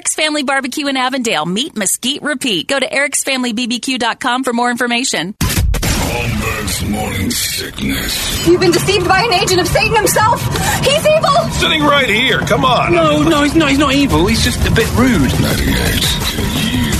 Eric's Family Barbecue in Avondale. Meat Mesquite Repeat. Go to ericsfamilybbq.com for more information. Holmberg's morning sickness. You've been deceived by an agent of Satan himself. He's evil. Sitting right here. Come on. No, no, he's not. He's not evil. He's just a bit rude. 98 KUPD.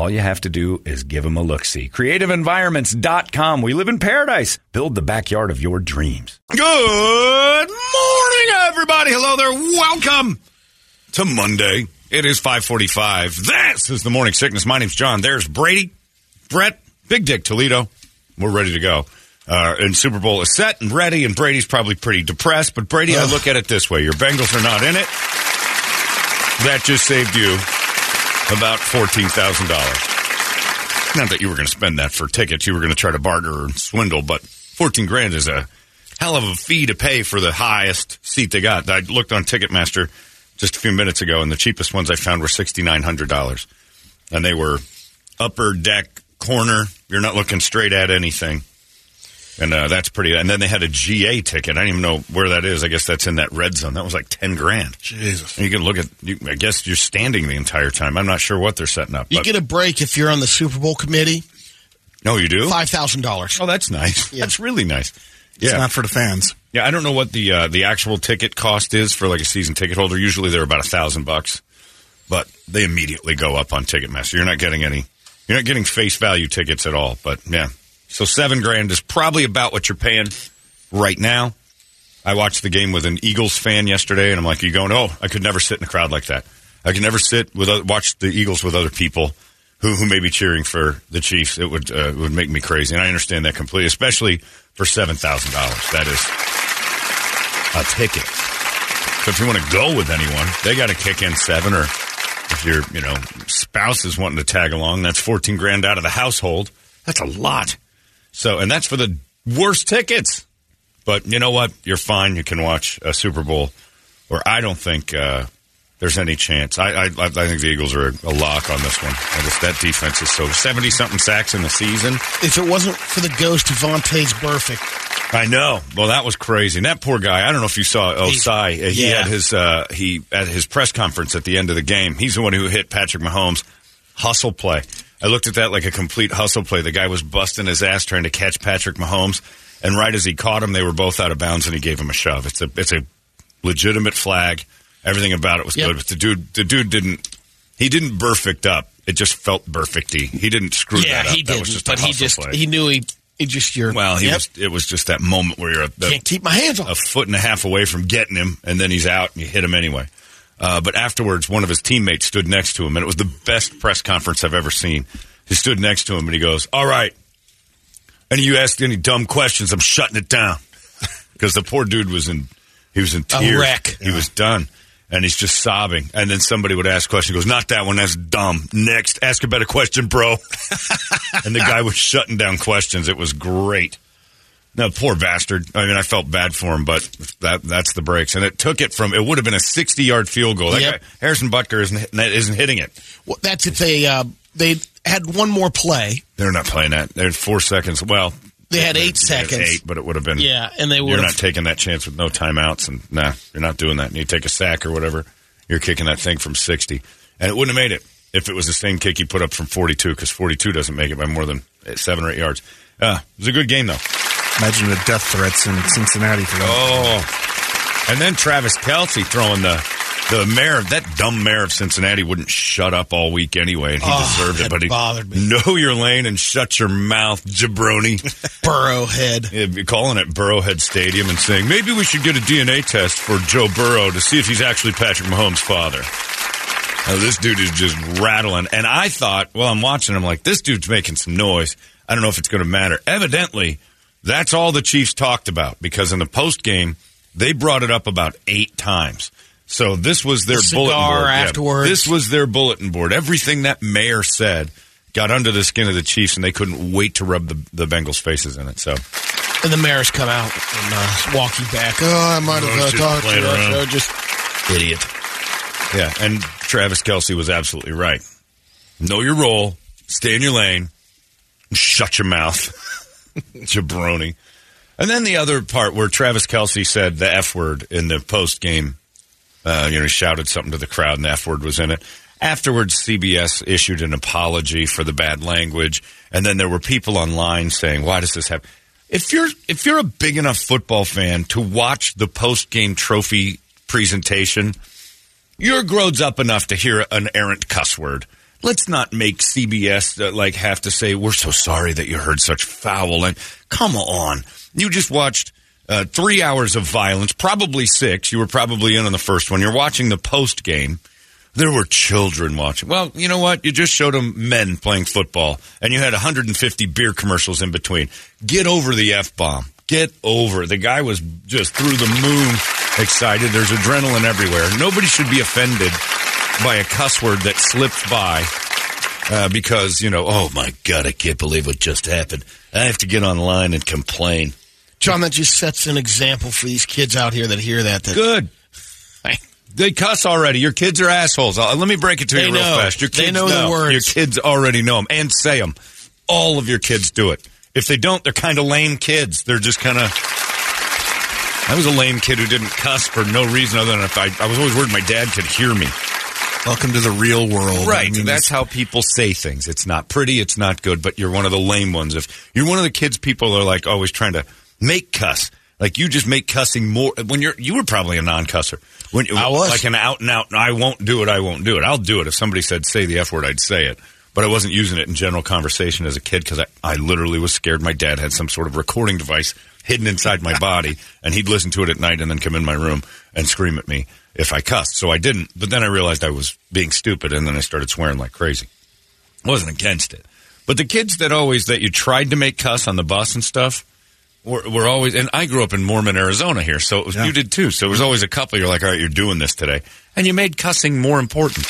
All you have to do is give them a look see. CreativeEnvironments.com. We live in paradise. Build the backyard of your dreams. Good morning, everybody. Hello there. Welcome to Monday. It is 545. This is the morning sickness. My name's John. There's Brady, Brett, Big Dick Toledo. We're ready to go. Uh, and Super Bowl is set and ready, and Brady's probably pretty depressed. But Brady, I look at it this way: your Bengals are not in it. That just saved you about fourteen thousand dollars. Not that you were going to spend that for tickets; you were going to try to barter and swindle. But fourteen grand is a hell of a fee to pay for the highest seat they got. I looked on Ticketmaster just a few minutes ago, and the cheapest ones I found were sixty nine hundred dollars, and they were upper deck corner. You're not looking straight at anything. And uh, that's pretty. And then they had a GA ticket. I don't even know where that is. I guess that's in that red zone. That was like ten grand. Jesus. And you can look at. You, I guess you're standing the entire time. I'm not sure what they're setting up. You but- get a break if you're on the Super Bowl committee. no, you do. Five thousand dollars. Oh, that's nice. Yeah. That's really nice. It's Yeah, not for the fans. yeah. I don't know what the uh, the actual ticket cost is for like a season ticket holder. Usually they're about a thousand bucks, but they immediately go up on Ticketmaster. You're not getting any. You're not getting face value tickets at all. But yeah, so seven grand is probably about what you're paying right now. I watched the game with an Eagles fan yesterday, and I'm like, "You going? Oh, I could never sit in a crowd like that. I could never sit with oth- watch the Eagles with other people who who may be cheering for the Chiefs. It would uh, would make me crazy, and I understand that completely, especially for seven thousand dollars. That is a ticket. So if you want to go with anyone, they got to kick in seven, or if your you know spouse is wanting to tag along, that's fourteen grand out of the household. That's a lot. So, and that's for the worst tickets. But you know what? You're fine. You can watch a Super Bowl, or I don't think uh, there's any chance. I, I I think the Eagles are a lock on this one. Just, that defense is so seventy something sacks in the season. If it wasn't for the ghost of Vontaze Burfict, I know. Well, that was crazy. And that poor guy. I don't know if you saw Ossai. He yeah. had his uh, he at his press conference at the end of the game. He's the one who hit Patrick Mahomes hustle play. I looked at that like a complete hustle play. The guy was busting his ass trying to catch Patrick Mahomes, and right as he caught him, they were both out of bounds, and he gave him a shove. It's a it's a legitimate flag. Everything about it was Yep. good, but the dude the dude didn't he didn't Burfict up. It just felt Burficty. He didn't screw yeah, that up. he that did. was just a But he hustle just play. he knew he he just you're well, he Yep. was. It was just that moment where you're a, the, can't keep my hands a foot and a half away from getting him, and then he's out, and you hit him anyway. Uh, but afterwards, one of his teammates stood next to him, and it was the best press conference I've ever seen. He stood next to him, and he goes, "All right, any of you ask any dumb questions, I'm shutting it down." Because the poor dude was in, he was in tears. wreck. He was done, and he's just sobbing. And then somebody would ask a question. He goes, "Not that one. That's dumb. Next, ask a better question, bro." and the guy was shutting down questions. It was great. No, poor bastard. I mean, I felt bad for him, but that that's the breaks, and it took it from. It would have been a sixty-yard field goal. That Yep. guy, Harrison Butker isn't isn't hitting it. Well, that's if they uh, they had one more play. They're not playing that. There's four seconds. Well, They had eight they had seconds. eight, but it would have been. Yeah, and they You're would not taking that chance with no timeouts, and nah, you're not doing that. And you take a sack or whatever, you're kicking that thing from 60, and it wouldn't have made it if it was the same kick you put up from 42, because 42 doesn't make it by more than seven or eight yards. Uh, it was a good game though. Imagine the death threats in Cincinnati for. Oh, and then Travis Kelce throwing the the mayor, that dumb mayor of Cincinnati, wouldn't shut up all week anyway, and he Oh, deserved it. that But he bothered me. know your lane and shut your mouth, jabroni. Burrowhead. Yeah, be calling it Burrowhead Stadium and saying maybe we should get a DNA test for Joe Burrow to see if he's actually Patrick Mahomes' father. Now, this dude is just rattling, and I thought, well, I'm watching. I'm like, this dude's making some noise. I don't know if it's going to matter. Evidently, that's all the Chiefs talked about because in the post game they brought it up about eight times. So this was their The bulletin cigar board. Yeah, this was their bulletin board. Everything that mayor said got under the skin of the Chiefs, and they couldn't wait to rub the, the Bengals' faces in it. So And the mayor's come out and uh, walk you back. Oh, I might have uh, talked to you. around. Just idiot. Yeah, and Travis Kelce was absolutely right. Know your role, stay in your lane, shut your mouth, jabroni. And then the other part where Travis Kelce said the F word in the post game, uh, you know, he shouted something to the crowd and the F word was in it. Afterwards, CBS issued an apology for the bad language, and then there were people online saying, "Why does this happen?" If you're if you're a big enough football fan to watch the post game trophy presentation, you're grows up enough to hear an errant cuss word. Let's not make CBS uh, like have to say we're so sorry that you heard such foul and come on. You just watched uh, three hours of violence, probably six. You were probably in on the first one. You're watching the post game. There were children watching. Well, you know what? You just showed them men playing football, and you had 150 beer commercials in between. Get over the f bomb. Get over. The guy was just through the moon excited. There's adrenaline everywhere. Nobody should be offended by a cuss word that slipped by uh, because you know. Oh my god! I can't believe what just happened. I have to get online and complain. John, that just sets an example for these kids out here that hear that. that Good. They cuss already. Your kids are assholes. Uh, let me break it to They you real know. fast. Your They kids know the words. Your kids already know them and say them. All of your kids do it. If they don't, they're kind of lame kids. They're just kind of. I was a lame kid who didn't cuss for no reason other than if I, I was always worried my dad could hear me. Welcome to the real world. Right. I mean, That's how people say things. It's not pretty. It's not good. But you're one of the lame ones. If you're one of the kids, people are like always trying to make cuss. Like you just make cussing more. When you're you were probably a non-cusser. When I was. like an out and out. I won't do it. I won't do it. I'll do it. If somebody said say the f word, I'd say it. But I wasn't using it in general conversation as a kid because I, I literally was scared my dad had some sort of recording device hidden inside my body and he'd listen to it at night and then come in my room and scream at me if I cussed. So I didn't. But then I realized I was being stupid and then I started swearing like crazy. I wasn't against it. But the kids that always, that you tried to make cuss on the bus and stuff, were, were always, and I grew up in Mormon, Arizona here, so it was, you did too. So it was always a couple, you're like, all right, you're doing this today. And you made cussing more important.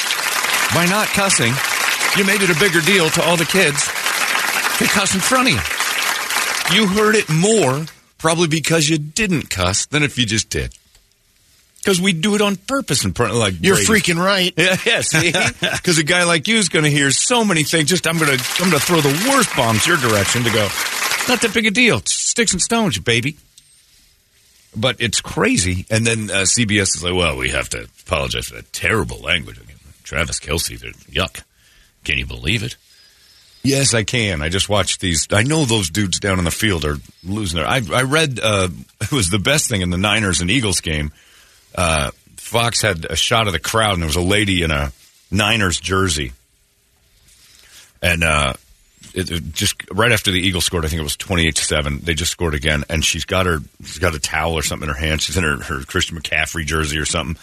By not cussing, you made it a bigger deal to all the kids to cuss in front of you. You heard it more probably because you didn't cuss than if you just did. Because we do it on purpose in front of like You're Brady. freaking right. Yeah, yeah, see? Because a guy like you is going to hear so many things. Just I'm going to I'm going to throw the worst bombs your direction to go. Not that big a deal. Sticks and stones, baby. But it's crazy. And then uh, CBS is like, well, we have to apologize for that terrible language. Travis Kelce, they're yuck. Can you believe it? Yes, I can. I just watched these. I know those dudes down in the field are losing their. I, I read uh, it was the best thing in the Niners and Eagles game. Uh, Fox had a shot of the crowd, and there was a lady in a Niners jersey, and uh, it, it just right after the Eagles scored, I think it was twenty-eight to seven. They just scored again, and she's got her she's got a towel or something in her hand. She's in her, her Christian McCaffrey jersey or something,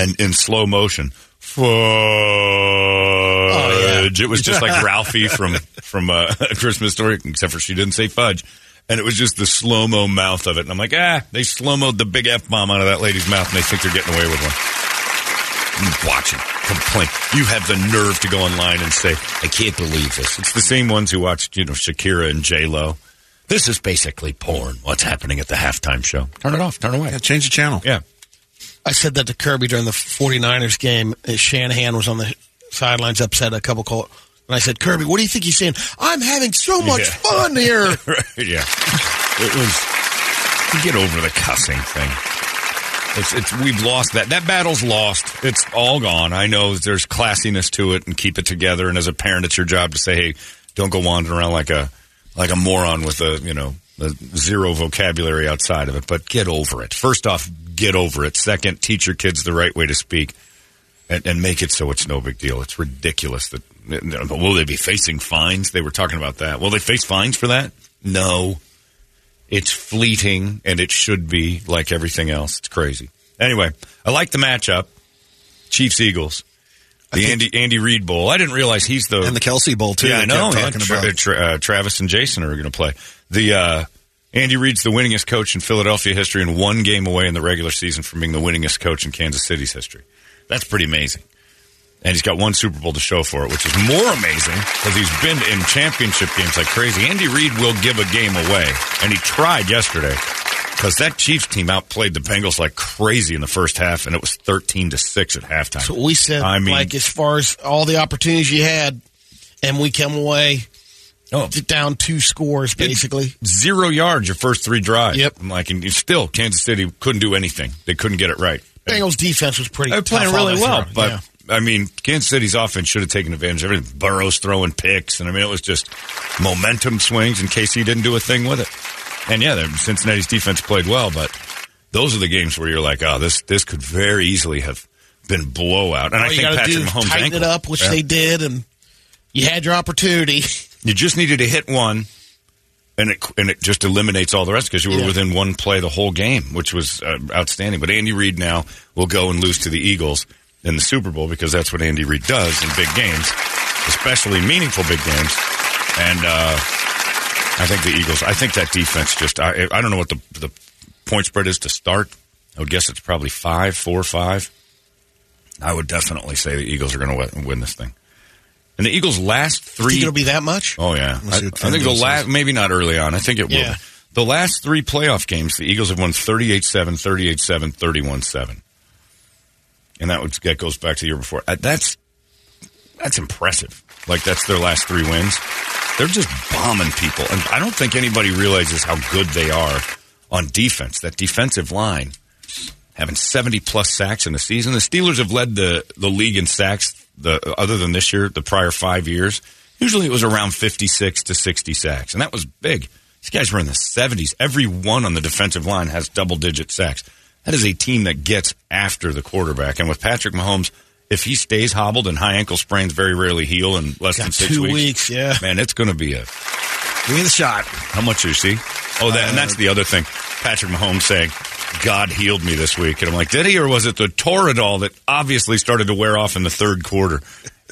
and in slow motion. Fudge. It was just like Ralphie from from uh, a Christmas Story, except for she didn't say fudge, and it was just the slow mo mouth of it. And I'm like, ah, they slow moed the big f bomb out of that lady's mouth, and they think they're getting away with one. I'm watching, complain. You have the nerve to go online and say, I can't believe this. It's the same ones who watched, you know, Shakira and J Lo. This is basically porn. What's happening at the halftime show? Turn it off. Turn away. Yeah, change the channel. Yeah. I said that to Kirby during the 49ers game. Shanahan was on the sidelines upset a couple calls. And I said, Kirby, what do you think he's saying? I'm having so much Yeah. fun here. right, yeah. It was. Get over the cussing thing. It's, it's we've lost that. That battle's lost. It's all gone. I know there's classiness to it and keep it together. And as a parent, it's your job to say, hey, don't go wandering around like a like a moron with a you know a zero vocabulary outside of it. But get over it. First off, get over it. Second, teach your kids the right way to speak. And, and make it so it's no big deal. It's ridiculous that will they be facing fines? They were talking about that. Will they face fines for that? No. It's fleeting, and it should be like everything else. It's crazy. Anyway, I like the matchup. Chiefs Eagles, the Andy Andy Reid Bowl. I didn't realize he's the And the Kelce Bowl, too. yeah, I know. Yeah, Talking Tra- about. Tra- uh, Travis and Jason are going to play. The uh, Andy Reid's the winningest coach in Philadelphia history, and one game away in the regular season from being the winningest coach in Kansas City's history. That's pretty amazing. And he's got one Super Bowl to show for it, which is more amazing because he's been in championship games like crazy. Andy Reid will give a game away, and he tried yesterday because that Chiefs team outplayed the Bengals like crazy in the first half, and it was thirteen to six at halftime. So we said, I mean, like, as far as all the opportunities you had, and we come away oh, down two scores, basically. zero yards your first three drives. Yep. I'm like, and still Kansas City couldn't do anything. They couldn't get it right. Bengals defense was pretty They're playing really well, through. but Yeah. I mean, Kansas City's offense should have taken advantage of everything. Burrows throwing picks, and I mean, it was just momentum swings, and KC didn't do a thing with it. And yeah, Cincinnati's defense played well, but those are the games where you're like, oh, this this could very easily have been blowout. And I think Patrick Mahomes tighten ankle. it up, which Yeah. they did, and you had your opportunity. You just needed to hit one, and it and it just eliminates all the rest because you were Yeah. within one play the whole game, which was uh, outstanding. But Andy Reid now will go and lose to the Eagles in the Super Bowl because that's what Andy Reid does in big games, especially meaningful big games. And uh, I think the Eagles. I think that defense just. I, I don't know what the the point spread is to start. I would guess it's probably five, four, five. I would definitely say the Eagles are going to win, win this thing. And the Eagles' last three. Think it'll be that much? Oh yeah, I, I think the last maybe not early on. I think it will. Yeah. The last three playoff games, the Eagles have won 38-7, 38-7, 31-7. and that would, that goes back to the year before. Uh, That's that's impressive. Like that's their last three wins. They're just bombing people, and I don't think anybody realizes how good they are on defense. That defensive line having 70 plus sacks in the season. The Steelers have led the, the league in sacks the other than this year, the prior 5 years. Usually it was around 56 to 60 sacks, and that was big. These guys were in the 70s. Every one on the defensive line has double digit sacks. That is a team that gets after the quarterback. And with Patrick Mahomes, if he stays hobbled and high ankle sprains very rarely heal in less than 6 two weeks, weeks, yeah. man, it's going to be a Give me the shot. how much do you see? Oh, that, and that's uh, the other thing. Patrick Mahomes saying, God healed me this week. And I'm like, did he? Or was it the Toradol that obviously started to wear off in the third quarter?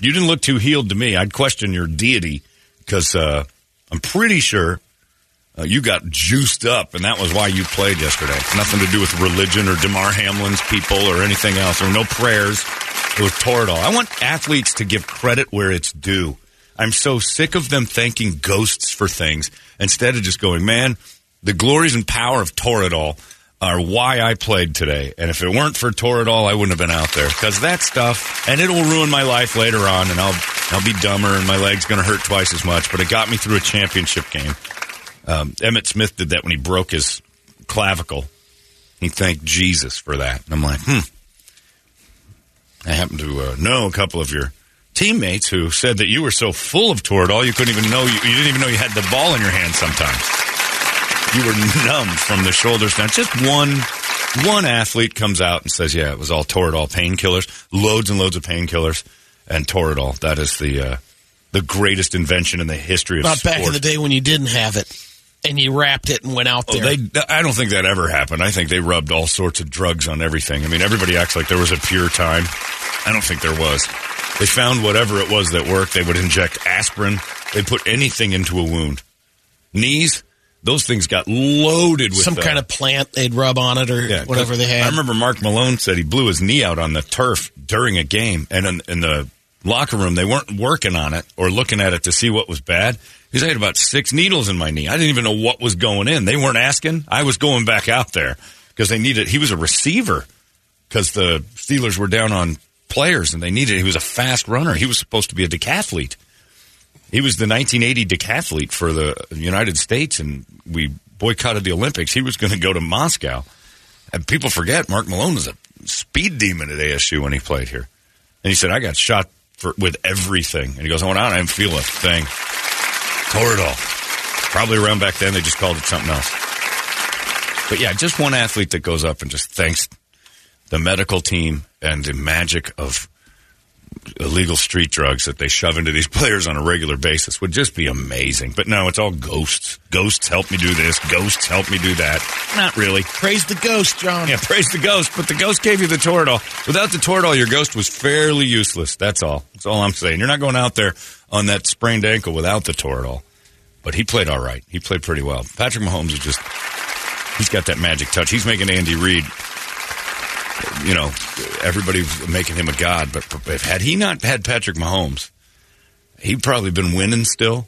You didn't look too healed to me. I'd question your deity because uh, I'm pretty sure uh, you got juiced up, and that was why you played yesterday. Nothing to do with religion or Damar Hamlin's people or anything else. There were no prayers. It was Toradol. I want athletes to give credit where it's due. I'm so sick of them thanking ghosts for things instead of just going, man, the glories and power of Toradol are why I played today. And if it weren't for Toradol, I wouldn't have been out there because that stuff, and it'll ruin my life later on, and I'll I'll be dumber, and my leg's going to hurt twice as much. But it got me through a championship game. Um, Emmitt Smith did that when he broke his clavicle. He thanked Jesus for that. And I'm like, hmm. I happen to uh, know a couple of your teammates who said that you were so full of Toradol you couldn't even know you, you didn't even know you had the ball in your hand sometimes. You were numb from the shoulders down. Just one one athlete comes out and says, "Yeah, it was all Toradol painkillers, loads and loads of painkillers, and Toradol. That is the uh, the greatest invention in the history of Not sport." back in the day when you didn't have it and you wrapped it and went out Oh, there. they, I don't think that ever happened. I think they rubbed all sorts of drugs on everything. I mean, everybody acts like there was a pure time. I don't think there was. They found whatever it was that worked. They would inject aspirin. They put anything into a wound. Knees, those things got loaded with Some uh, kind of plant they'd rub on it or yeah, whatever they had. I remember Mark Malone said he blew his knee out on the turf during a game, and in, in the locker room they weren't working on it or looking at it to see what was bad. I had about six needles in my knee. I didn't even know what was going in. They weren't asking. I was going back out there because they needed. He was a receiver because the Steelers were down on players and they needed. He was a fast runner. He was supposed to be a decathlete. He was the 1980 decathlete for the United States, and we boycotted the Olympics. He was going to go to Moscow. And people forget Mark Malone was a speed demon at ASU when he played here. And he said, I got shot for, with everything. And he goes, I went out I didn't feel a thing. Tore it all. Probably around back then, they just called it something else. But yeah, just one athlete that goes up and just thanks the medical team and the magic of illegal street drugs that they shove into these players on a regular basis would just be amazing. But no, it's all ghosts. Ghosts help me do this. Ghosts help me do that. Not really. Praise the ghost, John. Yeah, praise the ghost. But the ghost gave you the Toradol. Without the Toradol, your ghost was fairly useless. That's all. That's all I'm saying. You're not going out there on that sprained ankle without the Toradol. But he played all right. He played pretty well. Patrick Mahomes is just, he's got that magic touch. He's making Andy Reid you know, everybody's making him a god. But if had he not had Patrick Mahomes, he'd probably been winning still.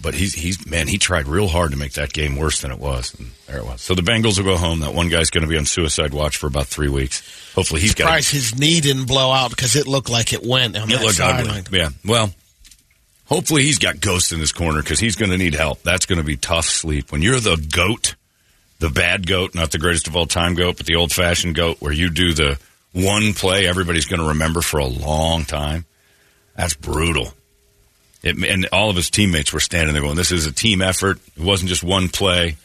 But he's he's man, he tried real hard to make that game worse than it was, and there it was. So the Bengals will go home. That one guy's going to be on suicide watch for about three weeks. Hopefully, he's got. Surprised his knee didn't blow out because it looked like it went on It looked ugly. sideline. Yeah. Well, hopefully he's got ghosts in his corner because he's going to need help. That's going to be tough sleep when you're the goat, the bad goat, not the greatest of all time goat, but the old fashioned goat, where you do the one play everybody's going to remember for a long time. That's brutal. It, and all of his teammates were standing there going, "This is a team effort. It wasn't just one play."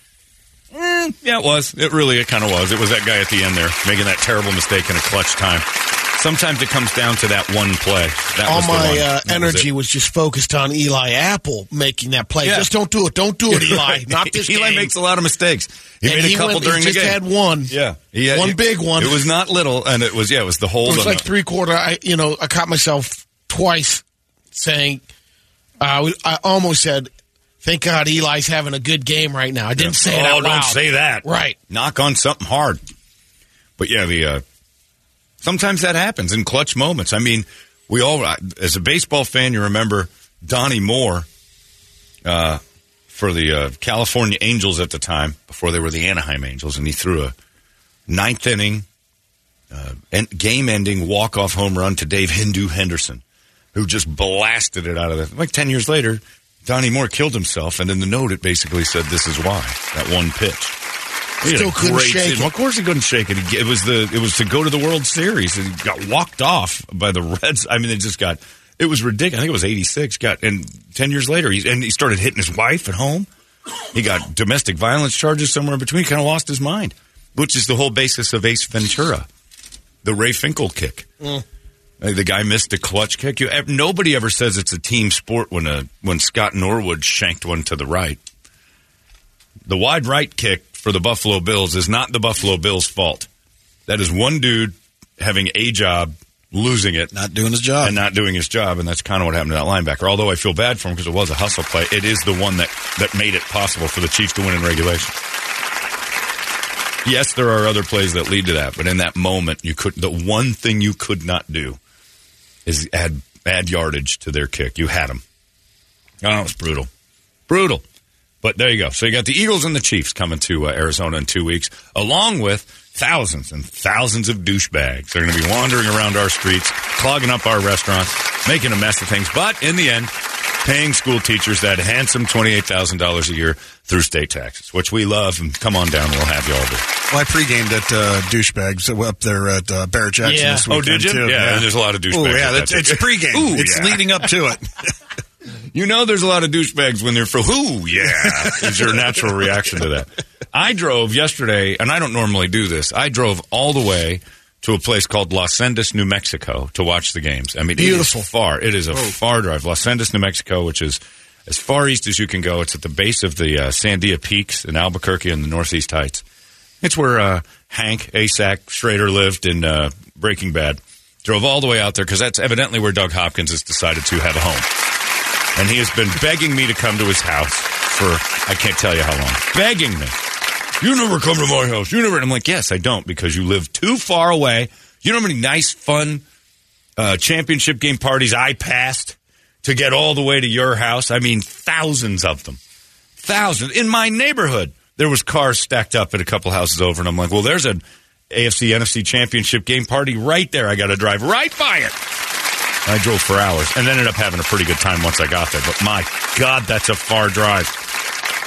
Eh, yeah, it was. It really, it kind of was. It was that guy at the end there making that terrible mistake in a clutch time. Sometimes it comes down to that one play. That All was my uh, was energy it. was, just focused on Eli Apple making that play. Yeah. Just don't do it. Don't do it, Eli. Not this Eli game. makes a lot of mistakes. He And made a couple went- during just the game. had one. Yeah, had- One big one. It was not little, and it was yeah, it was the hold. It was like three quarter. I you know I caught myself twice saying, uh, I almost said, "Thank God Eli's having a good game right now." I didn't say it oh, out loud. don't say that. Right. Knock on something hard. But yeah, the uh, sometimes that happens in clutch moments. I mean, we all, as a baseball fan, you remember Donnie Moore uh, for the uh, California Angels at the time before they were the Anaheim Angels, and he threw a ninth inning, uh, game ending walk off home run to Dave Hendu Henderson, who just blasted it out of the. Like 10 years later, Donnie Moore killed himself, and in the note it basically said, This is why. That one pitch. Still couldn't shake it. Of course he couldn't shake it. It was the it was to go to the World Series. He got walked off by the Reds. I mean, it just got it was ridiculous. I think it was eighty six. Got and ten years later, he and he started hitting his wife at home. He got domestic violence charges somewhere in between. Kind of lost his mind, which is the whole basis of Ace Ventura, the Ray Finkle kick. Uh, The guy missed a clutch kick. You, nobody ever says it's a team sport when a when Scott Norwood shanked one to the right. The wide right kick for the Buffalo Bills is not the Buffalo Bills' fault. That is one dude having a job, losing it, Not doing his job. and not doing his job, and that's kind of what happened to that linebacker. Although I feel bad for him because it was a hustle play, it is the one that that made it possible for the Chiefs to win in regulation. Yes, there are other plays that lead to that, but in that moment, you could. The one thing you could not do is add add yardage to their kick. You had them. Oh, it was brutal, brutal. But there you go. So you got the Eagles and the Chiefs coming to uh, Arizona in two weeks, along with thousands and thousands of douchebags. They're going to be wandering around our streets, clogging up our restaurants, making a mess of things. But in the end, paying school teachers that handsome twenty-eight thousand dollars a year through state taxes, which we love. And come on down, we'll have you all there. Well, I pre-gamed at uh, douchebags up there at uh, Barrett Jackson Yeah. this Oh, weekend did you? too. Yeah, there's a lot of douchebags Oh, yeah, at it's, it's too. pre-game. Ooh, it's yeah. leading up to it. You know, there's a lot of douchebags when they're for who? Yeah, is your natural reaction to that. I drove yesterday, and I don't normally do this. I drove all the way to a place called Los Sendas, New Mexico, to watch the games. I mean, Beautiful. it is far. It is a far drive. Los Sendas, New Mexico, which is as far east as you can go. It's at the base of the uh, Sandia Peaks in Albuquerque in the Northeast Heights. It's where uh, Hank Asack Schrader lived in uh, Breaking Bad. Drove all the way out there because that's evidently where Doug Hopkins has decided to have a home and he has been begging me to come to his house for I can't tell you how long. Begging me. You never come to my house. You never. And I'm like, yes, I don't because you live too far away. You know how many nice, fun uh, championship game parties I passed to get all the way to your house. I mean, thousands of them. Thousands. In my neighborhood, there was cars stacked up at a couple houses over, and I'm like, well, there's an AFC NFC championship game party right there. I got to drive right by it. I drove for hours and ended up having a pretty good time once I got there. But my God, that's a far drive.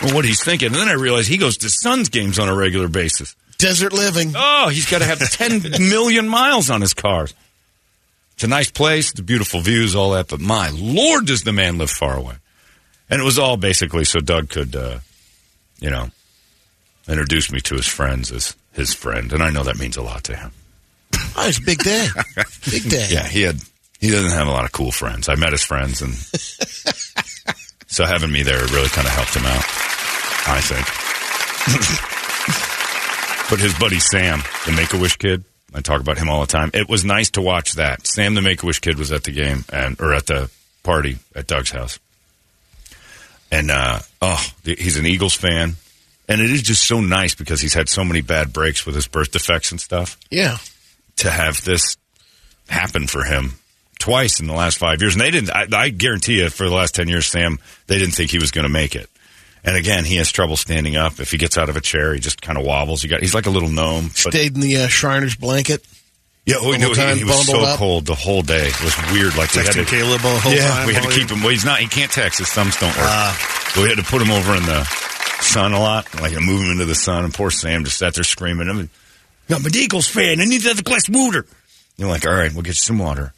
Well, what he's thinking. And then I realized he goes to Suns games on a regular basis. Desert living. Oh, he's got to have 10 million miles on his cars. It's a nice place, the beautiful views, all that. But my Lord, does the man live far away? And it was all basically so Doug could, uh, you know, introduce me to his friends as his friend. And I know that means a lot to him. Oh, it's a big day. big day. Yeah, he had he doesn't have a lot of cool friends. I met his friends, and so having me there really kind of helped him out. I think. but his buddy Sam, the Make a Wish kid, I talk about him all the time. It was nice to watch that. Sam, the Make a Wish kid, was at the game and or at the party at Doug's house, and uh, oh, he's an Eagles fan. And it is just so nice because he's had so many bad breaks with his birth defects and stuff Yeah. to have this happen for him twice in the last five years. And they didn't, I, I guarantee you, for the last 10 years, Sam, they didn't think he was going to make it. And again, he has trouble standing up. If he gets out of a chair, he just kind of wobbles. He got, he's like a little gnome. Stayed in the uh, Shriner's blanket. yeah, oh, no, he, he was so up? cold the whole day. It was weird. Like we had to, Caleb the whole yeah, time. we had to keep him. Well, he's not. He can't text. His thumbs don't work. so we had to put him over in the sun a lot, like move him into the sun. And poor Sam just sat there screaming. I'm, I'm an Eagles fan. I need another glass of water. You're like, all right, we'll get you some water.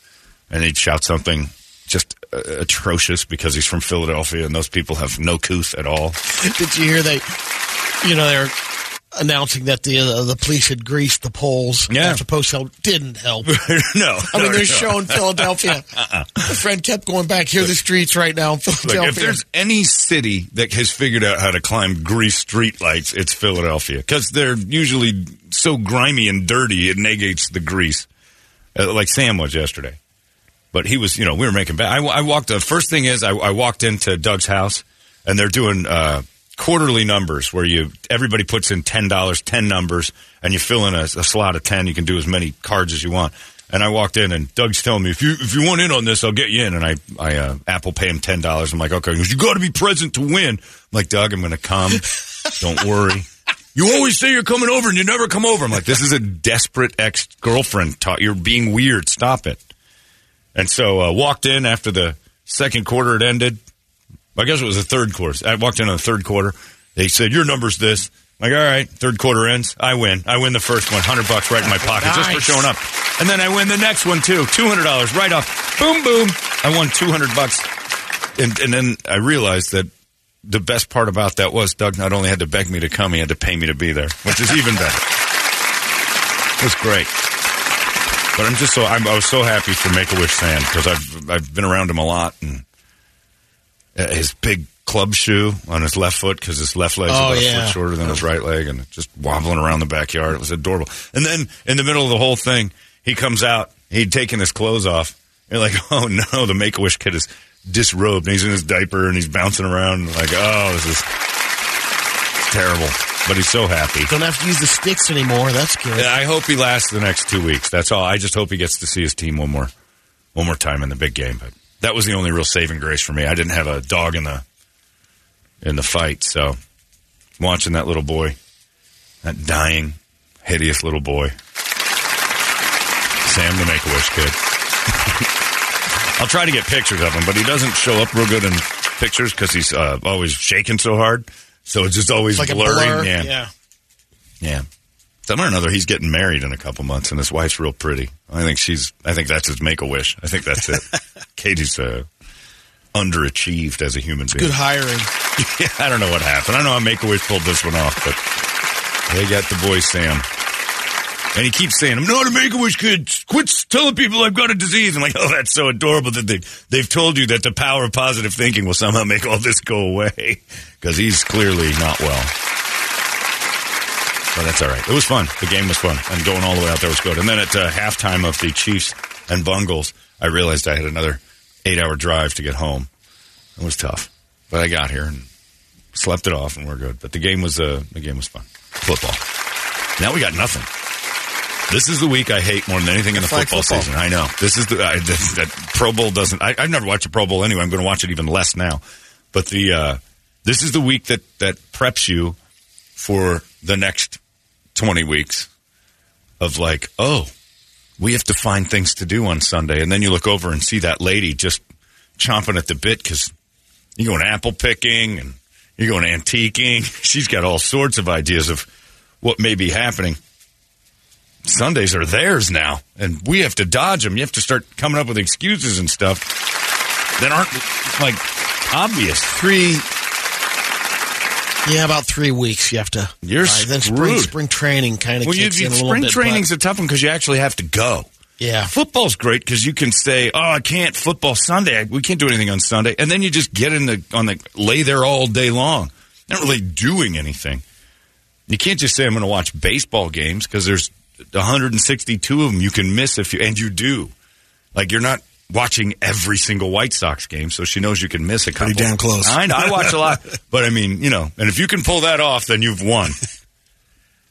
And he'd shout something just uh, atrocious because he's from Philadelphia, and those people have no couth at all. Did you hear they, you know, they're announcing that the uh, the police had greased the poles Yeah. after post help didn't help. no, I mean, no, they're no. showing Philadelphia. A friend kept going back. Here the streets right now in Philadelphia. if there's any city that has figured out how to climb grease streetlights, it's Philadelphia because they're usually so grimy and dirty it negates the grease, uh, like Sam was yesterday. But he was, you know, we were making bad. I, I walked. The first thing is, I, I walked into Doug's house, and they're doing uh, quarterly numbers where you everybody puts in ten dollars, ten numbers, and you fill in a, a slot of ten. You can do as many cards as you want. And I walked in, and Doug's telling me, if you if you want in on this, I'll get you in. And I I uh, Apple pay him ten dollars. I'm like, okay. He goes, you got to be present to win. I'm like, Doug, I'm going to come. Don't worry. You always say you're coming over, and you never come over. I'm like, this is a desperate ex girlfriend. Ta- you're being weird. Stop it. And so uh, walked in after the second quarter had ended. I guess it was the third quarter. I walked in on the third quarter. They said, "Your number's this." I'm like, all right, third quarter ends. I win. I win the first one, hundred bucks right in my pocket just for showing up. And then I win the next one too, two hundred dollars right off. Boom, boom. I won two hundred bucks. And and then I realized that the best part about that was Doug not only had to beg me to come, he had to pay me to be there, which is even better. It was great. But I'm just so I'm, I was so happy for Make a Wish Sam because I've I've been around him a lot and uh, his big club shoe on his left foot because his left leg's Oh, about a yeah. foot shorter than his right leg and just wobbling around the backyard. It was adorable. And then in the middle of the whole thing, he comes out. He'd taken his clothes off. You're like, oh no, the Make a Wish kid is disrobed and he's in his diaper and he's bouncing around. Like, oh, this is terrible. But he's so happy. Don't have to use the sticks anymore. That's good. Yeah, I hope he lasts the next two weeks. That's all. I just hope he gets to see his team one more, one more time in the big game. But that was the only real saving grace for me. I didn't have a dog in the in the fight, so watching that little boy, that dying, hideous little boy, Sam the Make a Wish kid. I'll try to get pictures of him, but he doesn't show up real good in pictures because he's uh, always shaking so hard. So it's just always It's like blurry. a blur. Yeah. yeah. Yeah. Some or another, he's getting married in a couple months, and his wife's real pretty. I think she's. I think that's his make a wish. I think that's it. Katie's uh, underachieved as a human being. Good hiring. Yeah, I don't know what happened. I don't know how Make a Wish pulled this one off, but they got the boy Sam. And he keeps saying, I'm not a Make a Wish kid. Quit telling people I've got a disease. I'm like, oh, that's so adorable that they, they've told you that the power of positive thinking will somehow make all this go away. Because he's clearly not well. But that's all right. It was fun. The game was fun. And going all the way out there was good. And then at uh, halftime of the Chiefs and Bungles, I realized I had another eight hour drive to get home. It was tough. But I got here and slept it off, and we're good. But the game was uh, the game was fun. Football. Now we got nothing. This is the week I hate more than anything in the football, football. season. I know. This is the I, this, that Pro Bowl doesn't. I, I've never watched a Pro Bowl anyway. I'm going to watch it even less now. But the uh, this is the week that that preps you for the next 20 weeks of like, oh, we have to find things to do on Sunday, and then you look over and see that lady just chomping at the bit because you're going apple picking and you're going antiquing. She's got all sorts of ideas of what may be happening. Sundays are theirs now, and we have to dodge them. You have to start coming up with excuses and stuff that aren't like obvious. Three. Yeah, about three weeks you have to. You're Right, then spring spring training kind of Well, kicks you, in a little bit. spring training's but- a tough one because you actually have to go. yeah. Football's great because you can say, "Oh, I can't football Sunday. We can't do anything on Sunday," and then you just get in the on the lay there all day long, not really doing anything. You can't just say, "I'm going to watch baseball games" because there's 162 of them you can miss if you and you do. Like you're not watching every single White Sox game, so she knows you can miss a couple. Pretty damn close. I know. I watch a lot, but I mean, you know, and if you can pull that off, then you've won.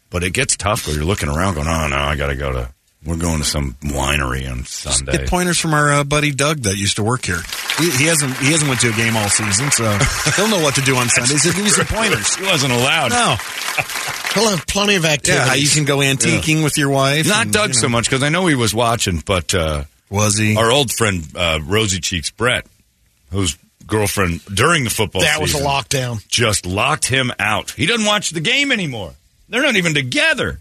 But it gets tough where you're looking around, going, "Oh no, I got to go to." We're going to some winery on Sunday. Get pointers from our uh, buddy Doug that used to work here. He, he hasn't he hasn't went to a game all season, so he'll know what to do on Sundays. He'll give you some pointers. He wasn't allowed. No, He'll have plenty of activities. yeah, you can go antiquing with your wife. Not and, Doug you know. so much because I know he was watching, but uh, Was he? our old friend uh, Rosie Cheeks Brett, whose girlfriend during the football that was a lockdown. just locked him out. He doesn't watch the game anymore. They're not even together.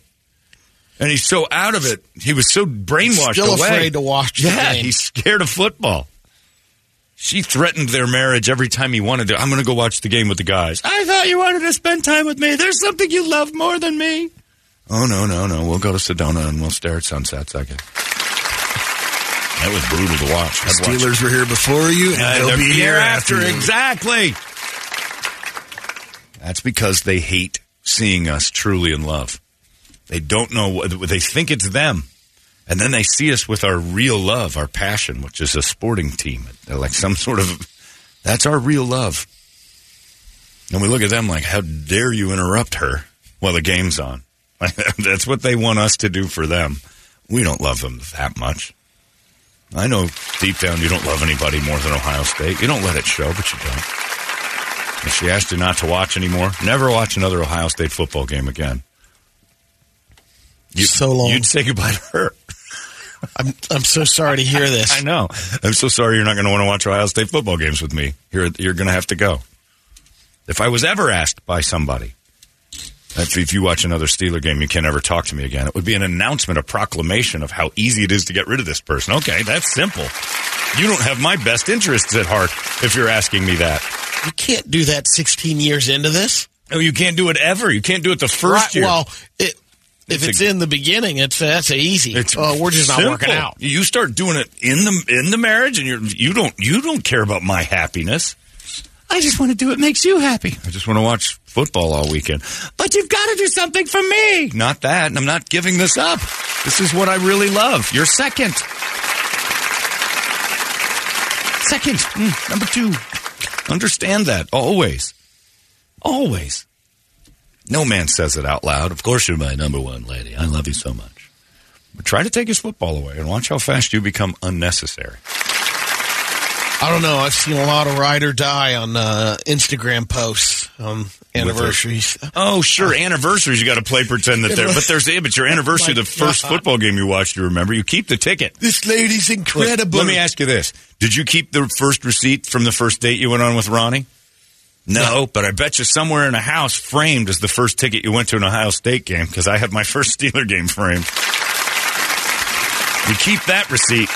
And he's so out of it. He was so brainwashed Still away. afraid to watch the Yeah, he's scared of football. She threatened their marriage every time he wanted to. I'm going to go watch the game with the guys. I thought you wanted to spend time with me. There's something you love more than me. Oh, no, no, no. We'll go to Sedona and we'll stare at sunsets. I guess. That was brutal to watch. The Steelers were here before you, and uh, they'll be here after you. Exactly. That's because they hate seeing us truly in love. They don't know they think it's them. And then they see us with our real love, our passion, which is a sporting team. They're like some sort of that's our real love. And we look at them like, how dare you interrupt her while the game's on? that's what they want us to do for them. We don't love them that much. I know deep down you don't love anybody more than Ohio State. You don't let it show, but you don't. If she asked you not to watch anymore, never watch another Ohio State football game again. You, So long. You'd say goodbye to her. I'm I'm so sorry to hear this. I know. I'm so sorry you're not going to want to watch Ohio State football games with me. You're, you're going to have to go. If I was ever asked by somebody, if, if you watch another Steeler game, you can't ever talk to me again, it would be an announcement, a proclamation of how easy it is to get rid of this person. Okay, that's simple. You don't have my best interests at heart if you're asking me that. You can't do that 16 years into this. Oh, you can't do it ever. You can't do it the first Right, year. Well, it, if It's it's, a- in the beginning, it's that's easy. It's oh, we're just not working out. You start doing it in the in the marriage, and you're you don't you don't care about my happiness. I just want to do what makes you happy. I just want to watch football all weekend. But you've got to do something for me. Not that. and I'm not giving this up. This is what I really love. You're second. Second. Mm, number two. Understand that always. Always. No man says it out loud. Of course, you're my number one lady. I love you so much. But try to take his football away and watch how fast you become unnecessary. I don't know. I've seen a lot of ride or die on uh, Instagram posts on anniversaries. Oh, sure. Anniversaries, you got to play pretend that they're. But there's but your anniversary, the first football game you watched, you remember. You keep the ticket. This lady's Look, incredible. Let me ask you this: Did you keep the first receipt from the first date you went on with Ronnie? No, but I bet you somewhere in a house framed is the first ticket you went to an Ohio State game because I had my first Steeler game framed. You keep that receipt.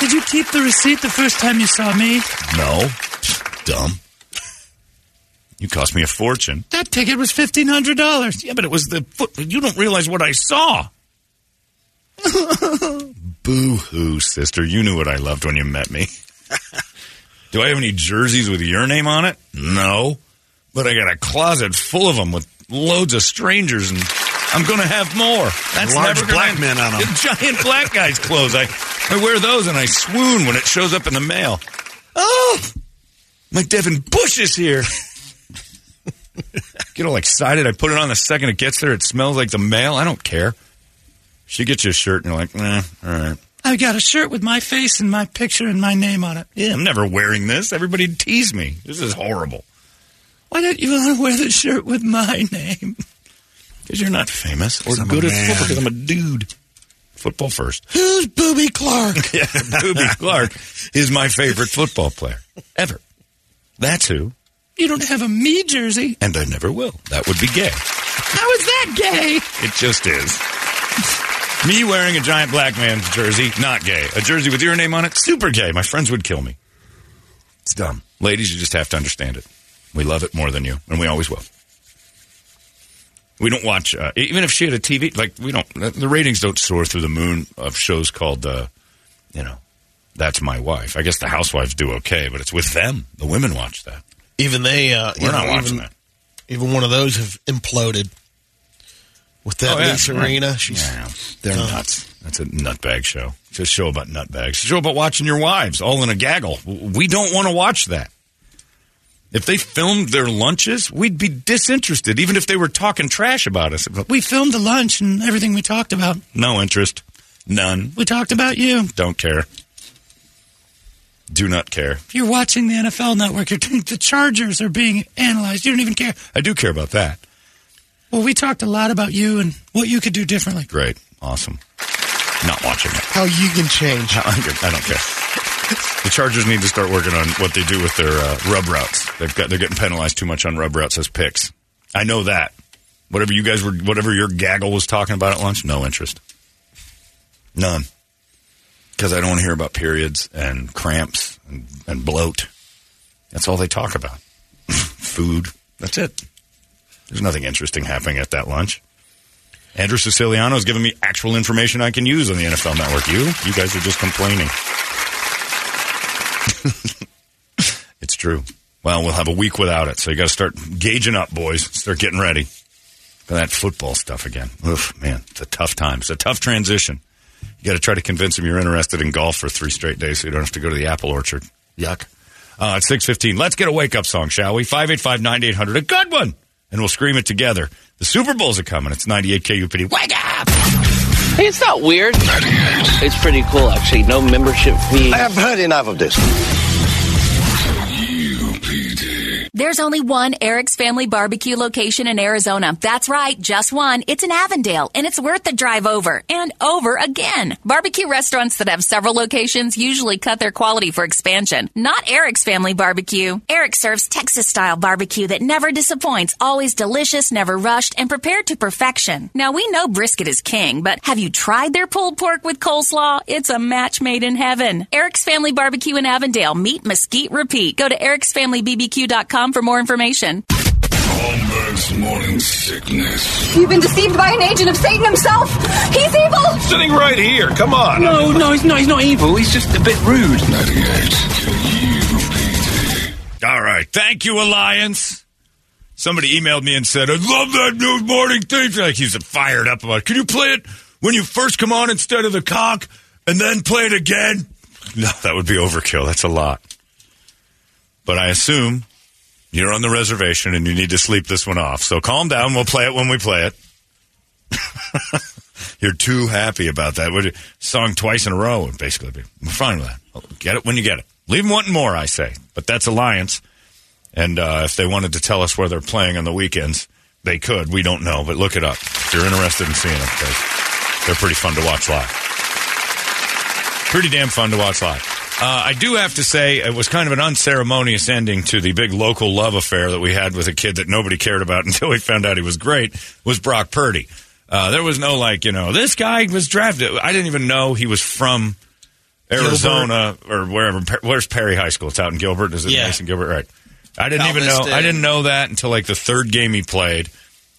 Did you keep the receipt the first time you saw me? No. Dumb. You cost me a fortune. That ticket was fifteen hundred dollars. Yeah, but it was the foot. You don't realize what I saw. Boo hoo, sister. You knew what I loved when you met me. Do I have any jerseys with your name on it? No. But I got a closet full of them with loads of strangers, and I'm going to have more. That's Large never black end. men on 'em. Giant black guys' clothes. I, I wear those and I swoon when it shows up in the mail. Oh, my Devin Bush is here. Get all excited. I put it on the second it gets there. It smells like the mail. I don't care. She gets you a shirt and you're like, eh, all right. I got a shirt with my face and my picture and my name on it. Yeah, I'm never wearing this. Everybody'd tease me. This is horrible. Why don't you want to wear the shirt with my name? Because you're not famous or good at football. Because I'm a dude. Football first. Who's Boobie Clark? yeah, Boobie Clark is my favorite football player ever. That's who. You don't have a me jersey. And I never will. That would be gay. How is that gay? It just is. Me wearing a giant black man's jersey, not gay. A jersey with your name on it, super gay. My friends would kill me. It's dumb. Ladies, you just have to understand it. We love it more than you, and we always will. We don't watch, uh, even if she had a TV, like, we don't, the ratings don't soar through the moon of shows called, uh, you know, That's My Wife. I guess the housewives do okay, but it's with them. The women watch that. Even they, uh, We're not know, watching even, that. even one of those have imploded. With that Oh, yeah. Lisa Right. She's Yeah, they're Uh, nuts. That's a nutbag show. It's a show about nutbags. It's a show about watching your wives all in a gaggle. We don't want to watch that. If they filmed their lunches, we'd be disinterested, even if they were talking trash about us. We filmed the lunch and everything we talked about. No interest. None. We talked about you. Don't care. Do not care. If you're watching the NFL network, you're the Chargers are being analyzed. You don't even care. I do care about that. Well, we talked a lot about you and what you could do differently. Great. Awesome. Not watching it. how you can change. I don't care. The Chargers need to start working on what they do with their uh, rub routes. They've got they're getting penalized too much on rub routes as picks. I know that. Whatever you guys were, whatever your gaggle was talking about at lunch, no interest, none. Because I don't want to hear about periods and cramps and, and bloat. That's all they talk about. Food. That's it. There's nothing interesting happening at that lunch. Andrew Siciliano is giving me actual information I can use on the NFL Network. You, you guys are just complaining. it's true. Well, we'll have a week without it, so you got to start gauging up, boys. Start getting ready for that football stuff again. Oof, man, it's a tough time. It's a tough transition. You got to try to convince them you're interested in golf for three straight days, so you don't have to go to the apple orchard. Yuck. Uh, it's six fifteen. Let's get a wake up song, shall we? Five eight five nine eight hundred. A good one, and we'll scream it together. The Super Bowls are coming. It's ninety eight KUPD. Wake up! Hey, it's not weird. It's pretty cool, actually. No membership fee. I have heard enough of this. There's only one Eric's Family Barbecue location in Arizona. That's right, just one. It's in Avondale, and it's worth the drive over and over again. Barbecue restaurants that have several locations usually cut their quality for expansion. Not Eric's Family Barbecue. Eric serves Texas style barbecue that never disappoints, always delicious, never rushed, and prepared to perfection. Now, we know brisket is king, but have you tried their pulled pork with coleslaw? It's a match made in heaven. Eric's Family Barbecue in Avondale. Meet Mesquite Repeat. Go to ericsfamilybbq.com for more information. Holmberg's morning sickness. You've been deceived by an agent of Satan himself. He's evil. Sitting right here. Come on. No, no, he's not. He's not evil. He's just a bit rude. 98 All right. Thank you, Alliance. Somebody emailed me and said, I love that new morning thing. Like he's fired up about it. Can you play it when you first come on instead of the cock and then play it again? No, that would be overkill. That's a lot. But I assume you're on the reservation and you need to sleep this one off. So calm down. We'll play it when we play it. you're too happy about that. Would song twice in a row would basically be. We're fine with that. Get it when you get it. Leave them wanting more, I say. But that's Alliance. And uh, if they wanted to tell us where they're playing on the weekends, they could. We don't know, but look it up if you're interested in seeing them. They're pretty fun to watch live. Pretty damn fun to watch live. Uh, I do have to say, it was kind of an unceremonious ending to the big local love affair that we had with a kid that nobody cared about until we found out he was great, was Brock Purdy. Uh, there was no, like, you know, this guy was drafted. I didn't even know he was from Arizona or wherever. Where's Perry High School? It's out in Gilbert. Is it Yeah. Mason Gilbert? Right. I didn't even know. I didn't know that until like the third game he played.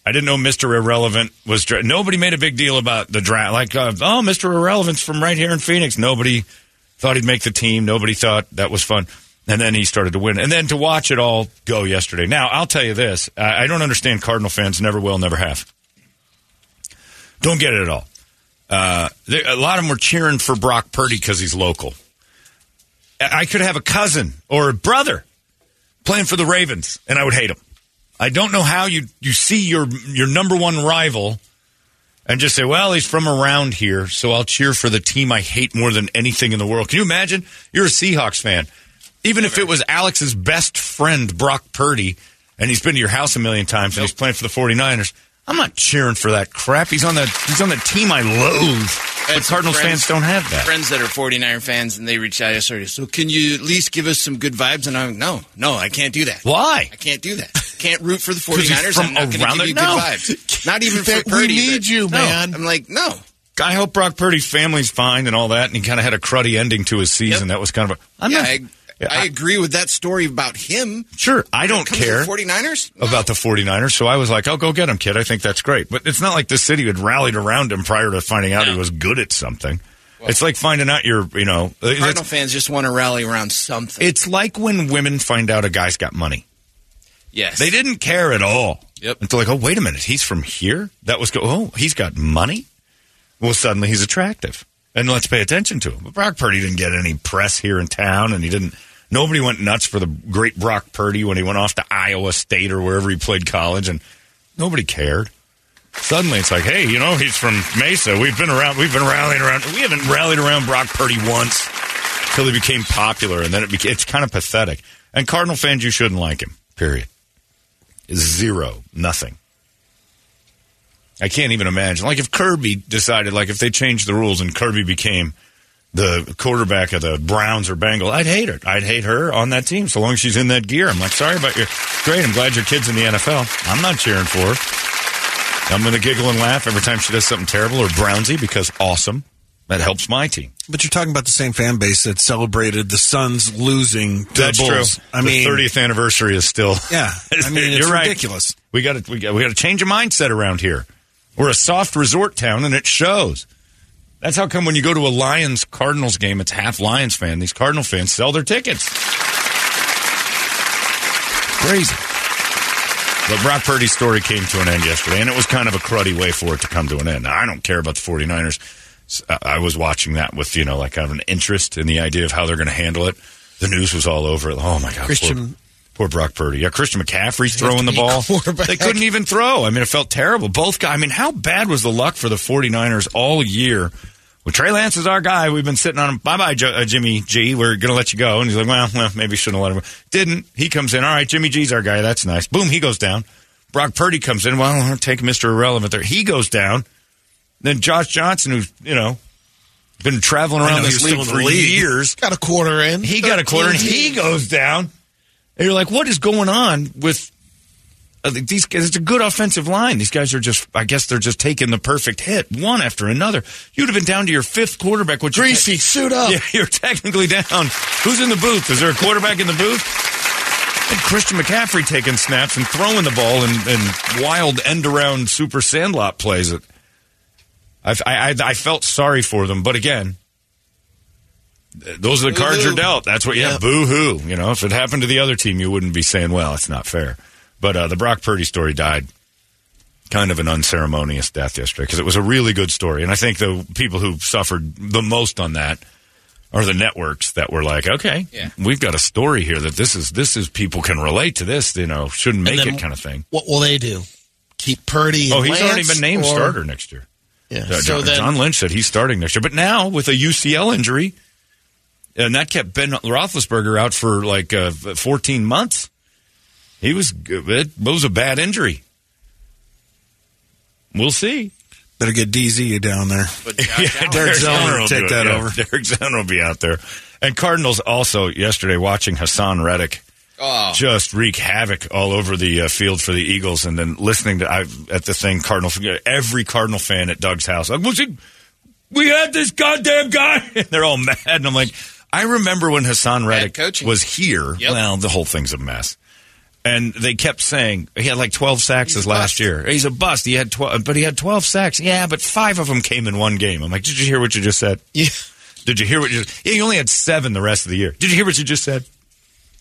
I didn't know Mr. Irrelevant was. Dra- Nobody made a big deal about the draft. Like, uh, oh, Mr. Irrelevant's from right here in Phoenix. Nobody thought he'd make the team. Nobody thought that was fun. And then he started to win. And then to watch it all go yesterday. Now, I'll tell you this. I, I don't understand Cardinal fans. Never will, never have. Don't get it at all. Uh, a lot of them were cheering for Brock Purdy because he's local. I I could have a cousin or a brother playing for the Ravens, and I would hate him. I don't know how you you see your your number one rival and just say, well, he's from around here, so I'll cheer for the team I hate more than anything in the world. Can you imagine? You're a Seahawks fan. Even if it was Alex's best friend, Brock Purdy, and he's been to your house a million times and he's playing for the 49ers, I'm not cheering for that crap. He's on the he's on the team I loathe. But Cardinals friends- fans don't have that. Friends that are 49er fans, and they reached out yesterday. So, can you at least give us some good vibes? And I'm like, no, no, I can't do that. Why? I can't do that. Can't root for the 49ers. from I'm not going to give you there? good vibes. Not even for We Purdy. need but- you, no. man. I'm like, no. I hope Brock Purdy's family's fine and all that, and he kind of had a cruddy ending to his season. That was kind of a. I'm yeah, not, I, I I- agree with that story about him. Sure, I don't care the 49ers? about the 49ers, so I was like, oh, go get him, kid. I think that's great. But it's not like the city had rallied around him prior to finding out he was good at something. it's like finding out you're, you know, uh, Cardinal fans just want to rally around something. it's like when women find out a guy's got money. yes. They didn't care at all. Yep. Until like, oh, wait a minute, he's from here? That was go. Oh, he's got money. Well, suddenly he's attractive, and let's pay attention to him. But Brock Purdy didn't get any press here in town, and he didn't. Nobody went nuts for the great Brock Purdy when he went off to Iowa State or wherever he played college, and nobody cared. Suddenly, it's like, hey, you know, he's from Mesa. We've been around. We've been rallying around. We haven't rallied around Brock Purdy once until he became popular, and then it. It's kind of pathetic. And Cardinal fans, you shouldn't like him. Period. Zero. Nothing. I can't even imagine. Like if Kirby decided, like if they changed the rules and Kirby became the quarterback of the Browns or Bengals, I'd hate her. I'd hate her on that team so long as she's in that gear. I'm like, sorry about your great. I'm glad your kid's in the NFL. I'm not cheering for her. I'm going to giggle and laugh every time she does something terrible or Brownsy because awesome. That helps my team. But you're talking about the same fan base that celebrated the Suns losing to That's the Bulls. true. I the mean, 30th anniversary is still. yeah. I mean, it's You're right. ridiculous. We got to we got we got to change a mindset around here. We're a soft resort town, and it shows. That's how come when you go to a Lions Cardinals game, it's half Lions fan. These Cardinal fans sell their tickets. Crazy. But Brock Purdy's story came to an end yesterday, and it was kind of a cruddy way for it to come to an end. Now, I don't care about the 49ers. Uh, I was watching that with, you know, like kind of an interest in the idea of how they're going to handle it. The news was all over it. Oh, my God. Christian- Poor, poor Brock Purdy. Yeah, Christian McCaffrey's throwing the ball. They couldn't even throw. I mean, it felt terrible. Both guys. I mean, how bad was the luck for the 49ers all year? Well, Trey Lance is our guy. We've been sitting on him. Bye bye, uh, Jimmy G. We're going to let you go. And he's like, well, well, maybe shouldn't have let him. Didn't. He comes in. All right, Jimmy G's our guy. That's nice. Boom, he goes down. Brock Purdy comes in. Well, I'll take Mr. Irrelevant there. He goes down. Then Josh Johnson, who's, you know, been traveling around know, this league for league. years. Got a quarter in. He got a quarter and he goes down. And you're like, what is going on with uh, these guys? It's a good offensive line. These guys are just, I guess they're just taking the perfect hit one after another. You'd have been down to your fifth quarterback. Which Greasy, suit up. Yeah, you're technically down. Who's in the booth? Is there a quarterback in the booth? And Christian McCaffrey taking snaps and throwing the ball and, and wild end around super sandlot plays. It. I, I, I felt sorry for them, but again, those are the cards Boo-hoo. you're dealt. That's what, yeah, Yeah. boo hoo. You know, if it happened to the other team, you wouldn't be saying, well, it's not fair. But uh, the Brock Purdy story died kind of an unceremonious death yesterday because it was a really good story. And I think the people who suffered the most on that are the networks that were like, okay, Yeah. we've got a story here that this is, this is people can relate to this, you know, shouldn't make it kind of thing. What will they do? Keep Purdy? Oh, he's Lance, already been named or- starter next year. Yeah. Uh, so John, then, John Lynch said he's starting next year. But now with a UCL injury, and that kept Ben Roethlisberger out for like uh, 14 months. He was it was a bad injury. We'll see. Better get DZ down there. But Yeah, Derek Zellner will take that yeah. over. Derek Zellner will be out there. And Cardinals also yesterday watching Haason Reddick Oh. just wreak havoc all over the uh, field for the Eagles, and then listening to I, at the thing Cardinal every Cardinal fan at Doug's house like was it we had this goddamn guy and they're all mad and I'm like I remember when Haason Reddick was here. Yep. well the whole thing's a mess. And they kept saying he had like 12 sacks He's last year. He's a bust. He had 12 but he had 12 sacks. Yeah but five of them came in one game. I'm like did you hear what you just said? Yeah. did you hear what you just yeah you only had seven the rest of the year. Did you hear what you just said?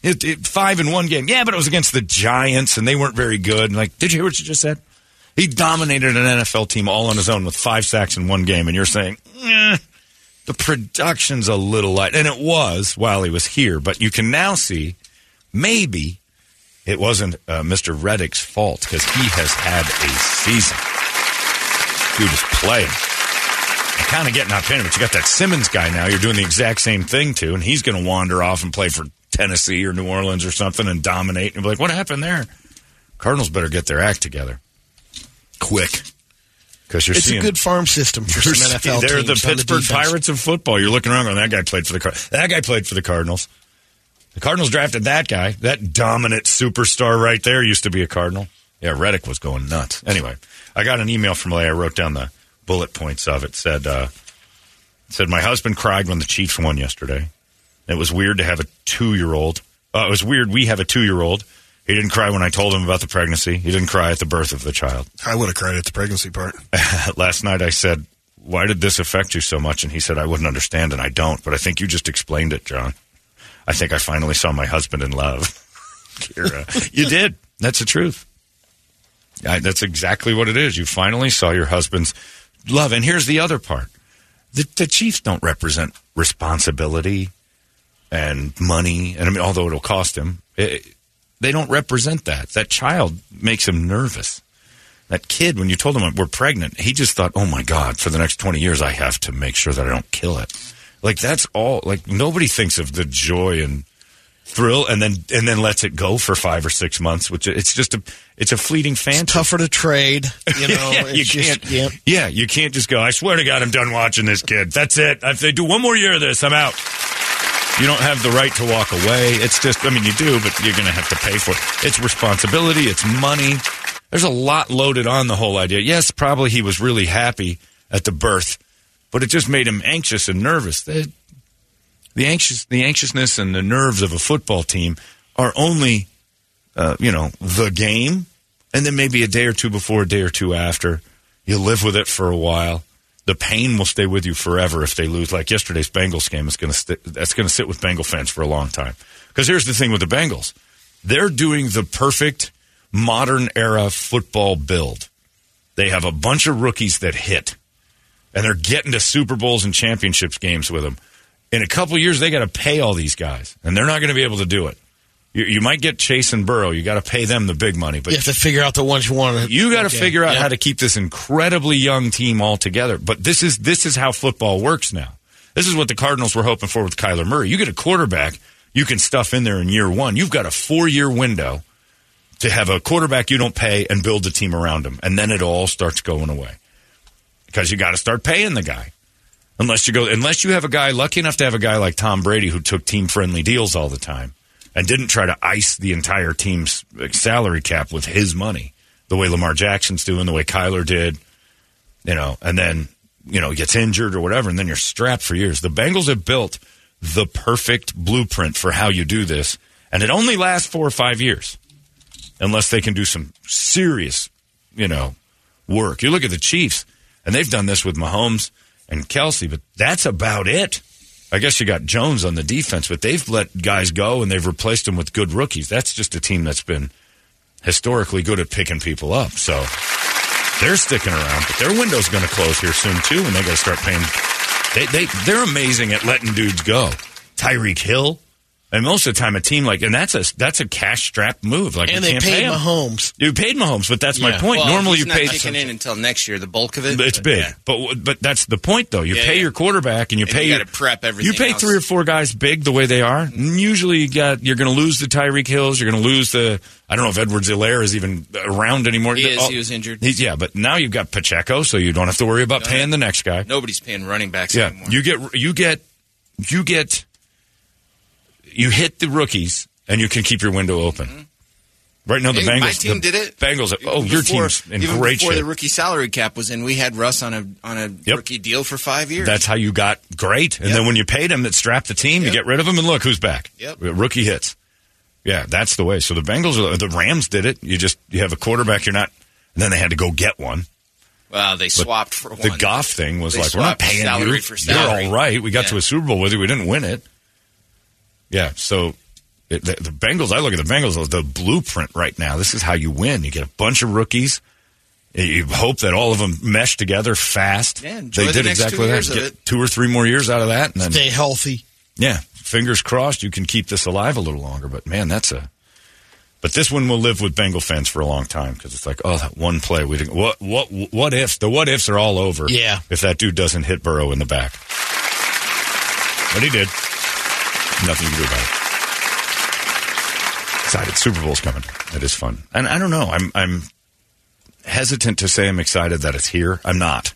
It, it, five in one game. Yeah, but it was against the Giants, and they weren't very good. And like, did you hear what you just said? He dominated an NFL team all on his own with five sacks in one game, and you're saying eh, the production's a little light, and it was while he was here. But you can now see maybe it wasn't uh, Mr. Reddick's fault because he has had a season. Dude is playing. I'm kind of getting not paying, but you got that Simmons guy now. You're doing the exact same thing too, and he's going to wander off and play for Tennessee or New Orleans or something and dominate. And be like, what happened there? Cardinals better get their act together quick because you're It's seeing a good farm system for some NFL They're the Pittsburgh defense. Pirates of football. You're looking around going, that guy played for the Car- that guy played for the Cardinals. The Cardinals drafted that guy. That dominant superstar right there used to be a Cardinal. Yeah, Reddick was going nuts. Anyway, I got an email from Leigh. I wrote down the bullet points of it. Said uh, said my husband cried when the Chiefs won yesterday. It was weird to have a two year old. Uh, it was weird. We have a two year old. He didn't cry when I told him about the pregnancy. He didn't cry at the birth of the child. I would have cried at the pregnancy part. Last night I said, Why did this affect you so much? And he said, I wouldn't understand, and I don't. But I think you just explained it, John. I think I finally saw my husband in love. Kira, you did. That's the truth. I, that's exactly what it is. You finally saw your husband's love. And here's the other part the, the Chiefs don't represent responsibility and money. And I mean, although it'll cost him, it, they don't represent that. That child makes him nervous. That kid, when you told him we're pregnant, he just thought, oh my God, for the next 20 years, I have to make sure that I don't kill it. Like, that's all. Like, nobody thinks of the joy and thrill and then and then lets it go for five or six months which it's just a it's a fleeting fantasy tougher to trade you know yeah, you just- can't yeah. yeah you can't just go i swear to god i'm done watching this kid that's it if they do one more year of this i'm out you don't have the right to walk away. It's just i mean you do but you're going to have to pay for it. It's responsibility. It's money. There's a lot loaded on the whole idea. Yes probably he was really happy at the birth but it just made him anxious and nervous. The, the anxious the anxiousness and the nerves of a football team are only uh, you know the game. And then maybe a day or two before a day or two after you live with it for a while the pain will stay with you forever if they lose like yesterday's bengals game is going to st- that's going to sit with bengal fans for a long time. Because here's the thing with the bengals. They're doing the perfect modern era football build. They have a bunch of rookies that hit and they're getting to super bowls and championships games with them. In a couple years they got to pay all these guys and they're not going to be able to do it you, you might get chase and burrow you got to pay them the big money but you have to figure out the ones you want to you got to okay. figure out how to keep this incredibly young team all together. But this is this is how football works now. This is what the Cardinals were hoping for with Kyler Murray. You get a quarterback you can stuff in there in year one. You've got a four year window to have a quarterback you don't pay and build the team around him, and then it all starts going away because you got to start paying the guy. Unless you go, unless you have a guy lucky enough to have a guy like Tom Brady who took team friendly deals all the time and didn't try to ice the entire team's salary cap with his money, the way Lamar Jackson's doing, the way Kyler did, you know, and then you know gets injured or whatever, and then you're strapped for years. The Bengals have built the perfect blueprint for how you do this, and it only lasts four or five years, unless they can do some serious, you know, work. You look at the Chiefs, and they've done this with Mahomes and Kelce, but that's about it. I guess you got Jones on the defense, but they've let guys go and they've replaced them with good rookies. That's just a team that's been historically good at picking people up. So they're sticking around, but their window's going to close here soon too, and they got to start paying. They they they're amazing at letting dudes go. Tyreek Hill, and most of the time a team like, and that's a that's a cash strapped move. Like and they can't paid pay him. Mahomes. You paid Mahomes, but that's my point. Well, Normally you not pay. kicking in until next year. The bulk of it. It's but, big, yeah. but but that's the point though. You Yeah, pay yeah. your quarterback and you And pay you your prep everything You pay else. three or four guys big the way they are. And usually you got you're going to lose the Tyreek Hills. You're going to lose the I don't know if Edwards-Helaire is even around anymore. He is. Oh, He was injured. he's- yeah, but now you've got Pacheco, so you don't have to worry about paying the next guy. Nobody's paying running backs Yeah, anymore. you get you get you get you hit the rookies and you can keep your window open. Right now, the Mm-hmm. Hey, Bengals. my team the did it. Bengals. Oh, your team's in even great before shape. the rookie salary cap was in, we had Russ on a on a Yep. rookie deal for five years. That's how you got great. And Yep. then when you paid him that strapped the team, you get rid of him, and look who's back. Yep. Rookie hits. Yeah, that's the way. So the Bengals, are, the Rams did it. You just you have a quarterback. You're not. And then they had to go get one. well, they But swapped for The one. Goff thing was They like, we're not paying salary you. for salary. You're all right. We got Yeah. to a Super Bowl with you. We didn't win it. Yeah. So it, the, the Bengals. I look at the Bengals as the blueprint right now. This is how you win. You get a bunch of rookies. You hope that all of them mesh together fast. Yeah, they the did exactly that. Get it. two or three more years out of that, and then Stay healthy. yeah, fingers crossed you can keep this alive a little longer. But man, that's a But this one will live with Bengal fans for a long time because it's like, oh, that one play we didn't. What what what ifs? The what ifs are all over. Yeah. If that dude doesn't hit Burrow in the back, but he did. Nothing you can do about it. Excited. Super Bowl's coming. It is fun, and I don't know. I'm I'm hesitant to say I'm excited that it's here. I'm not.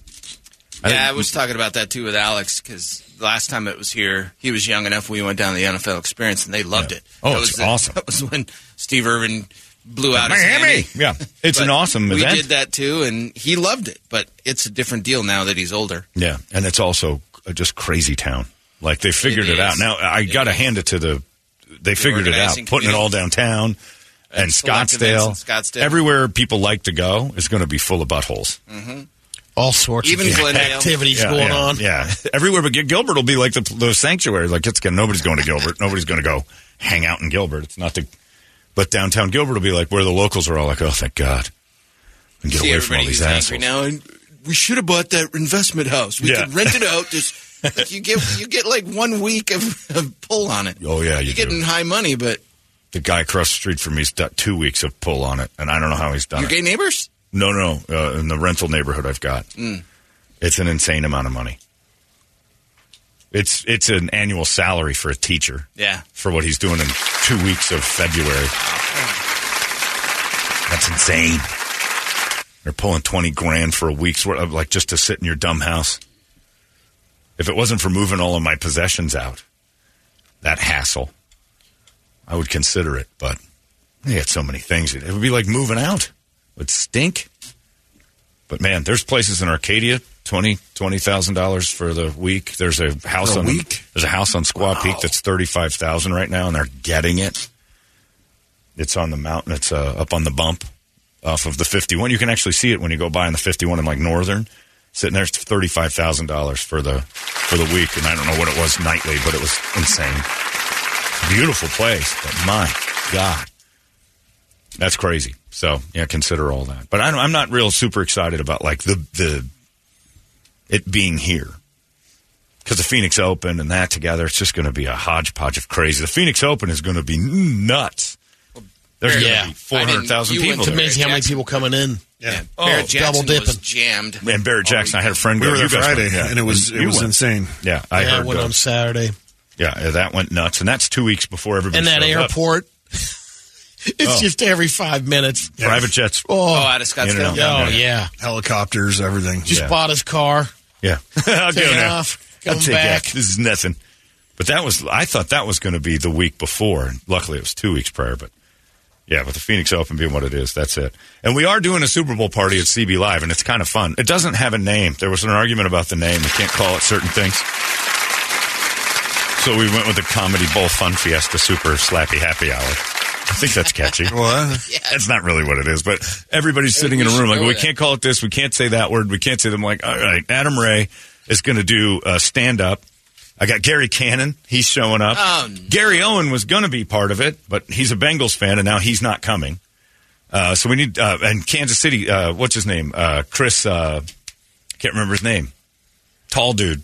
Yeah, I was talking about that too with Alex because last time it was here, he was young enough. We went down the NFL experience and they loved it. Oh, that it's the- awesome. That was when Steve Irvin blew out his Miami. Yeah, it's an awesome We event. did that too, and he loved it. But it's a different deal now that he's older. Yeah, and it's also just crazy town. Like they figured it, It out. Now I got to hand it to the. They figured it out, organizing putting it all downtown and, And Scottsdale. Scottsdale. Everywhere people like to go is going to be full of buttholes. Mm-hmm. All sorts Even of Glendale. activities Yeah, going yeah, on. Yeah, everywhere. But Gilbert will be like the, the sanctuary. Like it's gonna, nobody's going to Gilbert. Nobody's going to go hang out in Gilbert. It's not the. But downtown Gilbert will be like where the locals are all like, oh, thank God, and get See, away from all these assholes. now, and we should have bought that investment house. We Yeah. could rent it out. Just like you get you get like one week of, of pull on it. Oh yeah, you You're do. getting high money, but The guy across the street from me's got two weeks of pull on it, and I don't know how he's done your it. gay neighbors. No, no, uh, in the rental neighborhood I've got, Mm. it's an insane amount of money. It's it's an annual salary for a teacher Yeah. for what he's doing in two weeks of February. That's insane. They're pulling twenty grand for a week's worth of like just to sit in your dumb house. If it wasn't for moving all of my possessions out, that hassle, I would consider it. But they had so many things. It would be like moving out. It would stink. But man, there's places in Arcadia, twenty twenty thousand dollars for the week. There's a house a on week? There's a house on Squaw Peak that's thirty five thousand right now, and they're getting it. It's on the mountain. It's uh, up on the bump off of the fifty one. You can actually see it when you go by on the fifty one in like Northern. Sitting there, it's thirty five thousand dollars for the for the week, and I don't know what it was nightly, but it was insane. Beautiful place, but my God. That's crazy. So yeah, consider all that. But I don't, I'm not real super excited about like the the it being here because the Phoenix Open and that together. It's just going to be a hodgepodge of crazy. The Phoenix Open is going to be nuts. There's going to Yeah. be four hundred thousand people. It's amazing how many people coming in. Yeah. Oh, Barrett Jackson double was jammed. And Barrett Jackson, I had a friend We go. were there Friday, went, yeah. and it was it was went. insane. Yeah, I yeah, heard. I went uh, on Saturday. yeah, that went nuts, and that's two weeks before everybody. And that shows up. airport, it's Oh. just every five minutes. private jets. Oh, Oh, out of Scottsdale. You oh, yeah. yeah. Helicopters, everything. Just Yeah. bought his car. Yeah, I'll go Take now. off, I'll come take back. that. This is nothing. But that was, I thought that was going to be the week before. And luckily, it was two weeks prior. But yeah, with the Phoenix Open being what it is, that's it. And we are doing a Super Bowl party at CB Live, and it's kind of fun. It doesn't have a name. There was an argument about the name. We can't call it certain things. So we went with the Comedy Bowl Fun Fiesta Super Slappy Happy Hour. I think that's catchy. What? That's not really what it is, but everybody's sitting in a room like, know we can't call it this, we can't say that word, we can't say them. Like, all right, Adam Ray is going to do uh, a stand up. I got Gary Cannon, he's showing up. Oh, no. Gary Owen was going to be part of it, but he's a Bengals fan, and now he's not coming. Uh, so we need, uh, and Kansas City, uh, what's his name? Uh, Chris, uh, can't remember his name. Tall dude.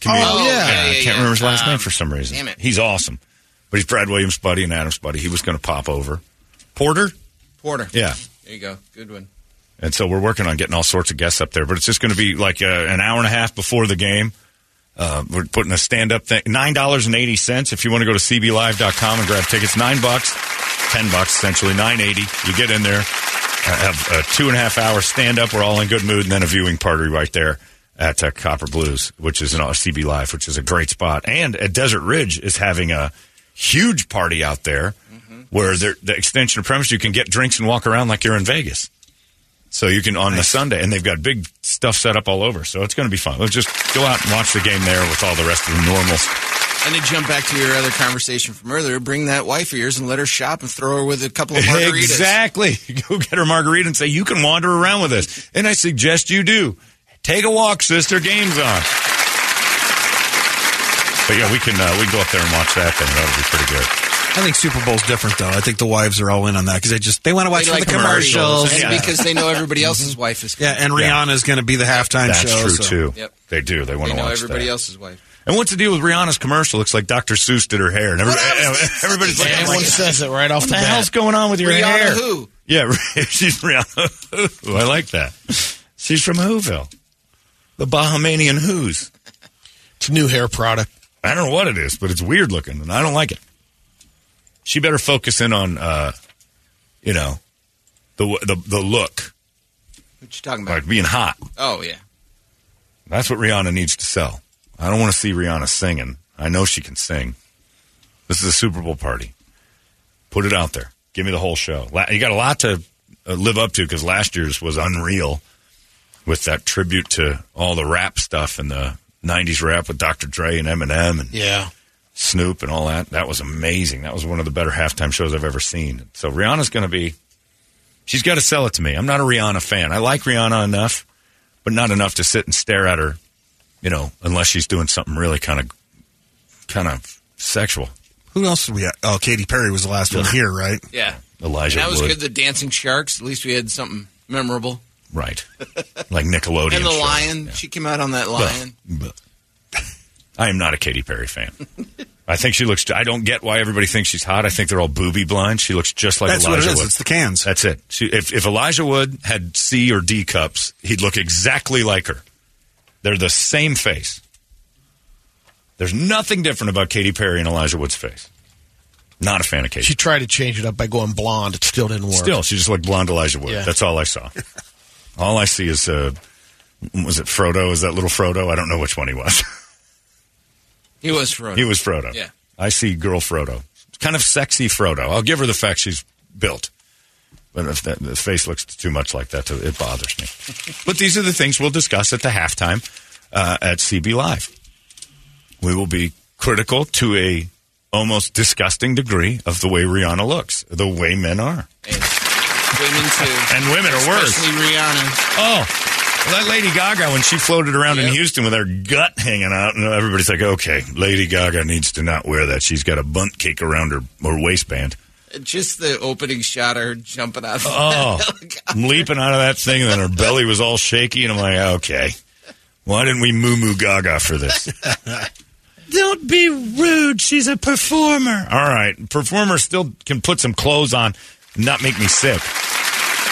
Comedian. Oh, yeah. Yeah, I yeah, can't yeah. remember his last Um, name for some reason. damn it. He's awesome. But he's Brad Williams' buddy and Adam's buddy. He was going to pop over. Porter? Porter. Yeah. There you go. Good one. And so we're working on getting all sorts of guests up there, but it's just going to be like uh, an hour and a half before the game. Uh, we're putting a stand up thing, nine dollars and eighty cents. If you want to go to cblive.com and grab tickets, nine bucks, ten bucks essentially, nine eighty. You get in there, uh, have a two and a half hour stand up. We're all in good mood, and then a viewing party right there at uh, Copper Blues, which is an uh, CB Live, which is a great spot. And at Desert Ridge is having a huge party out there where they're- the extension of premise you can get drinks and walk around like you're in Vegas. So you can on the Sunday, and they've got big stuff set up all over. So it's going to be fun. Let's just go out and watch the game there with all the rest of the normals. And to jump back to your other conversation from earlier, bring that wife of yours and let her shop and throw her with a couple of margaritas. Exactly. Go get her margarita and say you can wander around with us, and I suggest you do. Take a walk, sister. Game's on. But yeah, we can uh, we can go up there and watch that thing. That'll be pretty good. I think Super Bowl's different though. I think the wives are all in on that because they just they want to watch They like the commercials. And Yeah. because they know everybody mm-hmm. else's wife is Yeah, and Rihanna's going to be the halftime That's show. That's true so- too. Yep. They do. They want to watch everybody that. else's wife. And what's the deal with Rihanna's commercial? Looks like Dr. Seuss did her hair, and everybody, everybody's like, Everyone "Oh my says it right off What the the bat. hell's going on with your Rihanna hair? who? Yeah, she's Rihanna. Who. I like that. She's from Whoville. The Bahamian Who's. It's a new hair product. I don't know what it is, but it's weird looking, and I don't like it. She better focus in on, uh, you know, the the the look, What you talking about? like being hot. Oh yeah. That's what Rihanna needs to sell. I don't want to see Rihanna singing. I know she can sing. This is a Super Bowl party. Put it out there. Give me the whole show. You got a lot to uh, live up to because last year's was unreal with that tribute to all the rap stuff and the 90s rap with Dr. Dre and Eminem and Yeah. Snoop and all that. That was amazing. That was one of the better halftime shows I've ever seen. So Rihanna's going to be, she's got to sell it to me. I'm not a Rihanna fan. I like Rihanna enough, but not enough to sit and stare at her, you know, unless she's doing something really kind of, kind of sexual. Who else did we have? Oh, Katy Perry was the last one here, right? Yeah. Elijah that was Wood. good. The Dancing Sharks. At least we had something memorable. Right. Like Nickelodeon. and the show. lion. She came out on that lion. I am not a Katy Perry fan. I think she looks. I don't get why everybody thinks she's hot. I think they're all booby blind. She looks just like That's what Elijah it is. Wood. It's the cans. That's it. She, if, if Elijah Wood had C or D cups, he'd look exactly like her. They're the same face. There's nothing different about Katy Perry and Elijah Wood's face. Not a fan of Katy. She tried to change it up by going blonde. It still didn't work. Still, she just looked blonde Elijah Wood. Yeah. That's all I saw. all I see is, uh, was it Frodo? Is that little Frodo? I don't know which one he was. He was Frodo. He was Frodo. Yeah. I see girl Frodo. Kind of sexy Frodo. I'll give her the fact she's built. But if that, the face looks too much like that, it bothers me. but these are the things we'll discuss at the halftime uh, at CB Live. We will be critical to a almost disgusting degree of the way Rihanna looks, the way men are. Women too. And women are worse. Especially Rihanna. Oh, that Lady Gaga, when she floated around in Houston with her gut hanging out, and everybody's like, okay, Lady Gaga needs to not wear that. She's got a bunt cake around her, her waistband. Just the opening shot of her jumping out. Of Oh, leaping out of that thing, and then her belly was all shaky, and I'm like, okay, why didn't we moo moo Gaga for this? Don't be rude. She's a performer. All right, performer still can put some clothes on, and not make me sick.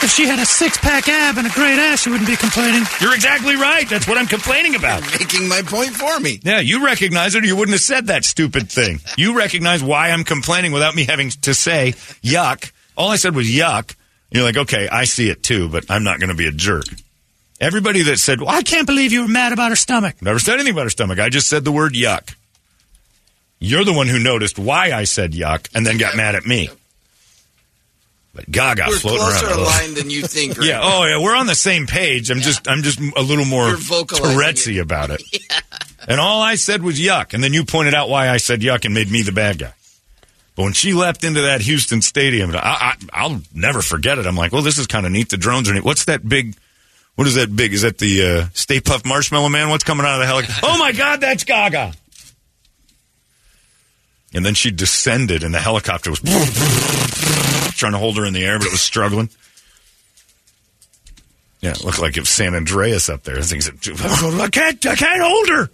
If she had a six pack ab and a great ass, she wouldn't be complaining. You're exactly right. That's what I'm complaining about. Making my point for me. Yeah, you recognize it, or you wouldn't have said that stupid thing. You recognize why I'm complaining without me having to say yuck. All I said was yuck. You're like, okay, I see it too, but I'm not going to be a jerk. Everybody that said, well, I can't believe you were mad about her stomach. Never said anything about her stomach. I just said the word yuck. You're the one who noticed why I said yuck and then got mad at me. But Gaga We're floating closer around. aligned than you think. Right Yeah. Oh, yeah. We're on the same page. I'm just, I'm just a little more Tourettesy about it. And all I said was yuck, and then you pointed out why I said yuck and made me the bad guy. But when she leapt into that Houston stadium, I, I, I'll never forget it. I'm like, well, this is kind of neat. The drones are neat. What's that big? What is that big? Is that the uh, Stay Puft Marshmallow Man? What's coming out of the helicopter? oh my God, that's Gaga! And then she descended, and the helicopter was trying to hold her in the air, but it was struggling. Yeah, it looked like it was San Andreas up there. Things, I can't, I can't hold her.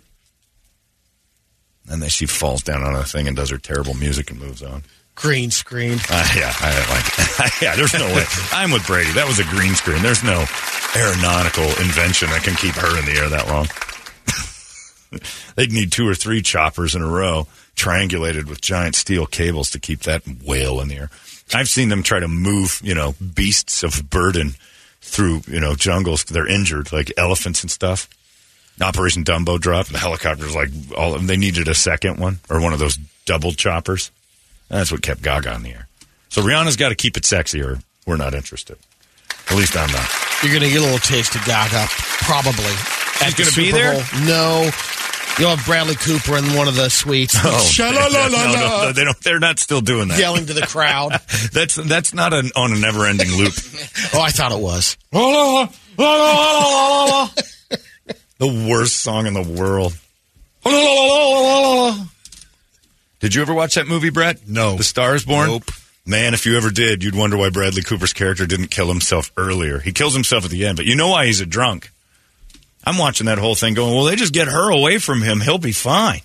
And then she falls down on a thing and does her terrible music and moves on. Green screen. Uh, yeah, I like. yeah, there's no way. I'm with Brady. That was a green screen. There's no aeronautical invention that can keep her in the air that long. They'd need two or three choppers in a row, triangulated with giant steel cables to keep that whale in the air. I've seen them try to move, you know, beasts of burden through, you know, jungles. They're injured, like elephants and stuff. Operation Dumbo drop. The helicopters, like all of them, they needed a second one or one of those double choppers. That's what kept Gaga in the air. So Rihanna's got to keep it sexy, or we're not interested. At least I'm not. You're going to get a little taste of Gaga, probably. She's gonna be Super there? No. You'll have Bradley Cooper in one of the suites. Oh, Sha-la-la-la-la. no, no, they don't. They're not still doing that. Yelling to the crowd. that's that's not an, on a never-ending loop. oh, I thought it was. the worst song in the world. Did you ever watch that movie, Brett? No. The Star is Born? Nope. Man, if you ever did, you'd wonder why Bradley Cooper's character didn't kill himself earlier. He kills himself at the end, but you know why he's a drunk. I'm watching that whole thing going, well, they just get her away from him. He'll be fine.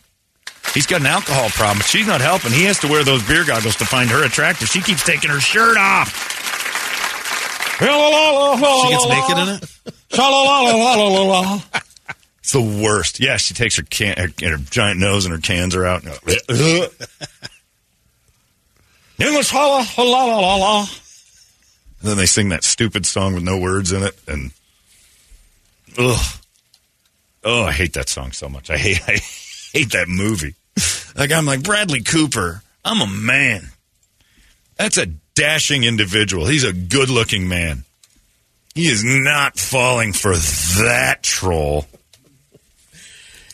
He's got an alcohol problem. She's not helping. He has to wear those beer goggles to find her attractive. She keeps taking her shirt off. She gets naked in it. It's the worst. Yeah, she takes her can her, and her giant nose and her cans are out. English holla, holla, la, la, la. And then they sing that stupid song with no words in it, and ugh, oh, I hate that song so much. I hate, I hate that movie. Like I'm like Bradley Cooper. I'm a man. That's a dashing individual. He's a good-looking man. He is not falling for that troll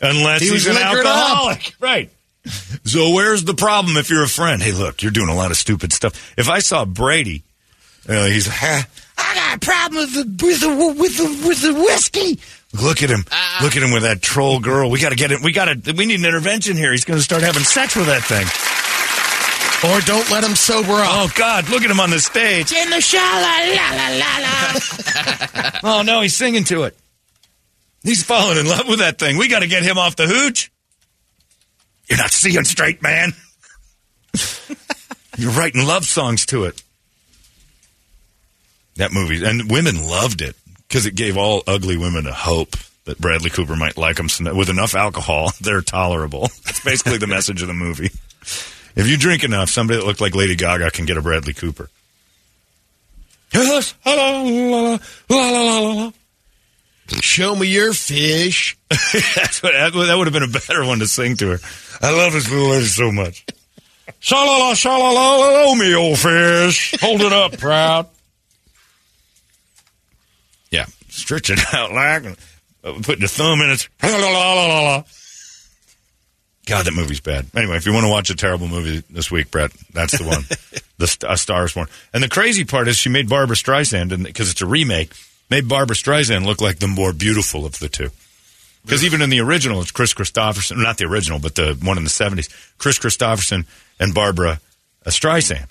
unless He he's an alcoholic, right? So where's the problem if you're a friend? Hey, look, you're doing a lot of stupid stuff. If I saw Brady, uh, he's ha, I got a problem with the with the with the with the whiskey. Look at him. Uh, uh. Look at him with that troll girl. We got to get it. We got to. We need an intervention here. He's going to start having sex with that thing. Or don't let him sober up. Oh God! Look at him on the stage. In the shower, la la la la. Oh no, he's singing to it. He's falling in love with that thing. We got to get him off the hooch. You're not seeing straight, man. You're writing love songs to it. That movie, and women loved it because it gave all ugly women a hope that Bradley Cooper might like them with enough alcohol. They're tolerable. That's basically the message of the movie. If you drink enough, somebody that looked like Lady Gaga can get a Bradley Cooper. Yes, la la la la la la la. Show me your fish. That's what, that would have been a better one to sing to her. I love this little lady so much. Sha-la-la, sha-la-la, oh, me old fish. Hold it up, proud. Stretch it out like, uh, put your thumb in it. God, that movie's bad. Anyway, if you want to watch a terrible movie this week, Brett, that's the one. the A Star is Born. And the crazy part is she made Barbra Streisand, because it's a remake, made Barbra Streisand look like the more beautiful of the two. Because even in the original, it's Kris Kristofferson, not the original, but the one in the 70s, Kris Kristofferson and Barbra uh, Streisand.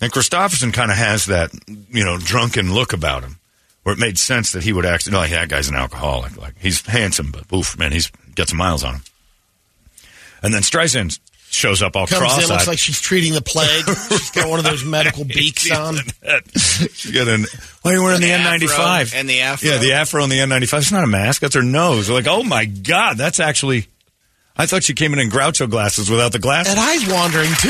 And Kristofferson kind of has that, you know, drunken look about him, where it made sense that he would act, like, that guy's an alcoholic. Like, he's handsome, but oof, man, he's got some miles on him. And then Streisand shows up all Comes cross-eyed. in, looks like she's treating the plague. she's got one of those medical beaks on. She got an, why are you wearing the, The N95? and the afro. Yeah, the afro and the N95. It's not a mask. That's her nose. We're like, oh my God, that's actually. I thought she came in in Groucho glasses without the glasses. And eyes wandering too.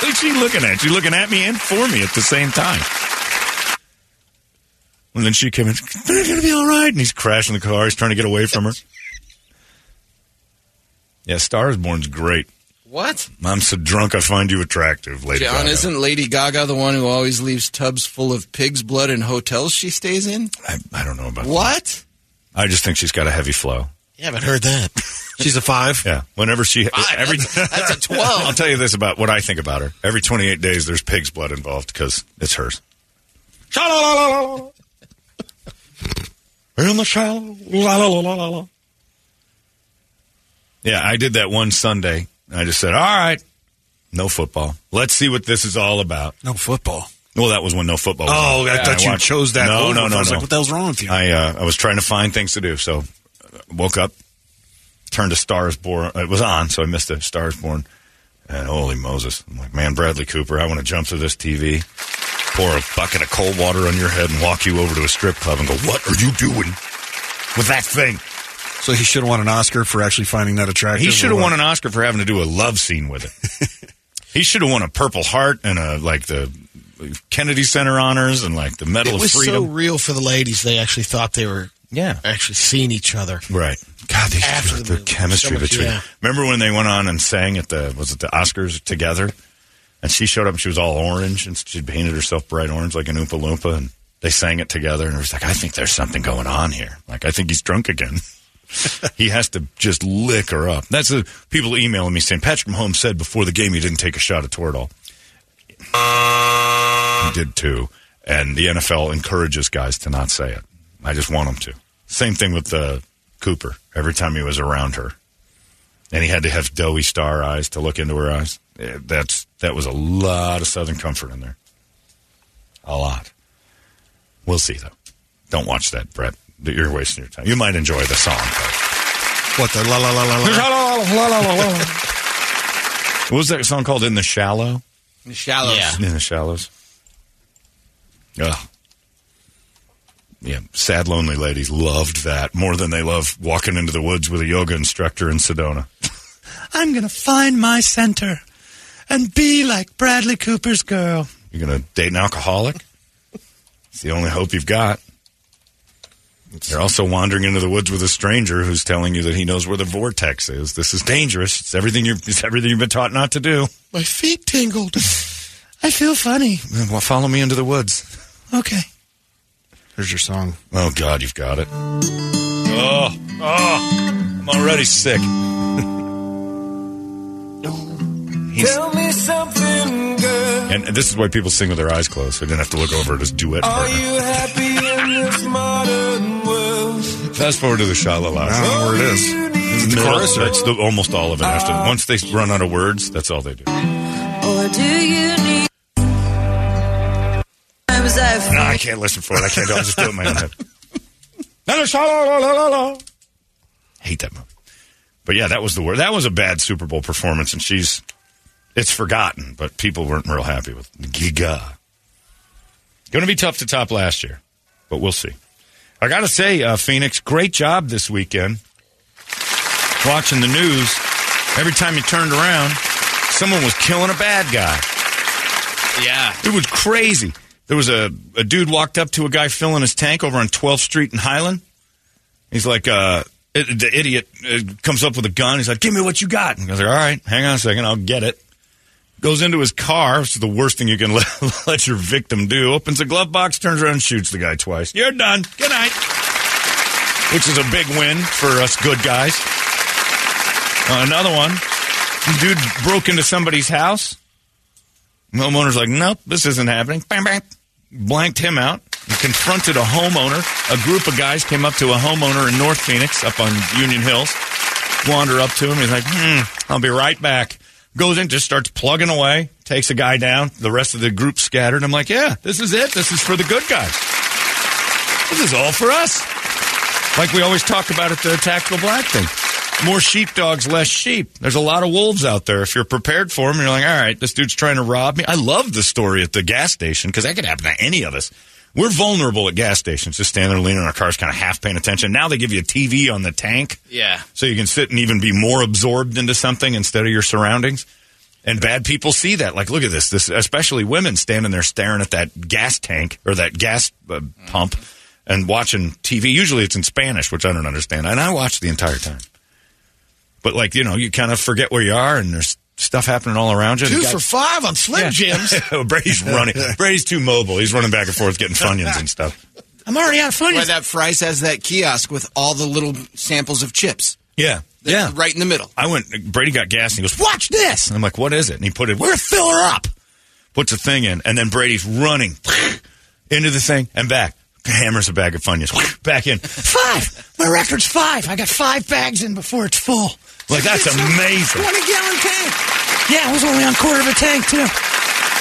Who's she looking at? She's looking at me and for me at the same time. And then she came in, they're going to be all right. And he's crashing the car. He's trying to get away from her. Yeah, Star is Born's great. What? I'm so drunk I find you attractive, Lady John, Gaga. isn't Lady Gaga the one who always leaves tubs full of pig's blood in hotels she stays in? I, I don't know about that. What? I just think she's got a heavy flow. You haven't heard that. She's a five. Yeah. Whenever she Five? every That's- that's a 12. I'll tell you this about what I think about her. Every 28 days there's pig's blood involved because it's hers. In the shallow, la la la la la. Yeah, I did that one Sunday. I just said, "All right, no football. Let's see what this is all about." No football. Well, that was when no football. was Oh, on. I thought you watched- chose that No, no, no, I was no. like, what the hell's wrong with you? I uh, I was trying to find things to do, so uh, woke up, turned to Stars Born. It was on, so I missed the Stars Born, and holy Moses! I'm like, man, Bradley Cooper, I want to jump through this TV, pour a bucket of cold water on your head, and walk you over to a strip club and go, "What are you doing with that thing?" so he should have won an Oscar for actually finding that attractive. He should have won an Oscar for having to do a love scene with it. he should have won a Purple Heart and a like the Kennedy Center honors and like the Medal It of was Freedom. so real for the ladies. They actually thought they were yeah. actually seeing each other. Right. God, they After the, the chemistry so much- between. yeah. Remember when they went on and sang at the was it the Oscars together? And she showed up. and She was all orange, and she painted herself bright orange like an Oompa Loompa, and they sang it together. And it was like, I think there's something going on here. Like, I think he's drunk again. he has to just lick her up. That's the people emailing me saying Patrick Mahomes said before the game he didn't take a shot at Toradol. He did too. And the NFL encourages guys to not say it. I just want them to. Same thing with uh, Cooper. Every time he was around her, and he had to have doughy star eyes to look into her eyes. Yeah, That's that was a lot of Southern comfort in there. A lot. We'll see though. Don't watch that, Brett. You're wasting your time. You might enjoy the song. though. What the la la la la la? la la la. What was that song called? In the Shallow? The shallows. Yeah. In the Shallows. Ugh. Yeah, sad, lonely ladies loved that more than they love walking into the woods with a yoga instructor in Sedona. I'm going to find my center and be like Bradley Cooper's girl. You're going to date an alcoholic? It's the only hope you've got. You're also wandering into the woods with a stranger who's telling you that he knows where the vortex is. This is dangerous. It's everything you it's everything you've been taught not to do. My feet tingled. I feel funny. Well, follow me into the woods. Okay. Here's your song. Oh God, you've got it. Oh, oh, I'm already sick. He's- Tell me something good. and, and this is why people sing with their eyes closed. So they didn't have to look over at his duet Are partner. you happy in this modern world? Fast forward to the shallow I don't know where it is. Oh, is it the chorus? That's the, almost all of it. After oh. once they run out of words, that's all they do. Or do you need I No, I can't listen for it. I can't do it. I'll just do it in my own head. Hate that movie. But yeah, that was the word. That was a bad Super Bowl performance, and she's it's forgotten, but people weren't real happy with Gaga. Going to be tough to top last year, but we'll see. I got to say, uh, Phoenix, great job this weekend. Watching the news, every time you turned around, someone was killing a bad guy. Yeah. It was crazy. There was a, a dude walked up to a guy filling his tank over on 12th Street in Highland. He's like, uh, it, the idiot uh, comes up with a gun. He's like, give me what you got. And I was like, all right, hang on a second, I'll get it. Goes into his car, is the worst thing you can let, let your victim do. Opens the glove box, turns around shoots the guy twice. You're done. Good night. Which is a big win for us good guys. Uh, another one. Dude broke into somebody's house. Homeowner's like, nope, this isn't happening. Bang, bang. Blanked him out. Confronted a homeowner. A group of guys came up to a homeowner in North Phoenix up on Union Hills. Wander up to him. He's like, hmm, I'll be right back. Goes in, just starts plugging away. Takes a guy down. The rest of the group scattered. I'm like, yeah, this is it. This is for the good guys. This is all for us. Like we always talk about at the Tactical Black thing. More sheepdogs, less sheep. There's a lot of wolves out there. If you're prepared for them, you're like, all right, this dude's trying to rob me. I love the story at the gas station because that could happen to any of us. We're vulnerable at gas stations, just standing there leaning on our cars, kind of half paying attention. Now they give you a TV on the tank Yeah. so you can sit and even be more absorbed into something instead of your surroundings. And bad people see that. Like, look at this. This, especially women standing there staring at that gas tank or that gas uh, pump and watching TV. Usually it's in Spanish, which I don't understand. And I watch the entire time. But like, you know, you kind of forget where you are and there's stuff happening all around you. Two The guy- for five on Slim Jims. Brady's running. Brady's too mobile. He's running back and forth getting Funyuns and stuff. I'm already out of fun. Why that Fry's has that kiosk with all the little samples of chips. Yeah. They're Yeah. Right in the middle. I went, Brady got gas and he goes, watch this. And I'm like, what is it? And he put it, we're going to fill her up. Puts a thing in. And then Brady's running into the thing and back. Hammers a bag of Funyuns. Back in. Five. My record's five. I got five bags in before it's full. Like, that's amazing. 20 gallon tank. Yeah, it was only on quarter of a tank too.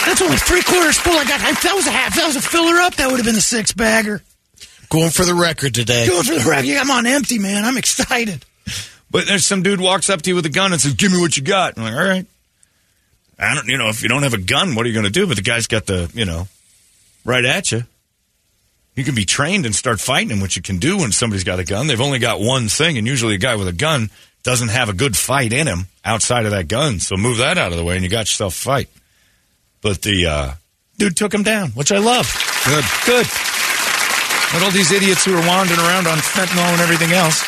That's only three quarters full. I got. That was a half. That was a filler up. That would have been a six bagger. Going for the record today. Going for the record. I'm on empty, man. I'm excited. But there's some dude walks up to you with a gun and says, give me what you got. I'm like, all right. I don't, you know, if you don't have a gun, what are you going to do? But the guy's got the, you know, right at you. You can be trained and start fighting which you can do when somebody's got a gun. They've only got one thing, and usually a guy with a gun doesn't have a good fight in him outside of that gun. So move that out of the way, and you got yourself a fight. But the uh, dude took him down, which I love. Good, good. But all these idiots who are wandering around on fentanyl and everything else.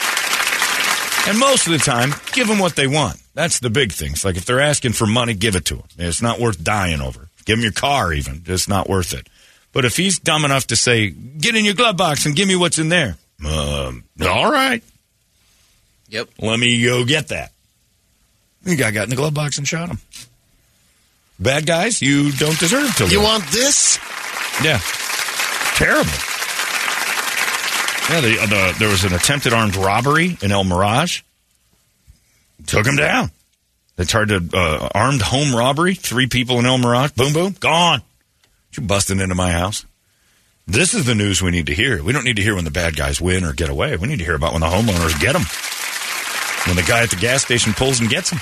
And most of the time, give them what they want. That's the big thing. It's like if they're asking for money, give it to them. It's not worth dying over. Give them your car, even. It's not worth it. But if he's dumb enough to say, get in your glove box and give me what's in there, um, all right. Yep. Let me go get that. The guy got in the glove box and shot him. Bad guys, you don't deserve to live. You want this? Yeah. Terrible. Yeah, the, uh, the, there was an attempted armed robbery in El Mirage. Took him down. They tried to uh, armed home robbery. Three people in El Mirage. Boom, boom, gone. You busting into my house. This is the news we need to hear. We don't need to hear when the bad guys win or get away. We need to hear about when the homeowners get them. When the guy at the gas station pulls and gets them.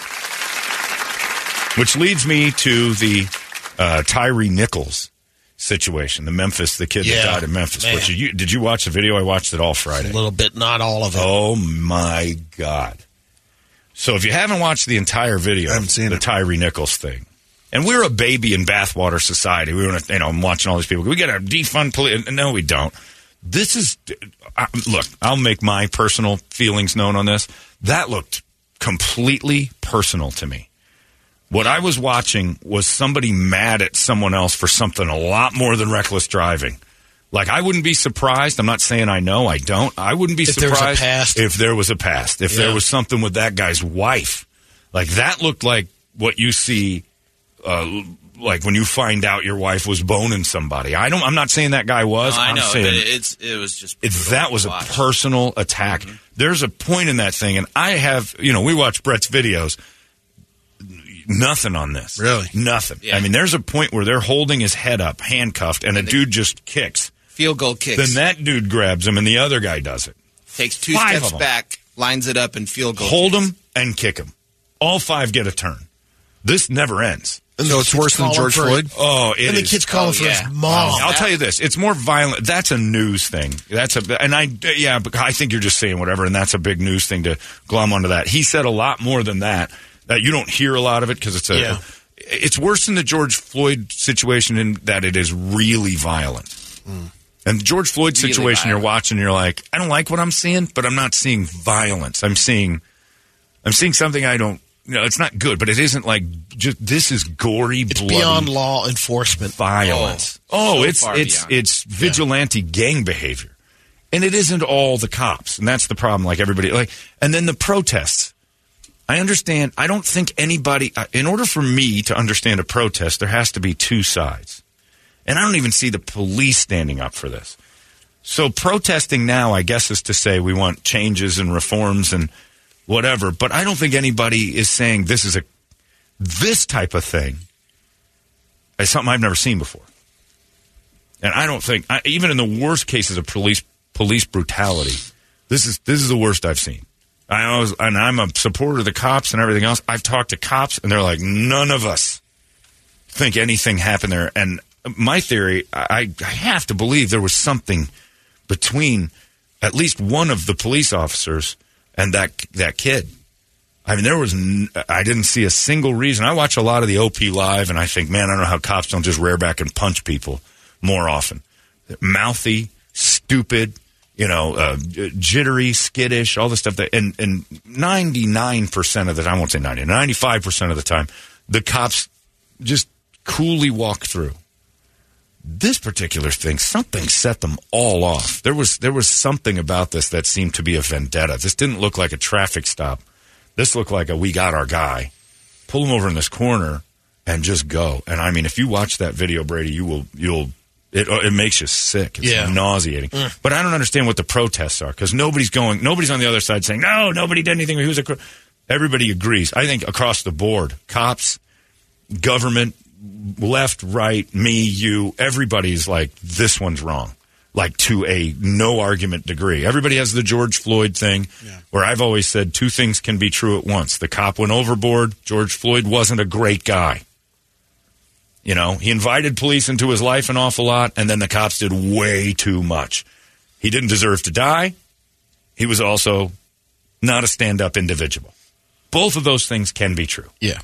Which leads me to the uh, Tyre Nichols situation, the Memphis, the kid Yeah, that died in Memphis. man. Which you, did you watch the video? I watched it all Friday. A little bit, not all of it. Oh my god! So if you haven't watched the entire video, I haven't seen the Tyre Nichols thing, and we're a baby in bathwater society. We want to, you know, I'm watching all these people. We got to defund police. No, we don't. This is look. I'll make my personal feelings known on this. That looked completely personal to me. What I was watching was somebody mad at someone else for something a lot more than reckless driving. Like I wouldn't be surprised. I'm not saying I know. I don't. I wouldn't be If there surprised past. if there was a past. If there was something with that guy's wife. Like that looked like what you see. Uh, like when you find out your wife was boning somebody. I don't. I'm not saying that guy was. No, I I'm know, saying but it's it was just it, that to was a personal attack. There's a point in that thing, and I have, you know, we watch Brett's videos. Nothing on this. Really? Nothing. I mean, there's a point where they're holding his head up, handcuffed, and a dude just kicks. field goal kicks. Then that dude grabs him, and the other guy does it. takes two Five steps back, lines it up, and field goal. Hold him and kick him. All five get a turn. This never ends. So it's worse than George Floyd? Oh, it and the is. kid's calling Oh, for yeah. his mom. I'll tell you this: it's more violent. That's a news thing. That's a, and I, yeah, but I think you're just saying whatever, and that's a big news thing to glom onto that. He said a lot more than that. That you don't hear a lot of it because it's a, Yeah. it's worse than the George Floyd situation in that it is really violent. And the George Floyd Really situation, you're watching, you're like, I don't like what I'm seeing, but I'm not seeing violence. I'm seeing, I'm seeing something I don't. You know, it's not good, but it isn't like just this is gory, It's bloody beyond law enforcement. violence. Oh, so it's it's beyond. it's vigilante gang behavior, and it isn't all the cops, and that's the problem. Like everybody, like, and then the protests. I understand. I don't think anybody. uh, In order for me to understand a protest, there has to be two sides, and I don't even see the police standing up for this. So protesting now, I guess, is to say we want changes and reforms and whatever. But I don't think anybody is saying this is a this type of thing is something I've never seen before. And I don't think, I, even in the worst cases of police police brutality, this is this is the worst I've seen. I was, and I'm a supporter of the cops and everything else. I've talked to cops, and they're like, none of us think anything happened there. And my theory, I, I have to believe there was something between at least one of the police officers and that that kid. I mean, there was. N- I didn't see a single reason. I watch a lot of the OP live, and I think, man, I don't know how cops don't just rear back and punch people more often. Mouthy, stupid, you know, uh, jittery, skittish, all the stuff that. And and ninety nine percent of the time, I won't say 90, 95 percent of the time, the cops just coolly walk through. This particular thing, something set them all off. There was there was something about this that seemed to be a vendetta. This didn't look like a traffic stop. This looked like a we got our guy. Pull him over in this corner and just go. And I mean, if you watch that video, Brady, you will you'll it it makes you sick. It's Yeah. nauseating. Mm. But I don't understand what the protests are because nobody's going. Nobody's on the other side saying no. Nobody did anything. He was a. cr-" Everybody agrees. I think across the board, cops, government, left, right, me, you, everybody's like, this one's wrong. Like to a no argument degree. Everybody has the George Floyd thing where I've always said two things can be true at once. The cop went overboard. George Floyd wasn't a great guy. You know, he invited police into his life an awful lot, and then the cops did way too much. He didn't deserve to die. He was also not a stand up individual. Both of those things can be true. Yeah.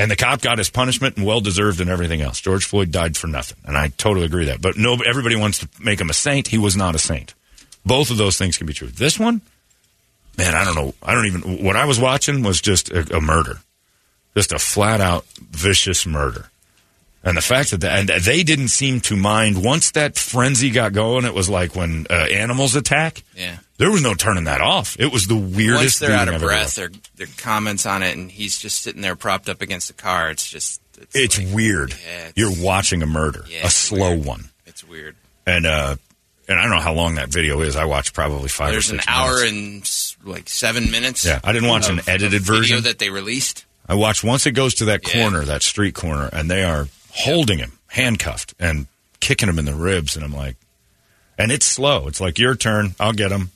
And the cop got his punishment and well deserved and everything else. George Floyd died for nothing. And I totally agree that. But no, everybody wants to make him a saint. He was not a saint. Both of those things can be true. This one, man, I don't know. I don't even, what I was watching was just a, a murder. Just a flat out vicious murder. And the fact that the, and they didn't seem to mind once that frenzy got going, it was like when uh, animals attack. Yeah. There was no turning that off. It was the weirdest Once they're thing out of breath, their their comments on it, and he's just sitting there propped up against the car. It's just it's, It's weird. Yeah, it's- You're watching a murder, Yeah, a slow weird. one. it's weird. And uh, and I don't know how long that video is. I watched probably five There's an hour minutes. and like seven minutes. Yeah, I didn't watch an edited of video version. that they released. I watched once it goes to that Yeah. corner, that street corner, and they are holding him handcuffed and kicking him in the ribs, and I'm like, and it's slow. It's like your turn. I'll get him.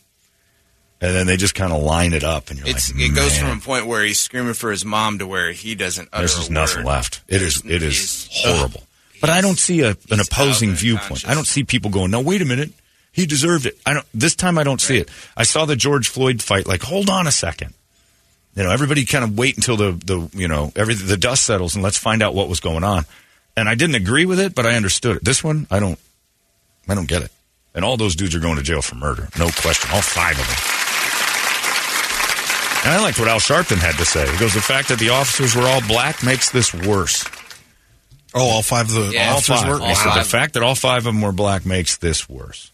and then they just kind of line it up, and you're It's like, it goes from a point where he's screaming for his mom to where he doesn't. Utter There's just nothing left. It is it is horrible. But I don't see a, an opposing viewpoint. I don't see people going, "No, wait a minute, he deserved it." I don't. This time, I don't see it. I saw the George Floyd fight. Like, hold on a second. You know, everybody kind of wait until the the you know every the dust settles and let's find out what was going on. And I didn't agree with it, but I understood it. This one, I don't. I don't get it. And all those dudes are going to jail for murder, no question. All five of them. And I liked what Al Sharpton had to say. He goes, "The fact that the officers were all black makes this worse." Oh, all five of the Yeah, all officers five. were. all He five. the fact that all five of them were black makes this worse.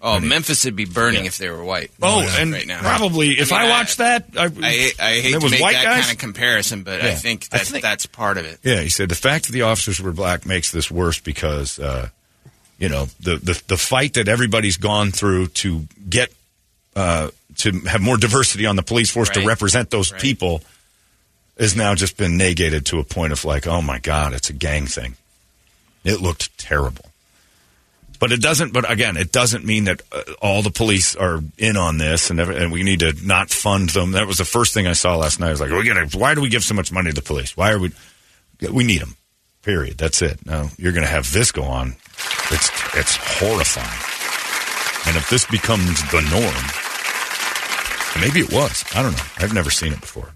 Oh, Memphis would be burning if they were white. Oh, Yeah. and right now. probably if I, mean, watched that, I, I, I hate there to was make white that guys. kind of comparison, but I Yeah. think I that think- that's part of it. Yeah, he said the fact that the officers were black makes this worse because, uh, you know, the, the the fight that everybody's gone through to get uh, to have more diversity on the police force to represent those Right. people has now just been negated to a point of like, oh my god, it's a gang thing. It looked terrible. But it doesn't. But again, it doesn't mean that uh, all the police are in on this, and every, and we need to not fund them. That was the first thing I saw last night. I was like, we gotta, why do we give so much money to the police? Why are we? We need them. Period. That's it. Now you're going to have this go on. It's it's horrifying. And if this becomes the norm, maybe it was. I don't know. I've never seen it before.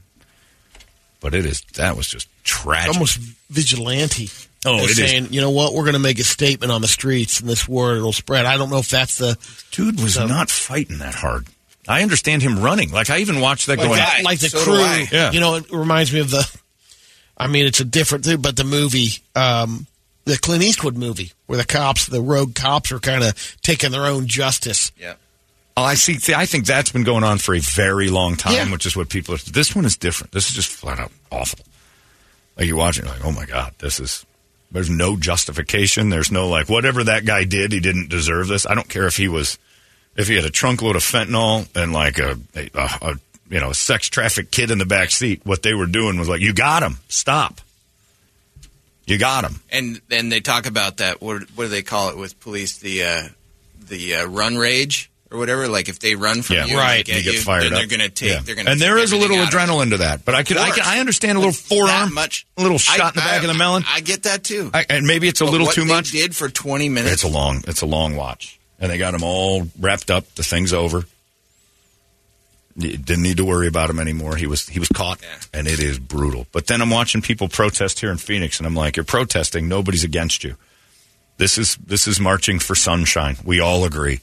But it is. That was just tragic. almost vigilante. Oh, They're it is. saying, you know what, we're going to make a statement on the streets, and this word will spread. I don't know if that's the Dude was So- not fighting that hard. I understand him running. Like I even watched that like, going. that- like the So crew. Yeah. You know, it reminds me of the. I mean, it's a different thing, but the movie, um, the Clint Eastwood movie, where the cops, the rogue cops, are kind of taking their own justice. Yeah. Oh, I see. see, I think that's been going on for a very long time, Yeah. which is what people are. This one is different. This is just flat out awful. Like you're watching, you're like, oh my god, this is. There's no justification. There's no like whatever that guy did, he didn't deserve this. I don't care if he was, if he had a trunk load of fentanyl and like a, a, a, a you know a sex trafficked kid in the back seat. What they were doing was like, you got him. Stop. You got him. And then they talk about that. What, what do they call it with police? The uh, the uh, run rage or whatever. Like if they run from Yeah, you, right. And You they get you, fired then up. they're going to take. Yeah. They're going to and there is a little adrenaline to that. But I can, I can, I understand a little forearm, much, a little shot in the I- back of the melon. I get that too. I, and maybe it's a But little what too they much. Did for twenty minutes. It's a long, it's a long watch, and they got him all wrapped up. The thing's over. You didn't need to worry about him anymore. He was he was caught, Yeah. and it is brutal. But then I'm watching people protest here in Phoenix, and I'm like, you're protesting. Nobody's against you. This is this is marching for sunshine. We all agree.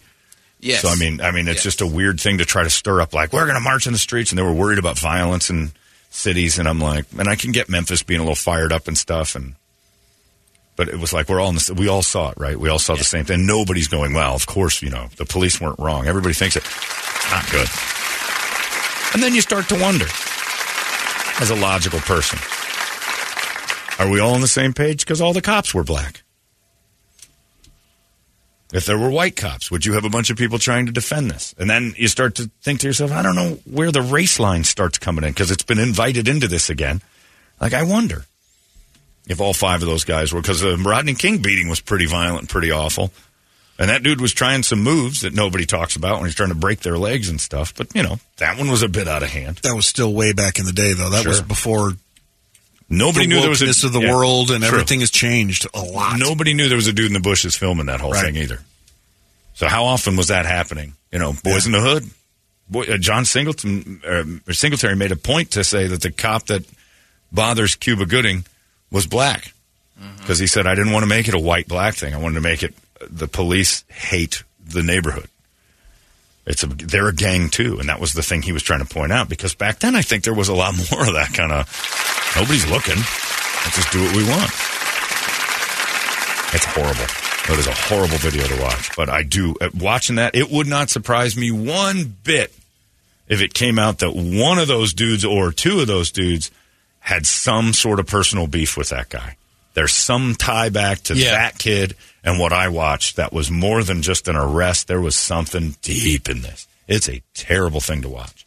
Yes. So I mean, I mean, it's Yes. just a weird thing to try to stir up. Like we're going to march in the streets, and they were worried about violence in cities, and I'm like, and I can get Memphis being a little fired up and stuff, and but it was like we're all in the, we all saw it, right? We all saw the same thing. Nobody's going, well, of course, you know, the police weren't wrong. Everybody thinks it. It's not good. And then you start to wonder, as a logical person, are we all on the same page? Because all the cops were black. If there were white cops, would you have a bunch of people trying to defend this? And then you start to think to yourself, I don't know where the race line starts coming in because it's been invited into this again. Like, I wonder if all five of those guys were because the Rodney King beating was pretty violent, and pretty awful. And that dude was trying some moves that nobody talks about when he's trying to break their legs and stuff. But, you know, that one was a bit out of hand. That was still way back in the day, though. That was before Nobody the knew there was a of the yeah, world, and true. everything has changed a lot. Nobody knew there was a dude in the bushes filming that whole Right. thing either. So how often was that happening? You know, Boyz n the Hood. Boy, uh, John Singleton uh, or Singletary made a point to say that the cop that bothers Cuba Gooding was black because he said I didn't want to make it a white black thing. I wanted to make it uh, the police hate the neighborhood. It's a they're a gang too, and that was the thing he was trying to point out. Because back then, I think there was a lot more of that kind of nobody's looking. Let's just do what we want. It's horrible. It is a horrible video to watch. But I do uh, watching that. It would not surprise me one bit if it came out that one of those dudes or two of those dudes had some sort of personal beef with that guy. There's some tie back to Yeah. that kid and what I watched that was more than just an arrest. There was something deep in this. It's a terrible thing to watch.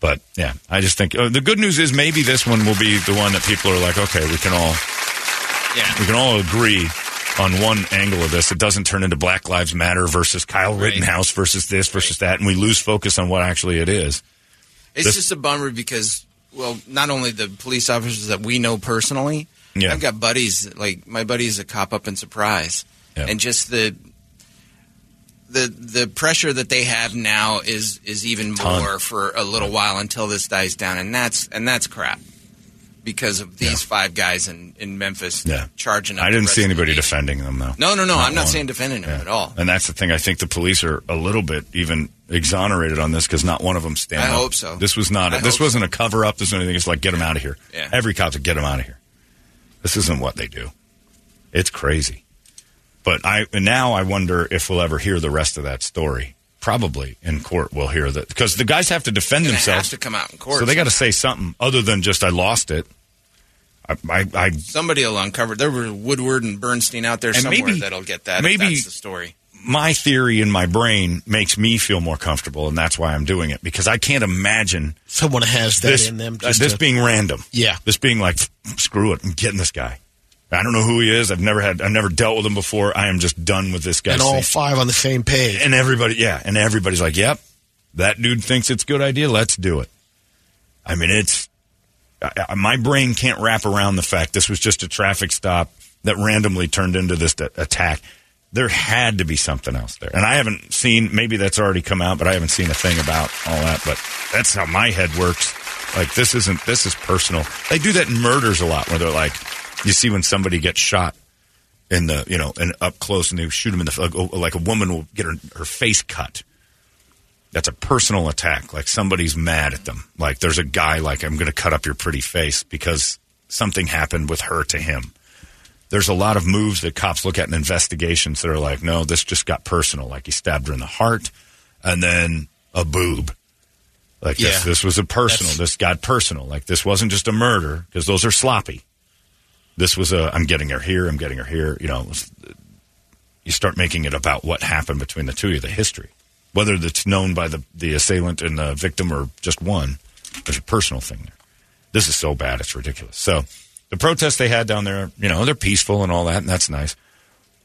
But yeah, I just think uh, the good news is maybe this one will be the one that people are like, okay, we can all Yeah. we can all agree on one angle of this. It doesn't turn into Black Lives Matter versus Kyle Rittenhouse versus this versus that, and we lose focus on what actually it is. It's This- just a bummer because, well, not only the police officers that we know personally, Yeah. I've got buddies like my buddy is a cop up in Surprise, Yeah. and just the the the pressure that they have now is is even Ton. more for a little while until this dies down, and that's and that's crap because of these five guys in in Memphis Yeah. charging. Up I didn't see of the anybody defending them though. No, no, no. I'm not one. saying defending them Yeah. at all. And that's the thing. I think the police are a little bit even exonerated on this because not one of them stand I up. hope so. This was not. I this wasn't a cover up. This was anything. It's like get them out of here. Yeah. Every cop to get them out of here. This isn't what they do. It's crazy. But I now I wonder if we'll ever hear the rest of that story. Probably in court we'll hear that because the guys have to defend themselves. have to come out in court. so they got to say something other than just I lost it. I, I, I Somebody will uncover. There were Woodward and Bernstein out there somewhere maybe- that'll get that. maybe- if that's the story. My theory in my brain makes me feel more comfortable, and that's why I'm doing it because I can't imagine Someone has that this, in them. uh, this to- being random. Yeah. this being like screw it, I'm getting this guy. I don't know who he is. I've never had. I've never dealt with him before. I am just done with this guy. and all five on the same page. and everybody, yeah, and everybody's like, "Yep, that dude thinks it's a good idea. Let's do it." I mean, it's I, I- my brain can't wrap around the fact this was just a traffic stop that randomly turned into this attack. There had to be something else there, and I haven't seen. Maybe that's already come out, but I haven't seen a thing about all that. But that's how my head works. Like this isn't. This is personal. They do that in murders a lot, where they're like, you see when somebody gets shot in the you know and up close and they shoot him in the like, oh, like a woman will get her, her face cut that's a personal attack like somebody's mad at them like there's a guy like i'm going to cut up your pretty face because something happened with her to him there's a lot of moves that cops look at in investigations that are like no this just got personal. Like he stabbed her in the heart and then a boob. Like this, Yeah. this was a personal. That's- this got personal. Like this wasn't just a murder because those are sloppy. This was a i'm getting her here i'm getting her here you know was, you start making it about what happened between the two of you the history. Whether it's known by the, the assailant and the victim or just one there's a personal thing there. This is so bad it's ridiculous. So the protests they had down there you know they're peaceful and all that and that's nice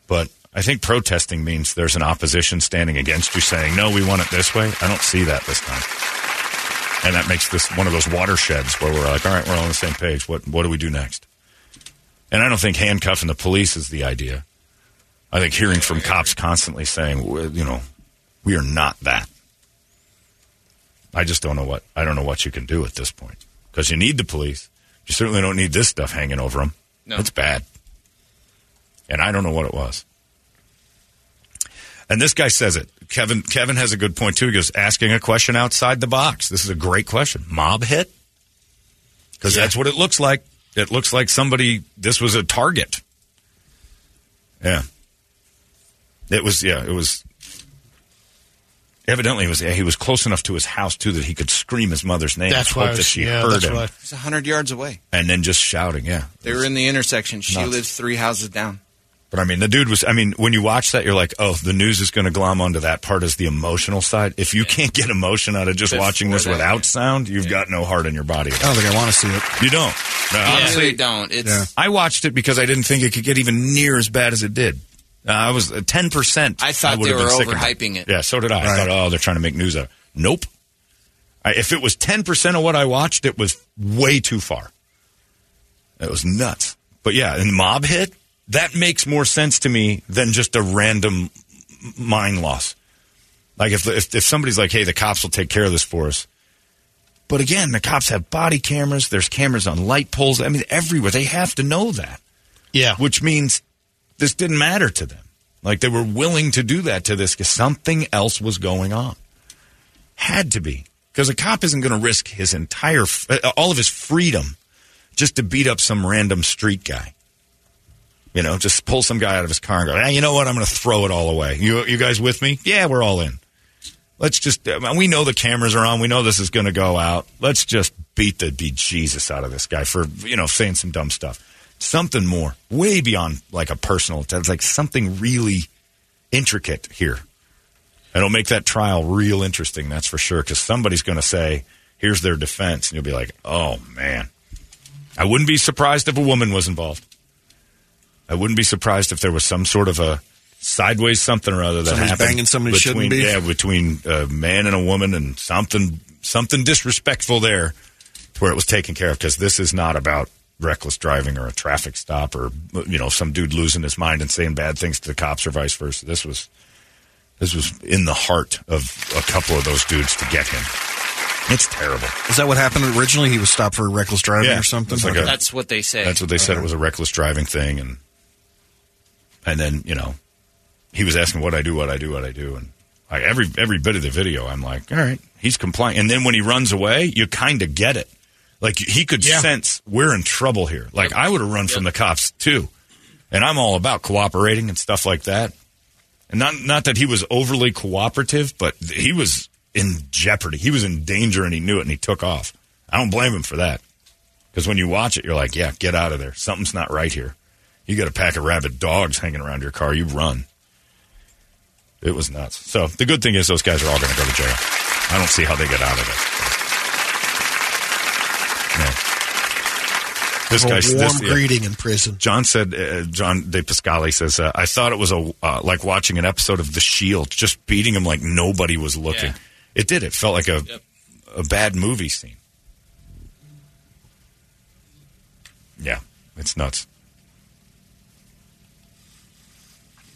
but i think protesting means there's an opposition standing against you saying no we want it this way i don't see that this time and that makes this one of those watersheds where we're like all right we're all on the same page what, what do we do next and I don't think handcuffing the police is the idea. I think hearing from cops constantly saying, you know, we are not that. I just don't know what I don't know what you can do at this point because you need the police. You certainly don't need this stuff hanging over them. No. It's bad, and I don't know what it was. And this guy says it. Kevin Kevin has a good point too. He goes asking a question outside the box. This is a great question. Mob hit because Yeah. that's what it looks like. It looks like somebody. This was a target. Yeah. It was. Yeah. It was. Evidently, it was. He was close enough to his house too that he could scream his mother's name. That's and why that she yeah, heard that's him, why- It's hundred yards away. and then just shouting. Yeah. They were in the intersection. She Nuts. lives three houses down. But I mean, the dude was. I mean, when you watch that, you're like, oh, the news is going to glom onto that part as the emotional side. If you can't get emotion out of just Before watching this that, without yeah. sound, you've got no heart in your body. I don't think I want to see it. You don't. No, I honestly, really don't. It's Yeah. I watched it because I didn't think it could get even near as bad as it did. Uh, I was ten percent. I thought they were overhyping it. Yeah, so did I. I thought, oh, they're trying to make news of it. Nope. I, if it was ten percent of what I watched, it was way too far. It was nuts. But yeah, and mob hit that makes more sense to me than just a random mind loss. Like if, if if somebody's like, hey, the cops will take care of this for us. But again, the cops have body cameras. There's cameras on light poles. I mean, everywhere. They have to know that Yeah. which means this didn't matter to them. Like they were willing to do that to this because something else was going on. Had to be because a cop isn't going to risk his entire, uh, all of his freedom, just to beat up some random street guy. You know, just pull some guy out of his car and go, hey, you know what? I'm going to throw it all away. You, you guys with me? Yeah, we're all in. Let's just, uh, we know the cameras are on. We know this is going to go out. Let's just beat the bejesus out of this guy for, you know, saying some dumb stuff. Something more, way beyond like a personal, it's like something really intricate here. And it'll make that trial real interesting, that's for sure, because somebody's going to say, here's their defense. And you'll be like, oh, man. I wouldn't be surprised if a woman was involved. I wouldn't be surprised if there was some sort of a sideways something or other that Somebody's happened banging somebody between shouldn't be. yeah between a man and a woman and something something disrespectful there where it was taken care of because this is not about reckless driving or a traffic stop or you know some dude losing his mind and saying bad things to the cops or vice versa. This was this was in the heart of a couple of those dudes to get him. It's terrible. Is that what happened originally? He was stopped for reckless driving Yeah, or something? it's like a- That's what they say. That's what they said. It was a reckless driving thing, and and then you know he was asking what I do, what I do, what I do, and like every every bit of the video, I'm like, all right, he's complying. And then when he runs away, you kind of get it. Like he could Yeah. sense we're in trouble here. Like I would have run from the cops too, and I'm all about cooperating and stuff like that. And not not that he was overly cooperative, but he was in jeopardy. He was in danger, and he knew it, and he took off. I don't blame him for that. Because when you watch it, you're like, yeah, get out of there. Something's not right here. You got a pack of rabid dogs hanging around your car. You run. It was nuts. So the good thing is those guys are all going to go to jail. I don't see how they get out of it. This a guy, warm this, yeah. greeting in prison. John said, uh, John De Pascali says, uh, I thought it was a uh, like watching an episode of The Shield, just beating him like nobody was looking. Yeah. It did. It felt like a a bad movie scene. Yeah, it's nuts.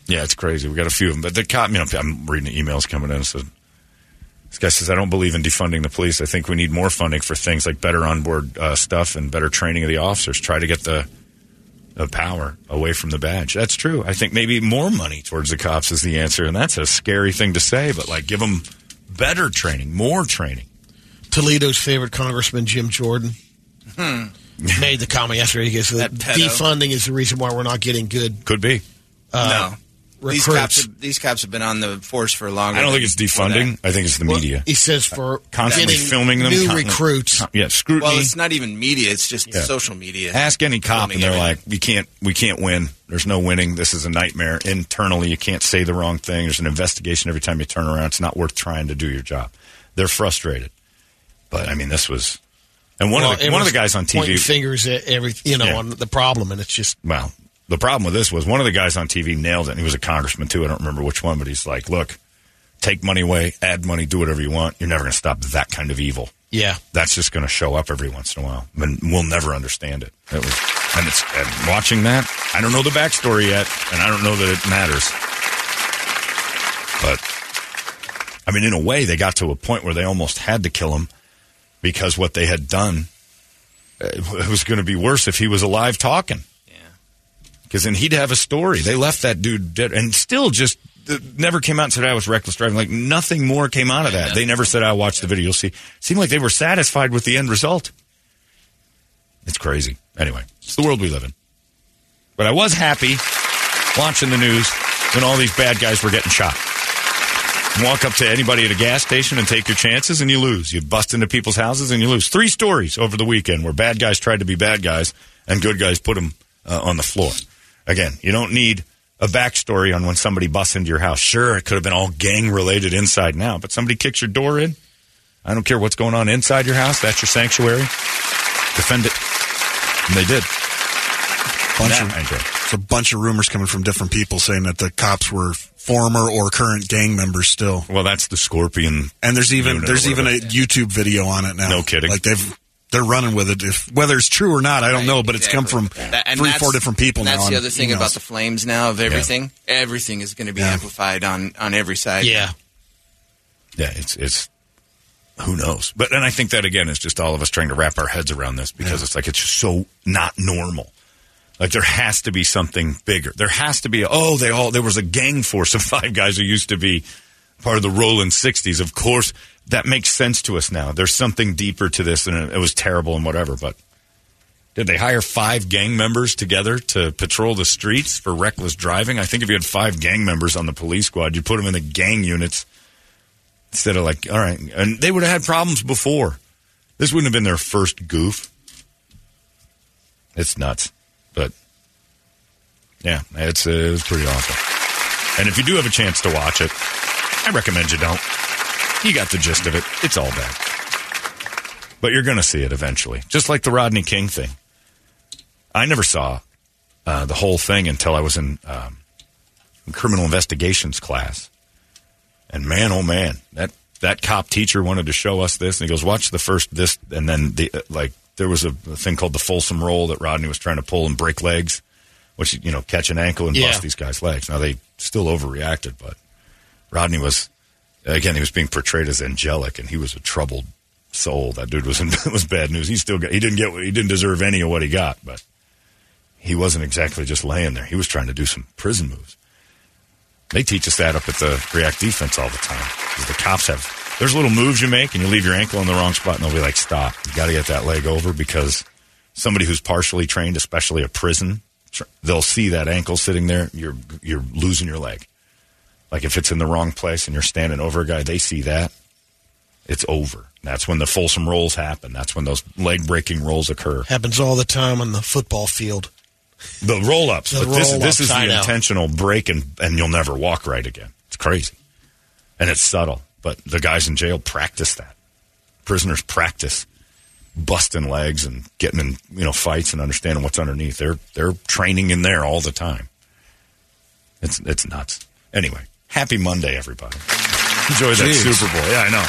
Yeah, it's crazy. We got a few of them, but the cop. You know, I'm reading the emails coming in. So this guy says, "I don't believe in defunding the police. I think we need more funding for things like better onboard uh, stuff and better training of the officers. Try to get the the power away from the badge. That's true. I think maybe more money towards the cops is the answer, and that's a scary thing to say. But like, give them better training, more training. Toledo's favorite congressman, Jim Jordan, made the comment yesterday. He goes, That pedo. defunding is the reason why we're not getting good Could be. uh, no. These recruits. cops, have, these cops have been on the force for a longer. I don't think it's defunding. I think it's the Well, media He says for uh, constantly filming them. new con- recruits. con- yeah, scrutiny. Well, it's not even media; it's just Yeah. social media. Ask any cop, and they're everything. like, "We can't, we can't win. There's no winning. This is a nightmare. Internally, you can't say the wrong thing. There's an investigation every time you turn around. It's not worth trying to do your job." They're frustrated, but I mean, this was, and one Well, of the one of the guys on pointing TV. fingers at every you know Yeah. on the problem, and it's just Well, the problem with this was one of the guys on TV nailed it. And he was a congressman too. I don't remember which one, but he's like, "Look, take money away, add money, do whatever you want. You're never going to stop that kind of evil." yeah. that's just going to show up every once in a while, and we'll never understand it. It was, and it's and watching that. I don't know the backstory yet, and I don't know that it matters. But I mean, in a way, they got to a point where they almost had to kill him because what they had done uh, it was going to be worse if he was alive talking. Because then he'd have a story. They left that dude dead, and still just uh, never came out and said I was reckless driving. Like nothing more came out of that. They never said I watched the video. You'll see. Seemed like they were satisfied with the end result. It's crazy. Anyway, it's the world we live in. But I was happy watching the news when all these bad guys were getting shot. Walk up to anybody at a gas station and take your chances, and you lose. You bust into people's houses and you lose. Three stories over the weekend where bad guys tried to be bad guys and good guys put them uh, on the floor. Again, you don't need a backstory on when somebody busts into your house. Sure, it could have been all gang related inside now, but somebody kicks your door in. I don't care what's going on inside your house. That's your sanctuary. Defend it. And they did. bunch of, It's a bunch of rumors coming from different people saying that the cops were former or current gang members still. Well, that's the Scorpion. And there's even there's even a. YouTube video on it now. No kidding. Like they've they're running with it. If whether it's true or not, I don't know. But it's come from That- three, that's- four different people and now. That's the other thing emails. about the flames now of everything. Everything is going to be Yeah. amplified on on every side. Yeah. Yeah, it's it's who knows. But and I think that again is just all of us trying to wrap our heads around this because it's like it's just so not normal. Like there has to be something bigger. There has to be. A, oh, they all there was a gang force of five guys who used to be part of the Rollin' 60s. Of course, that makes sense to us now. There's something deeper to this, and it, it was terrible and whatever. But did they hire five gang members together to patrol the streets for reckless driving? I think if you had five gang members on the police squad, you put them in the gang units instead of like, all right, and they would have had problems before. This wouldn't have been their first goof. It's nuts, but yeah, it's uh, it's pretty awful. And if you do have a chance to watch it, I recommend you don't. You got the gist of it. It's all bad, but you're going to see it eventually, just like the Rodney King thing. I never saw uh, the whole thing until I was in um, criminal investigations class. And man, oh man, that that cop teacher wanted to show us this, and he goes, "Watch the first this," and then the uh, like there was a, a thing called the Folsom roll that Rodney was trying to pull and break legs, which you know catch an ankle and Yeah. bust these guys' legs. Now they still overreacted, but Rodney was again he was being portrayed as angelic, and he was a troubled soul. That dude was in, was bad news. He still got, he didn't get he didn't deserve any of what he got, but he wasn't exactly just laying there. He was trying to do some prison moves. They teach us that up at the React defense all the time. the cops have there's little moves you make and you leave your ankle in the wrong spot and they'll be like, stop. You got to get that leg over because somebody who's partially trained, especially a prison, they'll see that ankle sitting there. You're you're losing your leg. Like if it's in the wrong place and you're standing over a guy, they see that. It's over. That's when the Folsom rolls happen. That's when those leg breaking rolls occur. Happens all the time on the football field. The roll ups. But this, roll-ups, this is I the know. intentional break, and, and you'll never walk right again. It's crazy. And it's subtle. But the guys in jail practice that. Prisoners practice busting legs and getting in you know fights and understanding what's underneath. They're they're training in there all the time. It's it's nuts. Anyway, happy Monday, everybody. Enjoy that Jeez. Super Bowl. Yeah, I know.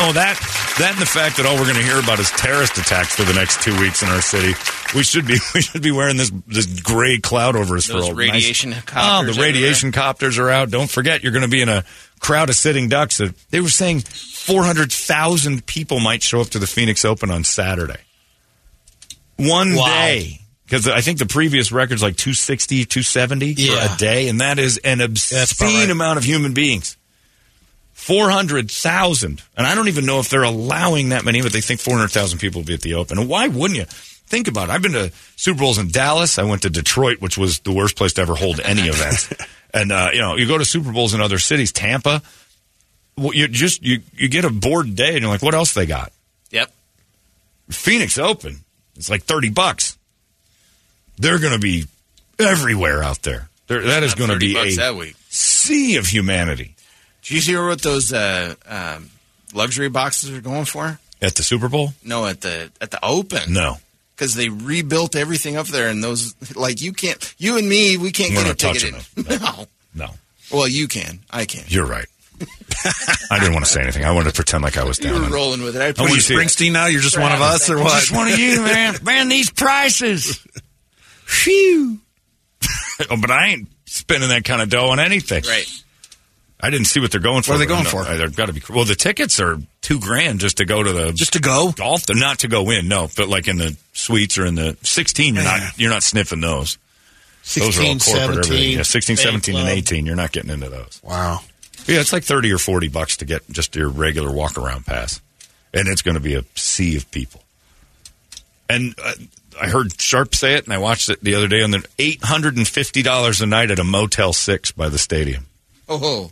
Oh, that that and the fact that all we're going to hear about is terrorist attacks for the next two weeks in our city. We should be we should be wearing this this gray cloud over us Those for a radiation nice, copters Oh, the radiation copters are out. Don't forget, you're going to be in a crowd of sitting ducks. That they were saying four hundred thousand people might show up to the Phoenix Open on Saturday. One Wow. day. Because I think the previous record's like 260, 270 Yeah. for a day, and that is an obscene right. amount of human beings. 400,000. And I don't even know if they're allowing that many, but they think 400,000 people will be at the Open. And why wouldn't you? Think about it. I've been to Super Bowls in Dallas. I went to Detroit, which was the worst place to ever hold any event. and, uh, you know, you go to Super Bowls in other cities, Tampa, well, you just, you, you get a bored day and you're like, what else they got? Yep. Phoenix Open. It's like 30 bucks. They're going to be everywhere out there. There, that is going to be a that week. sea of humanity. Did you hear what those uh, um, luxury boxes are going for? At the Super Bowl? No, at the at the Open. No. because they rebuilt everything up there, and those like you can't, you and me, we can't We're get a not ticket. touching in. No. No. Well, you can. I can. You're right. I didn't want to say anything. I wanted to pretend like I was You down. were in- rolling with it. I I What want are you, to see- Springsteen now? You're just one of us, or what? Just one of you, man. Man, these prices. Phew. oh, but I ain't spending that kind of dough on anything. Right. I didn't see what they're going for. What are they going I for? They've got to be. Well, the tickets are two grand just to go to the Just to go? golf. They're not to go in, no. But like in the suites or in the sixteen, you're Man. not. You're not sniffing those. those are all 16, corporate. everything. 17. Yeah, 16, Bank 17, and eighteen. You're not getting into those. Wow. Yeah, it's like thirty or forty bucks to get just your regular walk around pass, and it's going to be a sea of people. And uh, I heard Sharp say it, and I watched it the other day on the eight hundred and fifty dollars a night at a Motel Six by the stadium. Oh,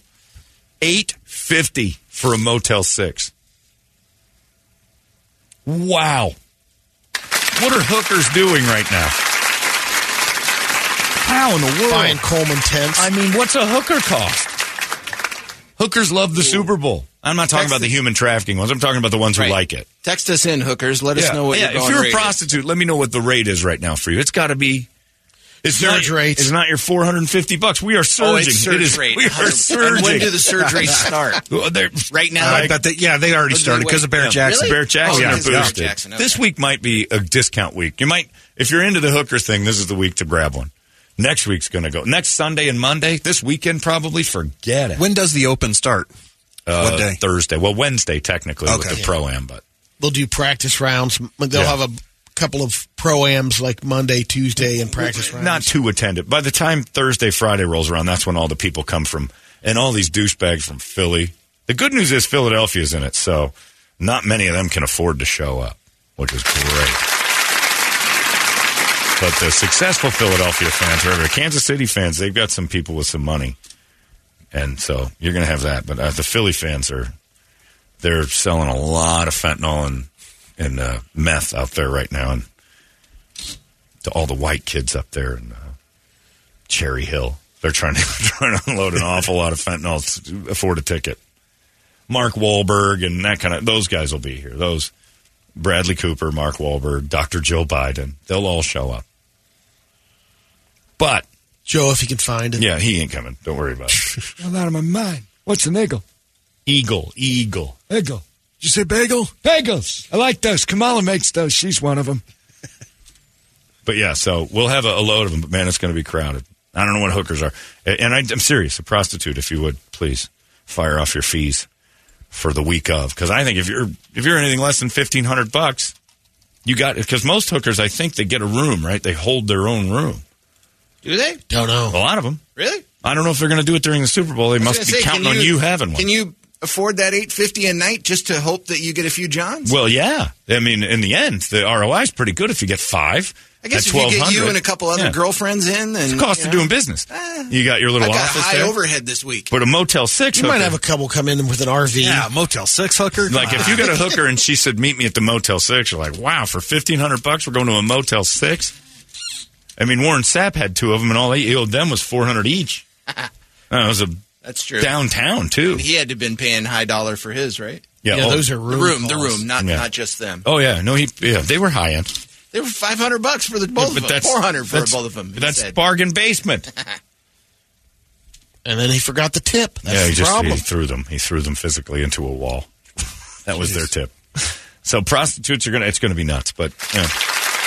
Eight fifty for a Motel Six. Wow, what are hookers doing right now? How in the world? Buying Coleman tents. I mean, what's a hooker cost? Hookers love the Super Bowl. I'm not talking Text about the us- human trafficking ones. I'm talking about the ones who like it. Text us in, hookers. Let us know what yeah. you're If you're a rate is. prostitute, let me know what the rate is right now for you. It's got to be. It's Surge not, rates. It's not your 450 bucks. We are surging. Oh, it's surge it is, rate. We are surging. When do the surge rates start? Well, Right now? I bet yeah, they already started because of Bear Yeah, Jackson. Barrett Jackson Oh, boosted. Jackson, okay. This week might be a discount week. You might, if you're into the hooker thing, this is the week to grab one. Next week's going to go. Next Sunday and Monday, this weekend probably, forget it. When does the Open start? Uh, what day? Thursday. Well, Wednesday technically with Okay. the pro am, but They'll do practice rounds. They'll Yeah. have a couple of pro-ams like Monday, Tuesday, and practice rounds. not too attended. By the time Thursday, Friday rolls around, that's when all the people come from, and all these douchebags from Philly. The good news is Philadelphia's in it, so not many of them can afford to show up, which is great. But the successful Philadelphia fans, or the Kansas City fans, they've got some people with some money, and so you're going to have that. But uh, the Philly fans are they're selling a lot of fentanyl and and uh, meth out there right now, and to all the white kids up there in uh, Cherry Hill, they're trying to trying to unload an awful lot of fentanyl to afford a ticket. Mark Wahlberg and that kind of those guys will be here. Those Bradley Cooper, Mark Wahlberg, Dr. Joe Biden, they'll all show up. But Joe, if he can find it. yeah, he ain't coming. Don't worry about it. I'm out of my mind. What's the eagle? Eagle, eagle. Eagle. Did you say bagel? Bagels. I like those. Kamala makes those. She's one of them. But yeah, so we'll have a, a load of them. But man, it's going to be crowded. I don't know what hookers are, and I, I'm serious. A prostitute, if you would please fire off your fees for the week of, because I think if you're if you're anything less than fifteen hundred bucks, you got because most hookers, I think they get a room, right? They hold their own room. Do they? Don't know. A lot of them. Really? I don't know if they're going to do it during the Super Bowl. They must be say, counting can on you having one. Can you afford that eight fifty a night just to hope that you get a few Johns? Well, yeah. I mean, in the end, the ROI is pretty good if you get five. I guess at if you get 1200. you and a couple other Yeah. girlfriends in, and It's the cost you of doing business. Eh. you got your little I got office high there. overhead this week. But a Motel 6 You hooker, might have a couple come in with an RV. Yeah, Motel 6 hooker. like if you got a hooker and she said, meet me at the Motel 6, you're like, wow, for 1500 bucks, we're going to a Motel 6? I mean, Warren Sapp had two of them, and all he owed them was 400 each. That was a That's true. downtown, too. And he had to have been paying high dollar for his, right? Yeah, Yeah, oh, those are The room. room, the room, not Yeah. not just them. Oh, yeah. No, he, yeah, they were high end. They were five hundred bucks for the both but of them. that's Four hundred for both of them. he That's said. bargain basement. And then he forgot the tip. That's yeah, he the just problem. he threw them. He threw them physically into a wall. That was their tip. So prostitutes are gonna. It's gonna be nuts. But yeah,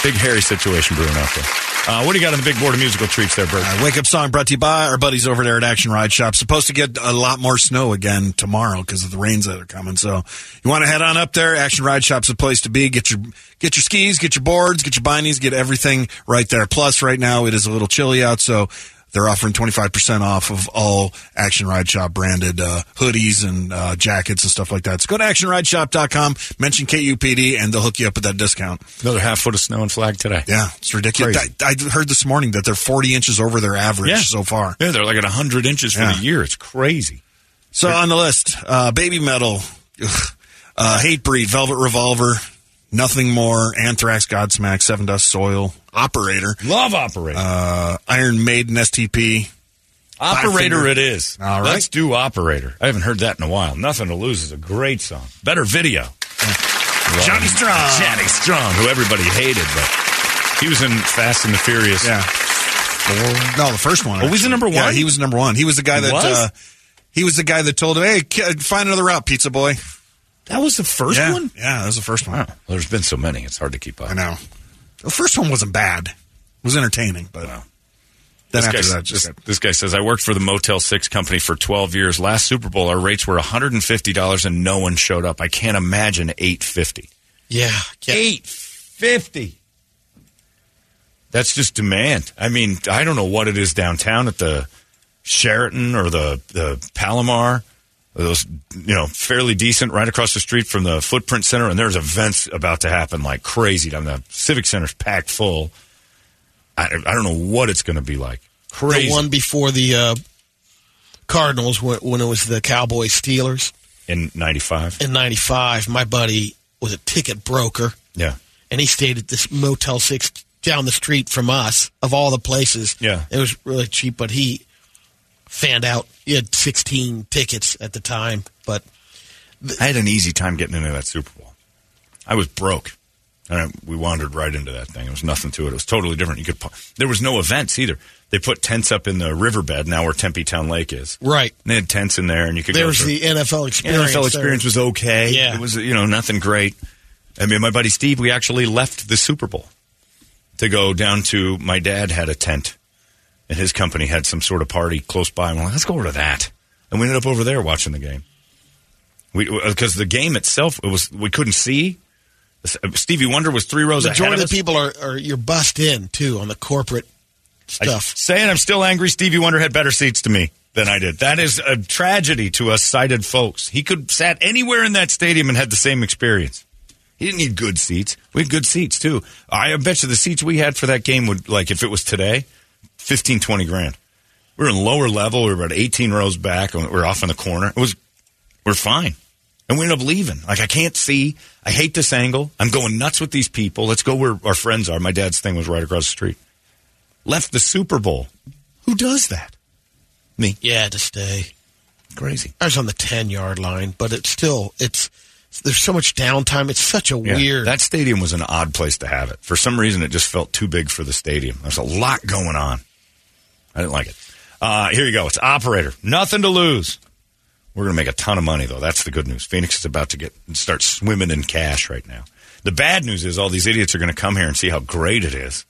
big hairy situation brewing out there. Uh, what do you got on the big board of musical treats there, Bert? Uh, wake up song brought to you by our buddies over there at Action Ride Shop. Supposed to get a lot more snow again tomorrow because of the rains that are coming. So you want to head on up there. Action Ride Shop's the place to be. Get your get your skis, get your boards, get your binies, get everything right there. Plus, right now it is a little chilly out, so they're offering twenty five percent off of all Action Ride Shop branded uh, hoodies and uh, jackets and stuff like that. So go to actionrideshop.com, mention KUPD, and they'll hook you up with that discount. Another half foot of snow and flag today. Yeah, it's ridiculous. I, I heard this morning that they're 40 inches over their average Yeah. so far. Yeah, they're like at hundred inches for Yeah. the year. It's crazy. So on the list, uh, Babymetal, uh, Hatebreed, Velvet Revolver, Nothing More, Anthrax, Godsmack, Sevendust Soil, Operator, Love operator. uh, Iron Maiden, STP. operator, it is. All right. Let's do operator. I haven't heard that in a while. Nothing to lose is a great song. Better video. Johnny Strong. Johnny Strong, who everybody hated, but he was in Fast and the Furious. Yeah. No, the first one. Oh, he was the number Yeah, one? he was number one. He was the guy He that? Uh, he was the guy that told him, "Hey, find another route, Pizza Boy." That was the first yeah. one. Yeah, that was the first one. Wow. Well, there's been so many; it's hard to keep up. I know. The first one wasn't bad. It was entertaining, but Wow. then This after guy, that, just this, this guy says, I worked for the Motel 6 company for 12 years. Last Super Bowl, our rates were $150 and no one showed up. I can't imagine 850 Yeah. yeah. 850 That's just demand. I mean, I don't know what it is downtown at the Sheraton or the, the Palomar. Those, you know, fairly decent right across the street from the Footprint Center, and there's events about to happen like crazy. I mean, the Civic Center's packed full. I, I don't know what it's going to be like. Crazy. The one before the uh, Cardinals when, when it was the Cowboys Steelers in 95. in '95. My buddy was a ticket broker, Yeah. and he stayed at this Motel Six down the street from us. Of all the places, Yeah. it was really cheap. But he fanned out. He had 16 tickets at the time, but I had an easy time getting into that Super Bowl. I was broke. And I, we wandered right into that thing. There was nothing to it. It was totally different. You could. There was no events either. They put tents up in the riverbed now where Tempe Town Lake is. right And they had tents in there, and you could. there was through. the NFL experience. NFL experience there. was okay. Yeah. It was, you know, nothing great. I mean, my buddy Steve, we actually left the Super Bowl to go down to my dad had a tent, and his company had some sort of party close by. And we're like, let's go over to that. And we ended up over there watching the game. We uh, because the game itself it was we couldn't see. Uh, Stevie Wonder was three rows ahead Majority of of the people are, are you're bust in too on the corporate I- stuff. saying I'm still angry. Stevie Wonder had better seats to me than I did. That is a tragedy to us sighted folks. He could sat anywhere in that stadium and had the same experience. He didn't need good seats. We had good seats too. I bet you the seats we had for that game would like if it was today, 15, 20 grand. We were in lower level. We were about 18 rows back. and We were off in the corner. It was we're fine. And we ended up leaving. Like I can't see. I hate this angle. I'm going nuts with these people. Let's go where our friends are. My dad's thing was right across the street. Left the Super Bowl. Who does that? Me. Yeah, to stay. Crazy. I was on the 10 yard line, but it's still, it's, there's so much downtime. It's such a Yeah. weird. That stadium was an odd place to have it. For some reason, it just felt too big for the stadium. There's a lot going on. I didn't like it. Uh, here you go. It's operator. Nothing to lose. We're going to make a ton of money, though. That's the good news. Phoenix is about to get start swimming in cash right now. The bad news is all these idiots are going to come here and see how great it is.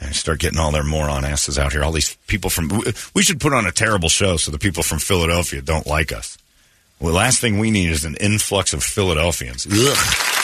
And start getting all their moron asses out here. All these people from. We should put on a terrible show so the people from Philadelphia don't like us. Well, the last thing we need is an influx of Philadelphians. Ugh.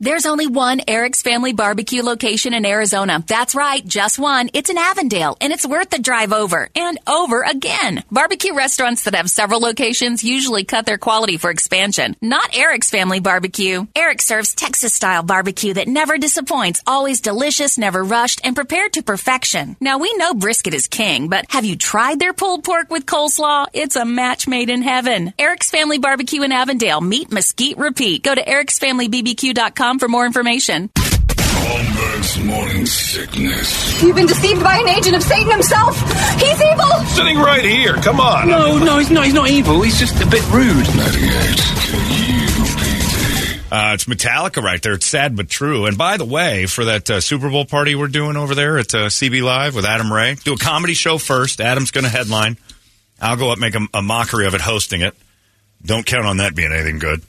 There's only one Eric's Family Barbecue location in Arizona. That's right, just one. It's in Avondale, and it's worth the drive over and over again. Barbecue restaurants that have several locations usually cut their quality for expansion. Not Eric's Family Barbecue. Eric serves Texas style barbecue that never disappoints, always delicious, never rushed, and prepared to perfection. Now, we know brisket is king, but have you tried their pulled pork with coleslaw? It's a match made in heaven. Eric's Family Barbecue in Avondale. Meat Mesquite Repeat. Go to ericsfamilybbq.com for more information. Holmberg's morning sickness. You've been deceived by an agent of Satan himself. He's evil. Sitting right here. Come on. No, no, he's not. He's not evil. He's just a bit rude. 98 Uh, it's Metallica right there. It's sad but true. And by the way, for that uh, Super Bowl party we're doing over there at uh, CB Live with Adam Ray, do a comedy show first. Adam's going to headline. I'll go up make a, a mockery of it, hosting it. Don't count on that being anything good.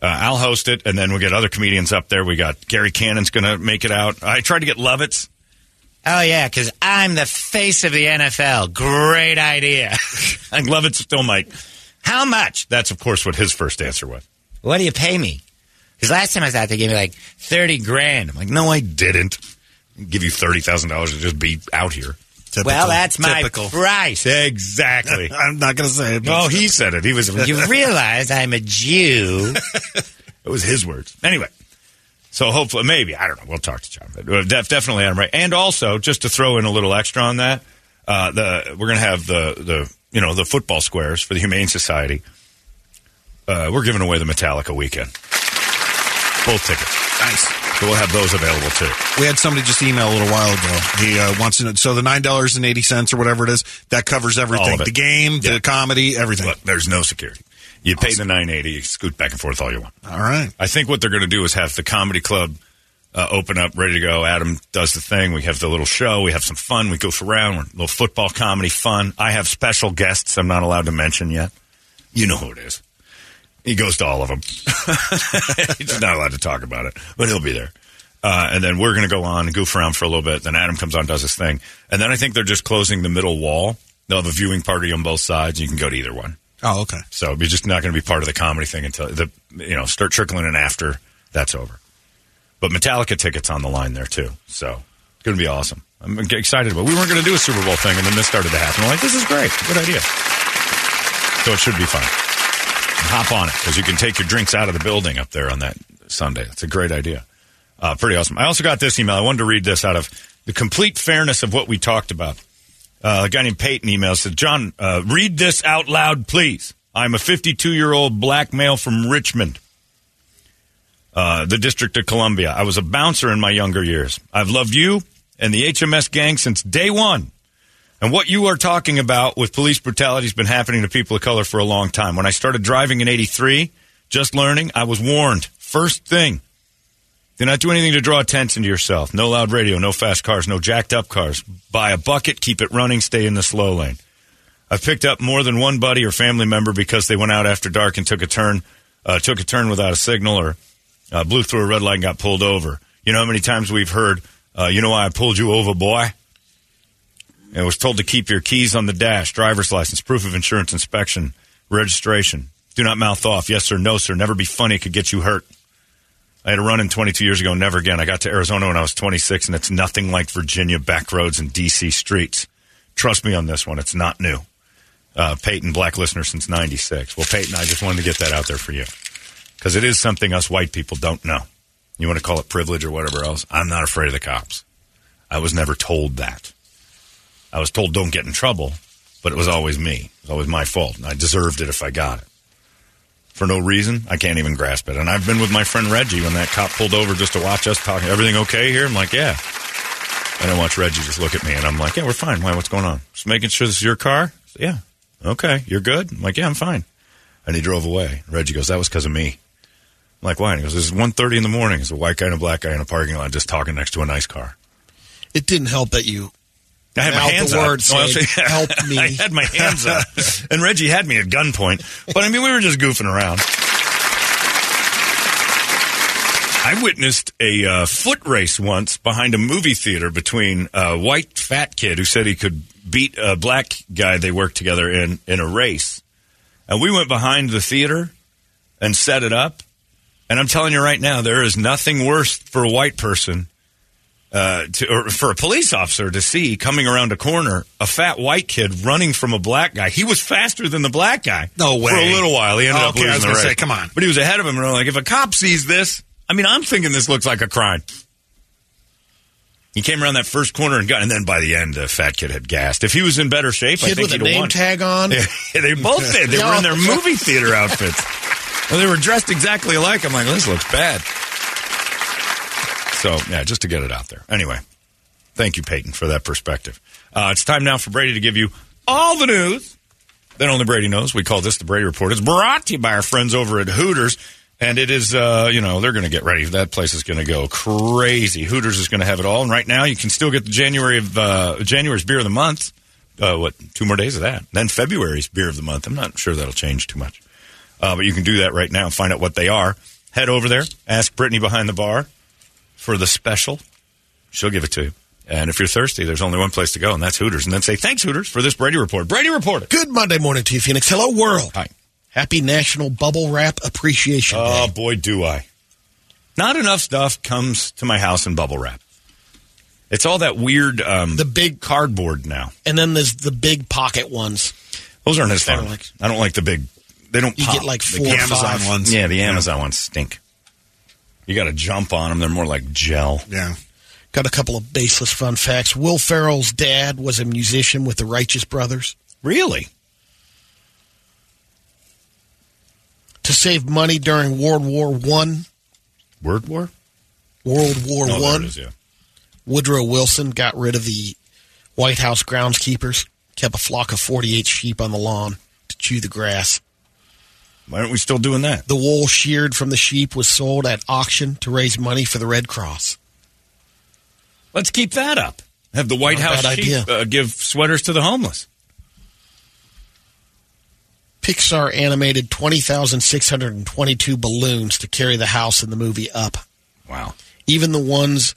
Uh, I'll host it, and then we'll get other comedians up there. We got Gary Cannon's going to make it out. I tried to get Lovitz. Oh yeah, because I'm the face of the NFL. Great idea. Think Lovitz still might. How much? That's, of course, what his first answer was. What do you pay me? Because last time I was out, they gave me like thirty grand. I'm like, no, I didn't. Give you $30,000 to just be out here. Well, that's my Typical. price. Exactly. I'm not going to say it. but- No, he said it. He was. You realize I'm a Jew. It was his words. Anyway, so hopefully, maybe I don't know. We'll talk to John, but uh, def- definitely Adam Ray. And also, just to throw in a little extra on that, uh, the we're going to have the the you know the football squares for the Humane Society. Uh, we're giving away the Metallica weekend, both tickets. Nice. So we'll have those available too. We had somebody just email a little while ago. He uh, wants to know. So the nine dollars and eighty cents or whatever it is that covers everything: the game, Yeah. the comedy, everything. Look, there's no security. You pay the nine eighty, you scoot back and forth all you want. All right. I think what they're going to do is have the comedy club uh, open up, ready to go. Adam does the thing. We have the little show. We have some fun. We goof around. We're a little football comedy fun. I have special guests I'm not allowed to mention yet. You know who it is. He goes to all of them. He's not allowed to talk about it, but he'll be there. Uh, and then we're going to go on and goof around for a little bit. Then Adam comes on, does his thing. And then I think they're just closing the middle wall. They'll have a viewing party on both sides. You can go to either one. Oh, okay. So you're just not going to be part of the comedy thing until the you know start trickling in after that's over. But Metallica tickets on the line there too, so it's going to be awesome. I'm excited about. It. We weren't going to do a Super Bowl thing, and then this started to happen. I'm like, this is great, good idea. So it should be fun. Hop on it because you can take your drinks out of the building up there on that Sunday. It's a great idea. Uh, pretty awesome. I also got this email. I wanted to read this out of the complete fairness of what we talked about. Uh, a guy named Peyton emails said, John, uh, read this out loud, please. I'm a 52 year old black male from Richmond, uh, the District of Columbia. I was a bouncer in my younger years. I've loved you and the HMS gang since day one. And what you are talking about with police brutality has been happening to people of color for a long time. When I started driving in 83, just learning, I was warned. First thing, do not do anything to draw attention to yourself. No loud radio, no fast cars, no jacked up cars. Buy a bucket, keep it running, stay in the slow lane. I've picked up more than one buddy or family member because they went out after dark and took a turn, uh, took a turn without a signal or uh, blew through a red light and got pulled over. You know how many times we've heard, uh, you know why I pulled you over, boy? I was told to keep your keys on the dash, driver's license, proof of insurance, inspection, registration. Do not mouth off. Yes, sir. No, sir. Never be funny. It could get you hurt. I had a run in 22 years ago. Never again. I got to Arizona when I was 26, and it's nothing like Virginia back roads and D.C. streets. Trust me on this one. It's not new. Uh, Peyton, black listener since 96. Well, Peyton, I just wanted to get that out there for you because it is something us white people don't know. You want to call it privilege or whatever else? I'm not afraid of the cops. I was never told that. I was told don't get in trouble, but it was always me. It was always my fault, and I deserved it if I got it. For no reason, I can't even grasp it. And I've been with my friend Reggie when that cop pulled over just to watch us talking. Everything okay here? I'm like, yeah. And I watch Reggie just look at me, and I'm like, yeah, we're fine. Why? What's going on? Just making sure this is your car? Yeah. Okay. You're good? I'm like, yeah, I'm fine. And he drove away. Reggie goes, that was because of me. I'm like, why? And he goes, this is 1.30 in the morning. There's a white guy and a black guy in a parking lot just talking next to a nice car. It didn't help that you. I had my hands the up. word No, I'm saying, saying- "Help me." I had my hands up, and Reggie had me at gunpoint. But I mean, we were just goofing around. I witnessed a uh, foot race once behind a movie theater between a white fat kid who said he could beat a black guy they worked together in in a race, and we went behind the theater and set it up. And I'm telling you right now, there is nothing worse for a white person uh, to, or for a police officer to see coming around a corner a fat white kid running from a black guy. He was faster than the black guy. No way. For a little while, he ended Oh, up okay, I losing was the race. say, come on. But he was ahead of him, and I'm like, if a cop sees this, I mean, I'm thinking this looks like a crime. He came around that first corner and got, and then by the end, the fat kid had gassed. If he was in better shape, I Kid think with a he'd have name won. tag on. Yeah, they both did. They were in their movie theater outfits. Well, they were dressed exactly alike. I'm like, this looks bad. So, yeah, just to get it out there. Anyway, thank you, Peyton, for that perspective. Uh, it's time now for Brady to give you all the news that only Brady knows. We call this the Brady Report. It's brought to you by our friends over at Hooters. And it is, uh, you know, they're going to get ready. That place is going to go crazy. Hooters is going to have it all. And right now, you can still get the January of uh, January's beer of the month. Uh, what two more days of that? Then February's beer of the month. I'm not sure that'll change too much, uh, but you can do that right now. And find out what they are. Head over there. Ask Brittany behind the bar for the special. She'll give it to you. And if you're thirsty, there's only one place to go, and that's Hooters. And then say thanks, Hooters, for this Brady report. Brady report. Good Monday morning to you, Phoenix. Hello, world. Hi. Happy National Bubble Wrap Appreciation Oh Day. boy, do I! Not enough stuff comes to my house in bubble wrap. It's all that weird, um, The big, cardboard now. and then there's the big pocket ones. Those aren't as fun. like- I don't like the big. They don't. You pop. get like The four or Amazon five. ones. Yeah, the Amazon ones stink. You got to jump on them. They're more like gel. Yeah. Got a couple of baseless fun facts. Will Ferrell's dad was a musician with the Righteous Brothers. Really? To save money during World War One, Word war? World War Oh, there One, yeah. Woodrow Wilson got rid of the White House groundskeepers, kept a flock of 48 sheep on the lawn to chew the grass. Why aren't we still doing that? The wool sheared from the sheep was sold at auction to raise money for the Red Cross. Let's keep that up. Have the White Not House sheep, idea. uh, give sweaters to the homeless. Pixar animated 20,622 balloons to carry the house in the movie Up. Wow. Even the ones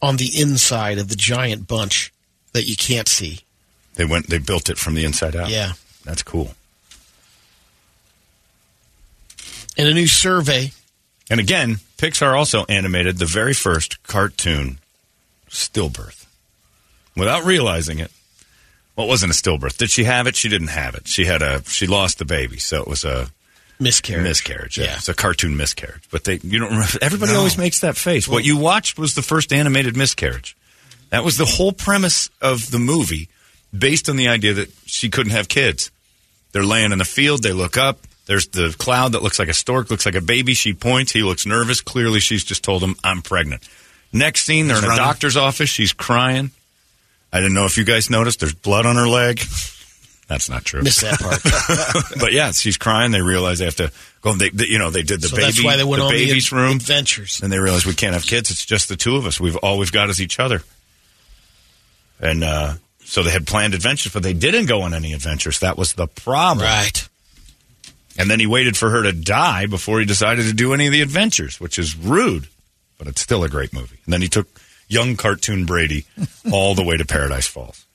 on the inside of the giant bunch that you can't see. They went. They built it from the inside out. Yeah. that's cool. In a new survey, And again, Pixar also animated the very first cartoon stillbirth without realizing it. Well, it wasn't a stillbirth. Did she have it? She didn't have it. She had a. She lost the baby, so it was a miscarriage. miscarriage. Yeah, Yeah. it's a cartoon miscarriage. But they, you don't. remember Everybody No. always makes that face. what you watched was the first animated miscarriage. That was the whole premise of the movie, based on the idea that she couldn't have kids. They're laying in the field. They look up. There's the cloud that looks like a stork, looks like a baby. She points. He looks nervous. Clearly, she's just told him, "I'm pregnant." Next scene, they're in a doctor's office. She's crying. I didn't know if you guys noticed. There's blood on her leg. That's not true. missed that part. but yeah, she's crying. They realize they have to go. They, they- you know, they did the so baby, that's why they went the baby's the room, adventures. and they realize we can't have kids. It's just the two of us. We've all we've got is each other. And uh, so they had planned adventures, but they didn't go on any adventures. That was the problem. Right. And then he waited for her to die before he decided to do any of the adventures, which is rude, but it's still a great movie. And then he took young cartoon Brady all the way to Paradise Falls.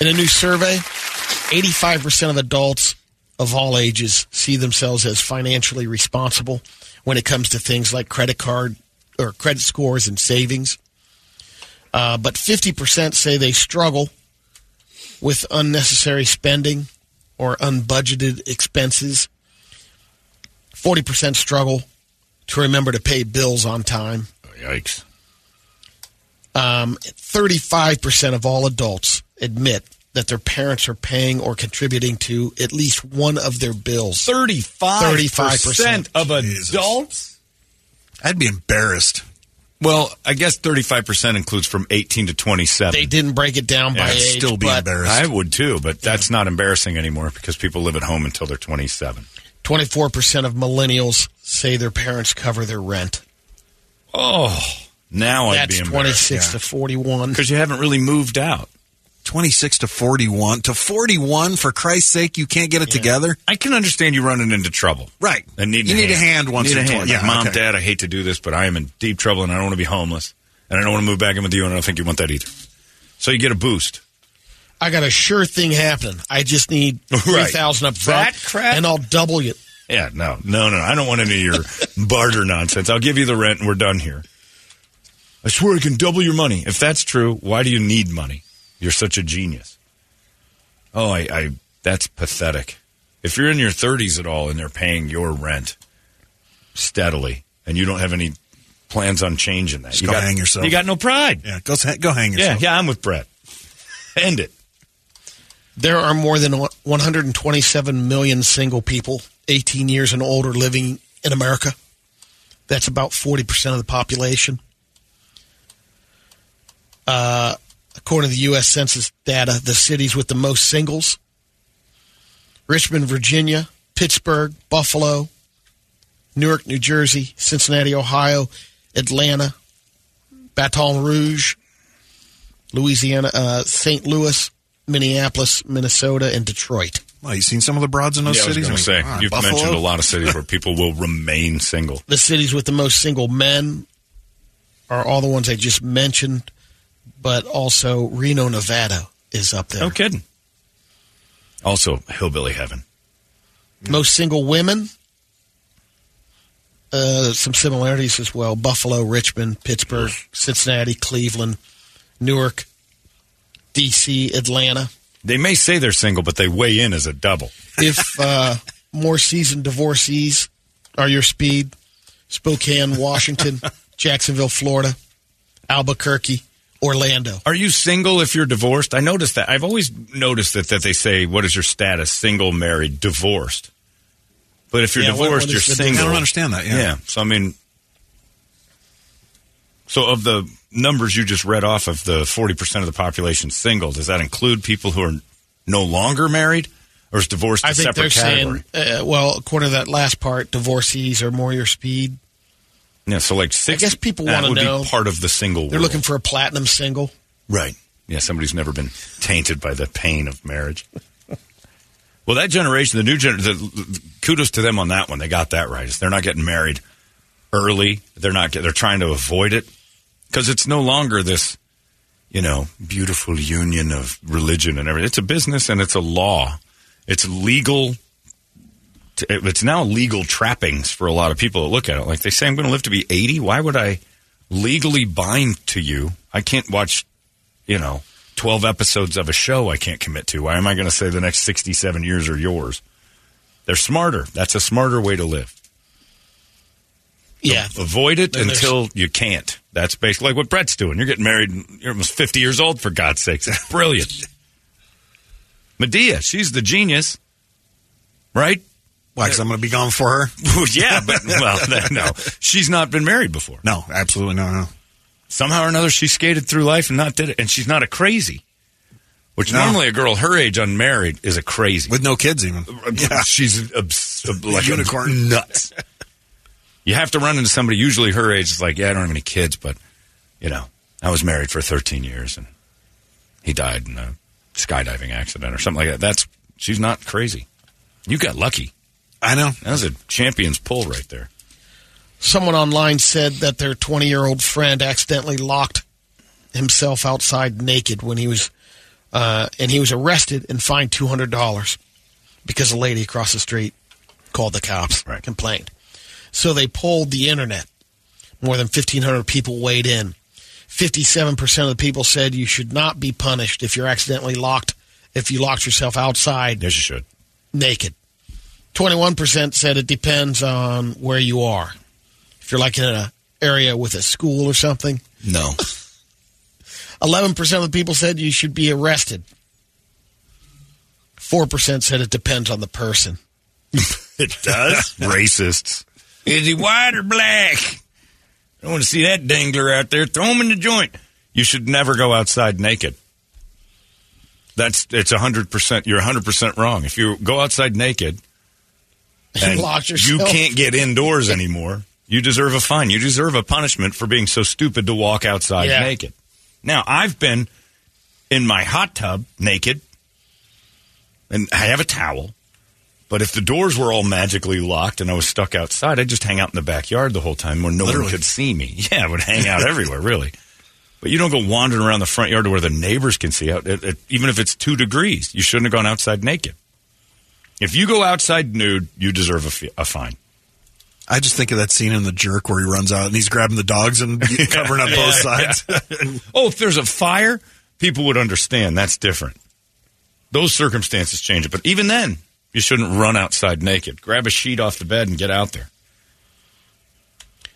In a new survey, 85% of adults of all ages see themselves as financially responsible when it comes to things like credit card or credit scores and savings. Uh, but 50% say they struggle with unnecessary spending or unbudgeted expenses. 40% struggle to remember to pay bills on time. Yikes. Um, 35% of all adults admit that their parents are paying or contributing to at least one of their bills. 35 35% of Jesus. adults? I'd be embarrassed. Well, I guess 35% includes from 18 to 27. They didn't break it down by Yeah, age, still be but embarrassed. I would too, but that's not embarrassing anymore because people live at home until they're 27. 24% of millennials say their parents cover their rent. Oh, now I'd That's be embarrassed. 26 to 41. Because you haven't really moved out. 26 to 41. To 41, for Christ's sake, you can't get it together? I can understand you running into trouble. Right. And need You need a hand once need a hand. Yeah, Like, Mom, okay. Dad, I hate to do this, but I am in deep trouble and I don't want to be homeless. And I don't want to move back in with you, and I don't think you want that either. So you get a boost. I got a sure thing happening. I just need Right. 3000 up front, That crap? and I'll double it. Yeah, no, no, no. I don't want any of your barter nonsense. I'll give you the rent and we're done here. I swear I can double your money. If that's true, why do you need money? You're such a genius. Oh, I, I that's pathetic. If you're in your 30s at all and they're paying your rent steadily and you don't have any plans on changing that, Just you go got, hang yourself. You got no pride. Yeah, go, go hang Yeah, yeah, I'm with Brett. End it. There are more than 127 million single people 18 years and older living in America. That's about 40% of the population. Uh, according to the U.S. Census data, the cities with the most singles Richmond, Virginia, Pittsburgh, Buffalo, Newark, New Jersey, Cincinnati, Ohio, Atlanta, Baton Rouge, Louisiana, uh, St. Louis, Minneapolis, Minnesota, and Detroit. Well, you seen some of the broads in those yeah, cities? I was going to mean, say, ah, you've Buffalo? mentioned a lot of cities where people will remain single. The cities with the most single men are all the ones I just mentioned, but also Reno, Nevada is up there. No kidding. Also, hillbilly heaven. Most single women, uh, some similarities as well. Buffalo, Richmond, Pittsburgh, Cincinnati, Cleveland, Newark, D.C., Atlanta. They may say they're single, but they weigh in as a double. If uh, more seasoned divorcees are your speed, Spokane, Washington, Jacksonville, Florida, Albuquerque, Orlando. Are you single if you're divorced? I noticed that. I've always noticed that, that they say, what is your status? Single, married, divorced. But if you're Yeah, divorced, you're single. I don't understand that, yeah. So, I mean, so of the numbers you just read off of the 40% of the population single, does that include people who are no longer married? Or is divorced a I think they're category? saying, uh, well, according to that last part, divorcees are more your speed. Yeah, so like six. I guess people wanna know. be part of the single They're world. looking for a platinum single. Right. Yeah, somebody's who's never been tainted by the pain of marriage. well, that generation, the new generation, kudos to them on that one. They got that right. They're not getting married early. They're not. Get, they're trying to avoid it because it's no longer this, you know, beautiful union of religion and everything. It's a business and it's a law. It's legal. T- It's now legal trappings for a lot of people that look at it. Like they say, I'm going to live to be 80. Why would I legally bind to you? I can't watch you know, 12 episodes of a show I can't commit to. Why am I going to say the next 67 years are yours? They're smarter. That's a smarter way to live. Yeah. Avoid it Then there's- until you can't. That's basically like what Brett's doing. You're getting married, and you're almost 50 years old, for God's sakes. Brilliant. Medea, she's the genius, right? Why? Because I'm going to be gone for her? yeah, but, well, no. She's not been married before. No, absolutely no, no. Somehow or another, she skated through life and not did it. And she's not a crazy. Which No. normally a girl her age unmarried is a crazy. With no kids, even. Uh, uh, yeah. She's obs- like unicorn. nuts. you have to run into somebody usually her age. It's like, yeah, I don't have any kids, but you know, I was married for 13 years and he died in a skydiving accident or something like that. That's she's not crazy. You got lucky. I know. That was a champion's pull right there. Someone online said that their 20 year old friend accidentally locked himself outside naked when he was, uh, and he was arrested and fined $200 because a lady across the street called the cops, Right. complained. So they polled the internet. More than 1,500 people weighed in. 57% of the people said you should not be punished if you're accidentally locked, if you locked yourself outside Yes, you should. naked. 21% said it depends on where you are. If you're like in an area with a school or something. No. 11% of the people said you should be arrested. 4% said it depends on the person. it does. Racists. Is he white or black? I don't want to see that dangler out there. Throw him in the joint. You should never go outside naked. That's it's hundred percent. You're hundred percent wrong. If you go outside naked and you can't get indoors anymore, you deserve a fine. You deserve a punishment for being so stupid to walk outside Yeah. naked. Now I've been in my hot tub naked, and I have a towel. But if the doors were all magically locked and I was stuck outside, I'd just hang out in the backyard the whole time where no one could see me. Yeah, I would hang out everywhere, really. But you don't go wandering around the front yard to where the neighbors can see out. It, it, even if it's two degrees, you shouldn't have gone outside naked. If you go outside nude, you deserve a, fi- a fine. I just think of that scene in The Jerk where he runs out and he's grabbing the dogs and covering up both sides. Oh, if there's a fire, people would understand. That's different. Those circumstances change it. But even then, you shouldn't run outside naked. Grab a sheet off the bed and get out there.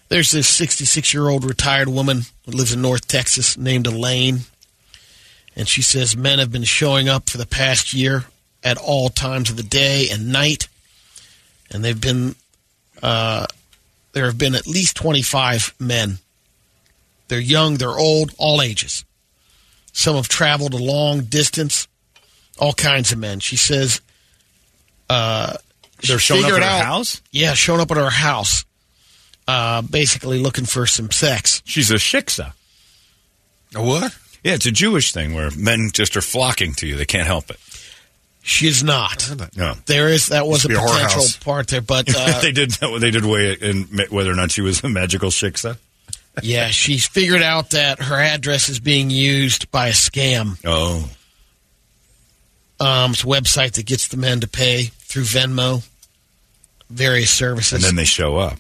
There's this 66 year old retired woman who lives in North Texas named Elaine. And she says men have been showing up for the past year at all times of the day and night. And they've been, uh, there have been at least 25 men. They're young, they're old, all ages. Some have traveled a long distance, all kinds of men. She says, uh, They're she showing up at her out- house? Yeah, showing up at her house, uh, basically looking for some sex. She's a shiksa. A what? Yeah, it's a Jewish thing where men just are flocking to you. They can't help it. She is not. No. There is that was a potential part there, but uh, they did they did weigh in whether or not she was a magical shiksa. yeah, she's figured out that her address is being used by a scam. Oh, Um, it's a website that gets the men to pay through Venmo, various services, and then they show up.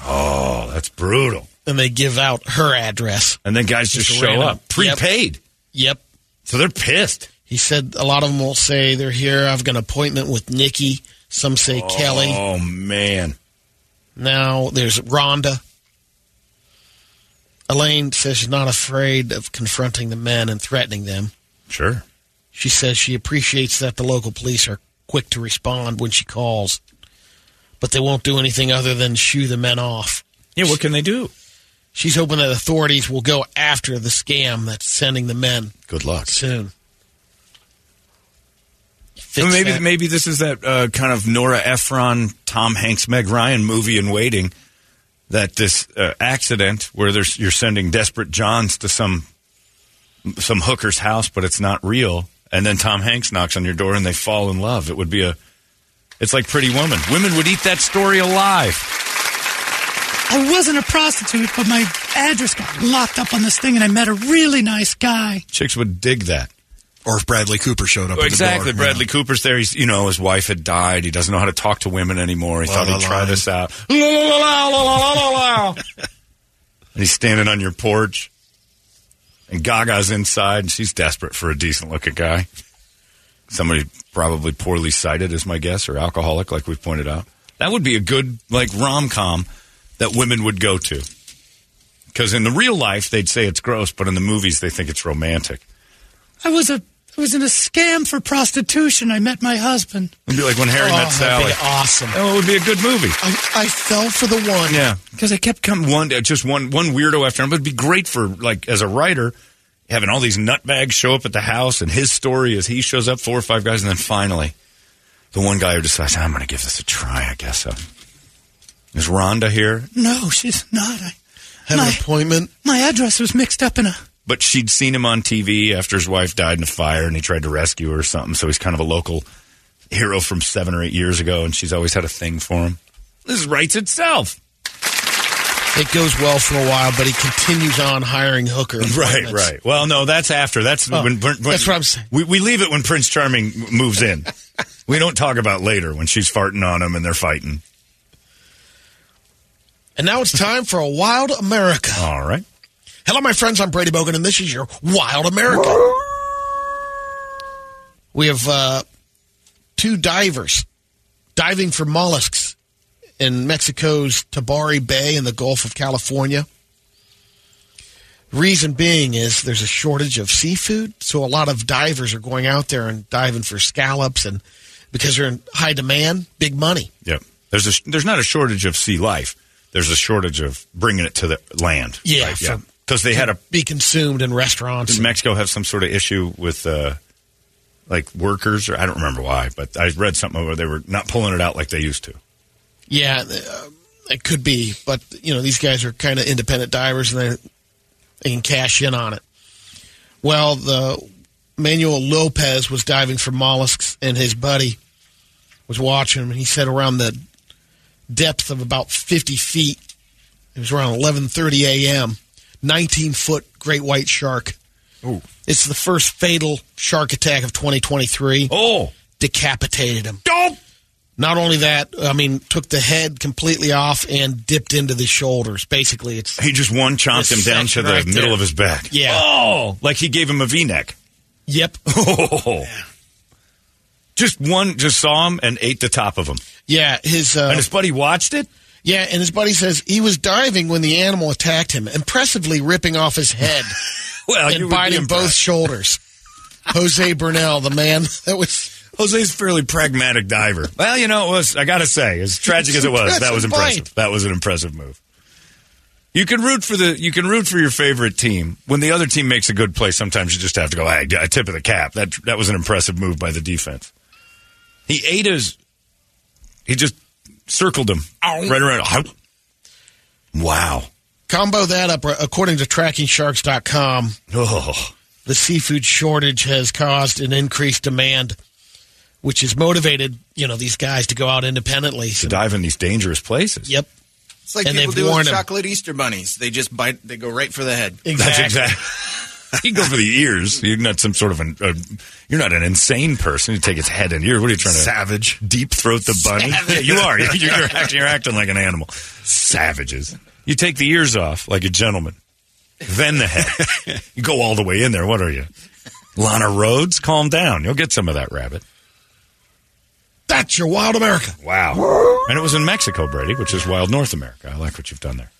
Oh, that's brutal. and they give out her address. And then guys just, Just show up prepaid. Yep. So they're pissed. He said a lot of them will say they're here. I've got an appointment with Nikki. Some say oh, Kelly. Oh man. Now there's Rhonda. Elaine says she's not afraid of confronting the men and threatening them. Sure. She says she appreciates that the local police are quick to respond when she calls, but they won't do anything other than shoo the men off. Yeah, what can they do? She's hoping that authorities will go after the scam that's sending the men Good luck. soon. Well, maybe that. maybe this is that uh, kind of Nora Ephron, Tom Hanks, Meg Ryan movie in waiting. That this uh, accident where there's you're sending desperate Johns to some some hooker's house, but it's not real, and then Tom Hanks knocks on your door and they fall in love. It would be a it's like Pretty Woman. Women would eat that story alive. I wasn't a prostitute, but my address got locked up on this thing, and I met a really nice guy. Chicks would dig that. Or if Bradley Cooper showed up. at the exactly. door, Bradley Cooper's there. He's, you know, his wife had died. He doesn't know how to talk to women anymore. He La, thought la, he'd la. try this out. La, la, la, la, la, la, la, la. and he's standing on your porch, and Gaga's inside, and she's desperate for a decent looking guy. Somebody probably poorly sighted, is my guess, or alcoholic, like we've pointed out. That would be a good, like, rom com that women would go to. Because in the real life, they'd say it's gross, but in the movies, they think it's romantic. I was a I was in a scam for prostitution. I met my husband. It'd be like when Harry Oh, met Sally. that'd be awesome. Oh, it would be a good movie. I, I fell for the one. Yeah, because I kept coming one, uh, just one, one weirdo after another. It'd be great for like as a writer, having all these nutbags show up at the house, and his story is he shows up four or five guys, and then finally, the one guy who decides I'm going to give this a try. I guess so. Is Rhonda here? No, she's not. I, Have my, an appointment. my address was mixed up in a. But she'd seen him on TV after his wife died in a fire, and he tried to rescue her or something. So he's kind of a local hero from seven or eight years ago, and she's always had a thing for him. This writes itself. It goes well for a while, but he continues on hiring hooker. Right, right. Well, no, that's after. That's Oh, when, when- that's what I'm saying. We, we leave it when Prince Charming moves in. we don't talk about later when she's farting on him and they're fighting. And now it's time for a Wild America. All right. Hello, my friends. I'm Brady Bogan, and this is your Wild America. We have uh, two divers diving for mollusks in Mexico's Tobari Bay in the Gulf of California. Reason being is there's a shortage of seafood, so a lot of divers are going out there and diving for scallops, and because they're in high demand, big money. Yep. There's a, there's not a shortage of sea life. there's a shortage of bringing it to the land. Yeah, Right, for- Because they had a be consumed in restaurants. Did Mexico have some sort of issue with uh, like workers, or I don't remember why, but I read something where they were not pulling it out like they used to. Yeah, uh, it could be, but you know these guys are kind of independent divers, and they they can cash in on it. Well, the Manuel Lopez was diving for mollusks, and his buddy was watching him. And he said around the depth of about fifty feet, it was around eleven thirty a.m. Nineteen foot great white shark. Ooh. It's the first fatal shark attack of 2023. Oh, decapitated him. Don't. Not only that, I mean, took the head completely off and dipped into the shoulders. Basically, it's He just one chomped him down to the right middle there. of his back. Yeah. Oh, like he gave him a V neck. Yep. Oh. Just one, just saw him and ate the top of him. Yeah, his uh, And his buddy watched it. Yeah, and his buddy says he was diving when the animal attacked him, impressively ripping off his head Well, and biting both shoulders. Jose Burnell, the man that was Jose's a fairly pragmatic diver. Well, you know, it was, I got to say, as tragic as it was, that was Impressive. That was an impressive move. You can root for the you can root for your favorite team. When the other team makes a good play, sometimes you just have to go, hey, a tip of the cap. That that was an impressive move by the defense. He ate his he just circled him right around. Wow. combo that up. Uh, according to TrackingSharks.com, Oh. the seafood shortage has caused an increased demand, which has motivated you know these guys to go out independently. To dive in these dangerous places. Yep. It's like And people do with chocolate Easter bunnies. They just bite. They go right for the head. That's exactly. you go for the ears. You're not some sort of an. Uh, you're not an insane person. You take its head and ear. What are you trying to Savage. deep throat the bunny? Yeah, you are. You're, you're acting. You're acting like an animal. Savages. You take the ears off like a gentleman, then the head. you go all the way in there. What are you, Lana Rhoades? Calm down. You'll get some of that rabbit. That's your wild America. Wow. And it was in Mexico, Brady, which is wild North America. I like what you've done there.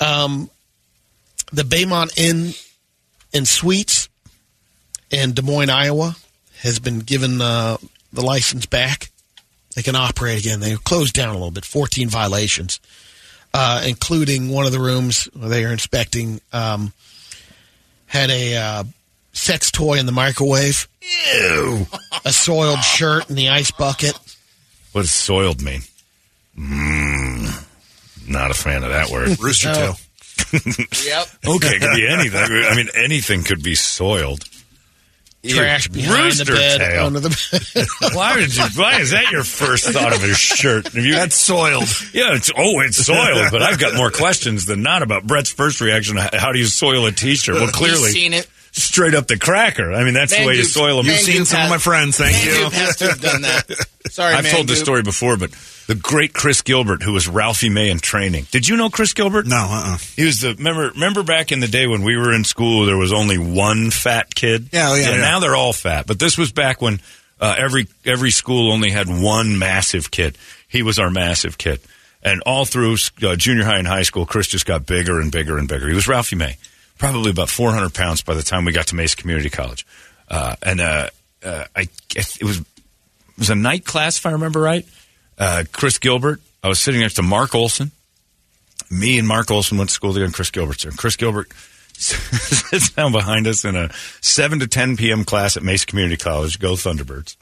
Um, the Baymont Inn and Suites in Des Moines, Iowa, has been given uh, the license back. They can operate again. They closed down a little bit, 14 violations, uh, including one of the rooms where they are inspecting um, had a uh, sex toy in the microwave, Ew. a soiled shirt in the ice bucket. What does soiled mean? Mm, not a fan of that word. Rooster No. tail. Yep. Okay, it could be anything. I mean, anything could be soiled. Trash Ew. behind Rooster the bed, tail. under the bed. Why did you? Why is that your first thought of his shirt? Have you, That's soiled. yeah, it's oh, it's soiled. But I've got more questions than not about Brett's first reaction. How do you soil a T-shirt? Well, He's clearly, seen it. straight up the cracker. I mean, that's the Man way you soil them. You've seen Goop some of my friends. Thank Man you. Goop has to have done that. Sorry, I've Man told this story before, but the great Chris Gilbert, who was Ralphie May in training. Did you know Chris Gilbert? No, uh-uh. He was the remember remember back in the day when we were in school there was only one fat kid. Yeah, oh, yeah, yeah. Now they're all fat, but this was back when uh, every every school only had one massive kid. He was our massive kid, and all through uh, junior high and high school, Chris just got bigger and bigger and bigger. He was Ralphie May, probably about four hundred pounds by the time we got to Mesa Community College, uh, and uh, uh, I it was it was a night class if I remember right. Uh, Chris Gilbert. I was sitting next to Mark Olson me and Mark Olson went to school together, and Chris Gilbert's there. And Chris Gilbert sits down behind us in a 7 to 10 p.m. class at Mesa Community College. Go Thunderbirds.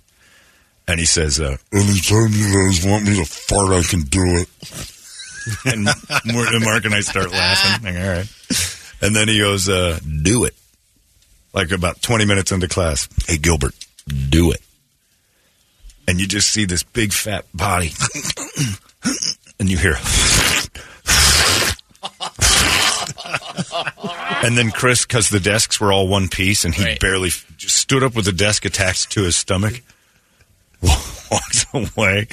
And he says, uh, anytime you guys want me to fart, I can do it. and and Mark and I start laughing. Like, all right. And then he goes, uh, do it. Like about 20 minutes into class. Hey, Gilbert, do it. And you just see this big fat body. and you hear, and then Chris, because the desks were all one piece, and he Right. barely f- stood up with the desk attached to his stomach, walks away.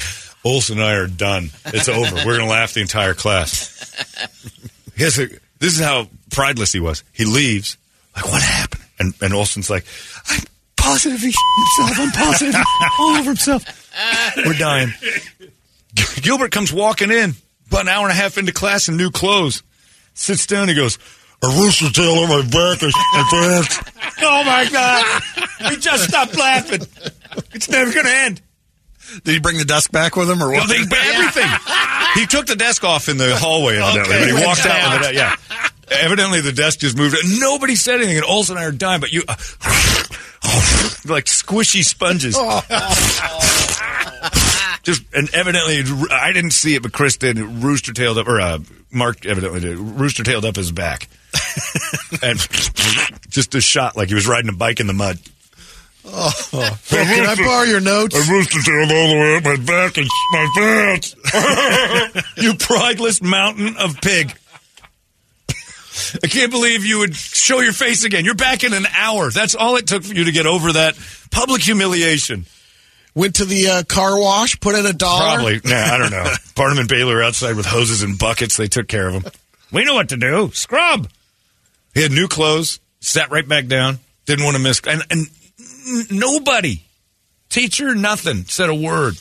Olson and I are done. It's over. We're going to laugh the entire class. A, this is how prideless he was. He leaves. Like, what happened? And, and Olson's like, I'm positive he himself. I'm positive. all over himself. We're dying. Gilbert comes walking in about an hour and a half into class in new clothes. Sits down. He goes, a rooster tail on my back. I I- oh my god! We just stopped laughing. It's never going to end. Did he bring the desk back with him or Well, what? they, everything. he took the desk off in the hallway, evidently. Okay. but he walked out with it. Yeah. Evidently, the desk just moved. Nobody said anything, and Olson and I are dying, but you. Uh, like squishy sponges. just and evidently, I didn't see it, but Chris did. Rooster tailed up, or uh, Mark evidently did. Rooster tailed up his back, and just a shot like he was riding a bike in the mud. Oh, can I borrow your notes? I rooster tailed all the way up my back and my pants. you prideless mountain of pig. I can't believe you would show your face again. You're back in an hour. That's all it took for you to get over that public humiliation. Went to the uh, car wash, put in a dollar. Probably. Nah, I don't know. Barnum and Bailey outside with hoses and buckets. They took care of him. We know what to do. Scrub. He had new clothes. Sat right back down. Didn't want to miss. And, and nobody, teacher, nothing, said a word.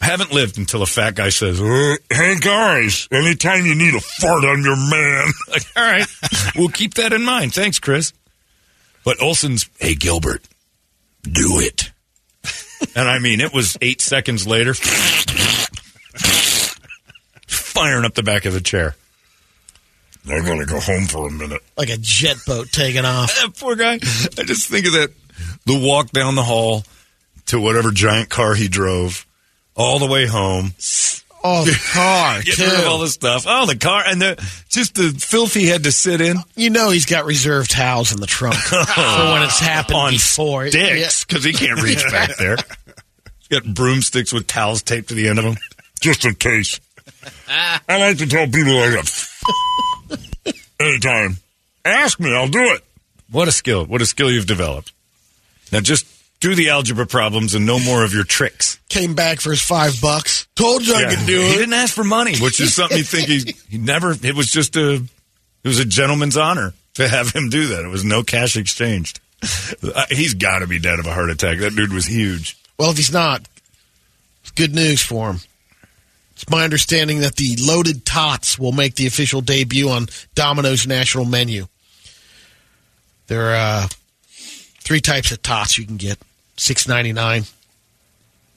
Haven't lived until a fat guy says, uh, "Hey guys, anytime you need a fart on your man." like, all right, we'll keep that in mind. Thanks, Chris. But Olson's, "Hey Gilbert, do it." and I mean, it was eight seconds later, firing up the back of the chair. I'm going to go home for a minute. Like a jet boat taking off. That poor guy. I just think of that the walk down the hall to whatever giant car he drove, all the way home. Oh, the car, Get rid of all the stuff. Oh, the car and the just the filth he had to sit in You know he's got reserved towels in the trunk for when it's happened on before. sticks because he can't reach back there. He's got broomsticks with towels taped to the end of them, just in case. I like to tell people I got anytime. Ask me, I'll do it. What a skill! What a skill you've developed. Now just do the algebra problems and no more of your tricks. Came back for his five bucks. Told you I could do it. He didn't ask for money, which is something you think he he never. It was just a it was a gentleman's honor to have him do that. It was no cash exchanged. Uh, He's got to be dead of a heart attack. That dude was huge. Well, if he's not, it's good news for him. It's my understanding that the loaded tots will make the official debut on Domino's national menu. There are uh, three types of tots you can get: six ninety nine,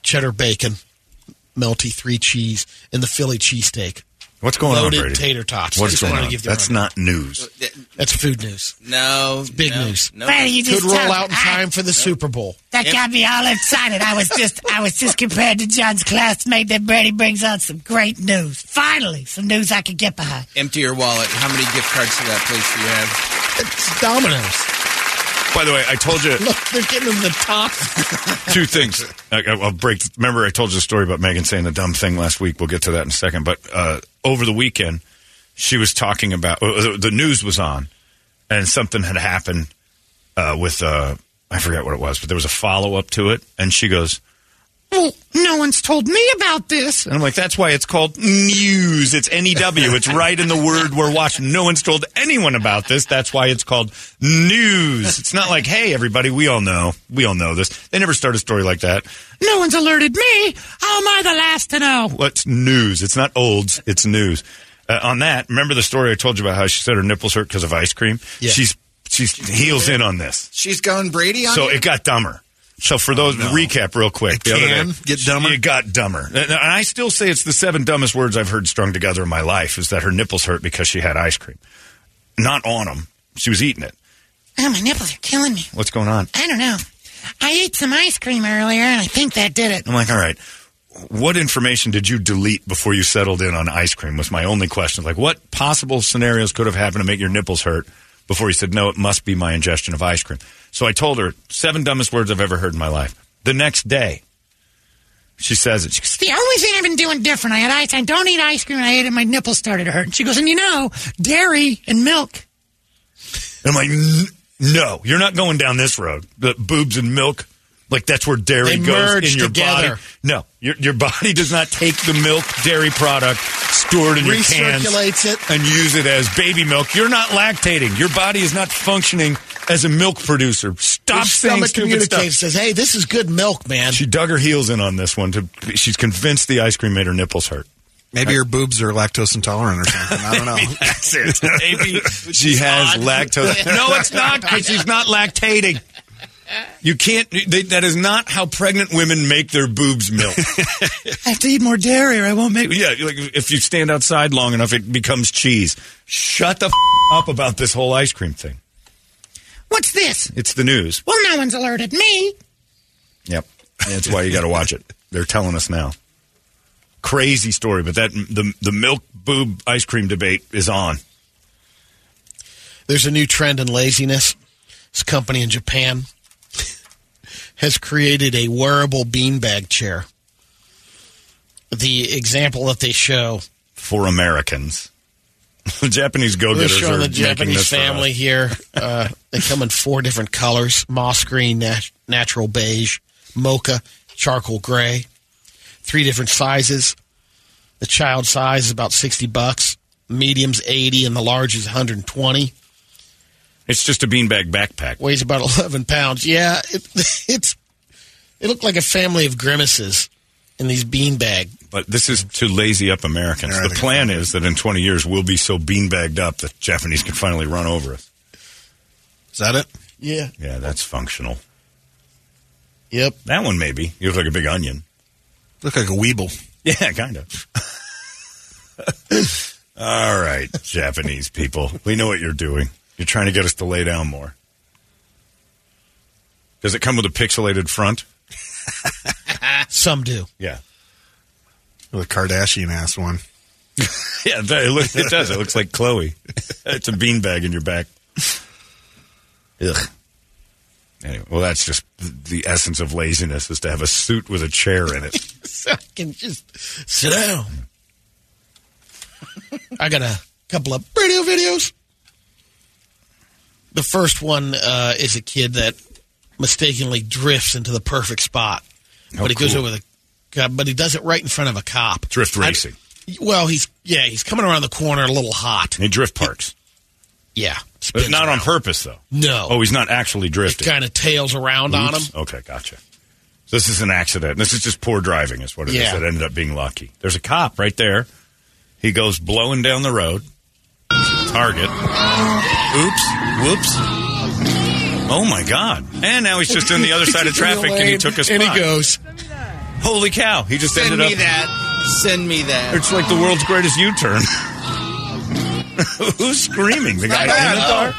cheddar bacon, melty three cheese, and the Philly cheesesteak. What's going Loaded on, Brady? tater tots. What's Just going on? That's a not news. That's food news. No, Big no, news. No. Brady, you just Could roll out in I- time for the Super Bowl. That got me all excited. I was just, I was just compared to John's classmate that Brady brings on some great news. Finally, some news I could get behind. Empty your wallet. How many gift cards to that place do you have? It's Domino's. By the way, I told you Look, they're getting them the top. two things. I, I'll break. Remember, I told you the story about Megan saying the dumb thing last week. We'll get to that in a second. But uh, over the weekend, she was talking about uh, the, the news was on, and something had happened uh, with uh, I forget what it was, but there was a follow up to it, and she goes. Well, no one's told me about this. And I'm like, that's why it's called news. It's N-E-W. It's right in the word we're watching. No one's told anyone about this. That's why it's called news. It's not like, hey, everybody, we all know. We all know this. They never start a story like that. No one's alerted me. How am I the last to know? What's news? It's not olds. It's news. Uh, on that, remember the story I told you about how she said her nipples hurt because of ice cream? Yeah. She's she's heels in on this. She's going Brady on So you? it got dumber. So for those recap real quick, It the other can day, get dumber? It got dumber, and and I still say it's the seven dumbest words I've heard strung together in my life. Is that her nipples hurt because she had ice cream, not on them. She was eating it. Oh, my nipples are killing me. What's going on? I don't know. I ate some ice cream earlier, and I think that did it. I'm like, all right. What information did you delete before you settled in on ice cream? Was my only question. Like, what possible scenarios could have happened to make your nipples hurt before you said, no, it must be my ingestion of ice cream? So I told her seven dumbest words I've ever heard in my life. The next day, she says it. She goes, the only thing I've been doing different. I had ice. I don't eat ice cream. and I ate it. My nipples started to hurt. And she goes, and you know, dairy and milk. I'm like, no, you're not going down this road. The boobs and milk, like that's where dairy They goes in your together. body. No, your your body does not take the milk dairy product stored in your cans Recirculates it. and use it as baby milk. You're not lactating. Your body is not functioning as a milk producer. Stop Your saying stomach stupid communicates, stuff. says, hey, this is good milk, man. She dug her heels in on this one. To she's convinced the ice cream made her nipples hurt. Maybe her boobs are lactose intolerant or something. I don't know. That's it. Maybe she has lactose. No, it's not because she's not lactating. You can't. They, that is not how pregnant women make their boobs milk. I have to eat more dairy or I won't make. yeah, like if you stand outside long enough, it becomes cheese. Shut the f- up about this whole ice cream thing. What's this? It's the news. Well, no one's alerted me. Yep, that's why you got to watch it. They're telling us now. Crazy story, but that the the milk boob ice cream debate is on. There's a new trend in laziness. This company in Japan has created a wearable beanbag chair. The example that they show for Americans. The Japanese go getters showing are the Japanese family here. Uh, they come in four different colors: moss green, nat- natural beige, mocha, charcoal gray. Three different sizes. The child size is about sixty bucks. Medium's eighty, and the large is one hundred and twenty. It's just a beanbag backpack. Weighs about eleven pounds. Yeah, it, it's. It looked like a family of grimaces in these beanbag. But this is to lazy up Americans. Yeah, I the think plan is that in 20 years we'll be so beanbagged up that Japanese can finally run over us. Is that it? Yeah. Yeah, that's functional. Yep. That one maybe. You look like a big onion. Look like a weeble. Yeah, kind of. All right, Japanese people. We know what you're doing. You're trying to get us to lay down more. Does it come with a pixelated front? Some do. Yeah. The Kardashian ass one. Yeah, it, look, it does. It looks like Khloé. it's a beanbag in your back. Ugh. Anyway, well, that's just the essence of laziness is to have a suit with a chair in it. so I can just sit down. I got a couple of radio videos. The first one uh, is a kid that mistakenly drifts into the perfect spot, Oh, but he goes over the, Uh, but he does it right in front of a cop. Drift I- racing. well, he's yeah, he's coming around the corner a little hot. He drift parks. Yeah, But not on purpose, though. No. Oh, he's not actually drifting. kind of tails around on him. Okay, gotcha. So this is an accident. This is just poor driving, is what it is. Yeah. That ended up being lucky. There's a cop right there. He goes blowing down the road. Target. Oops. Whoops. Oh my God! And now he's just on the other side of traffic, and he took a spot. And he goes. Holy cow! He just ended up. Send ended me up. that. Send me that. It's like the world's greatest U-turn. Who's screaming? The guy in the car.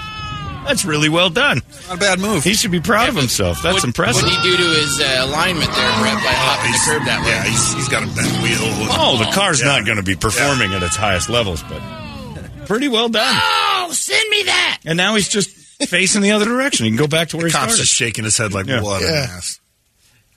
That's really well done. Not a bad move. He should be proud of himself. That's what, impressive. What do you do to his uh, alignment there, Brett, by hopping the curb that way? Yeah, he's, he's got a bent wheel. Oh, the car's Yeah. not going to be performing at its highest levels, but pretty well done. Oh, send me that. And now he's just facing the other direction. He can go back to where he Cop's started. just shaking his head like, Yeah. what an ass.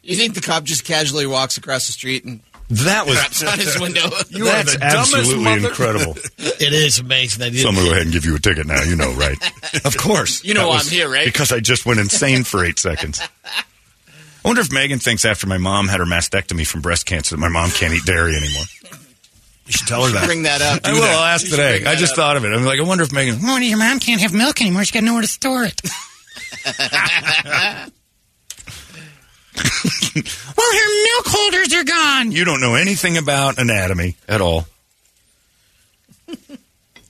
You think the cop just casually walks across the street and That was craps on his window? You are that's the absolutely mother- incredible. It is amazing that he So I'm going to go ahead and give you a ticket now. You know, right? of course. You know why I'm here, right? Because I just went insane for eight seconds. I wonder if Megan thinks after my mom had her mastectomy from breast cancer that my mom can't eat dairy anymore. You should tell her that. Bring that up. I will. I'll ask today. I just thought of it. I'm like, I wonder if Megan. Oh, your mom can't have milk anymore. She's got nowhere to store it. Well, her milk holders are gone. You don't know anything about anatomy at all.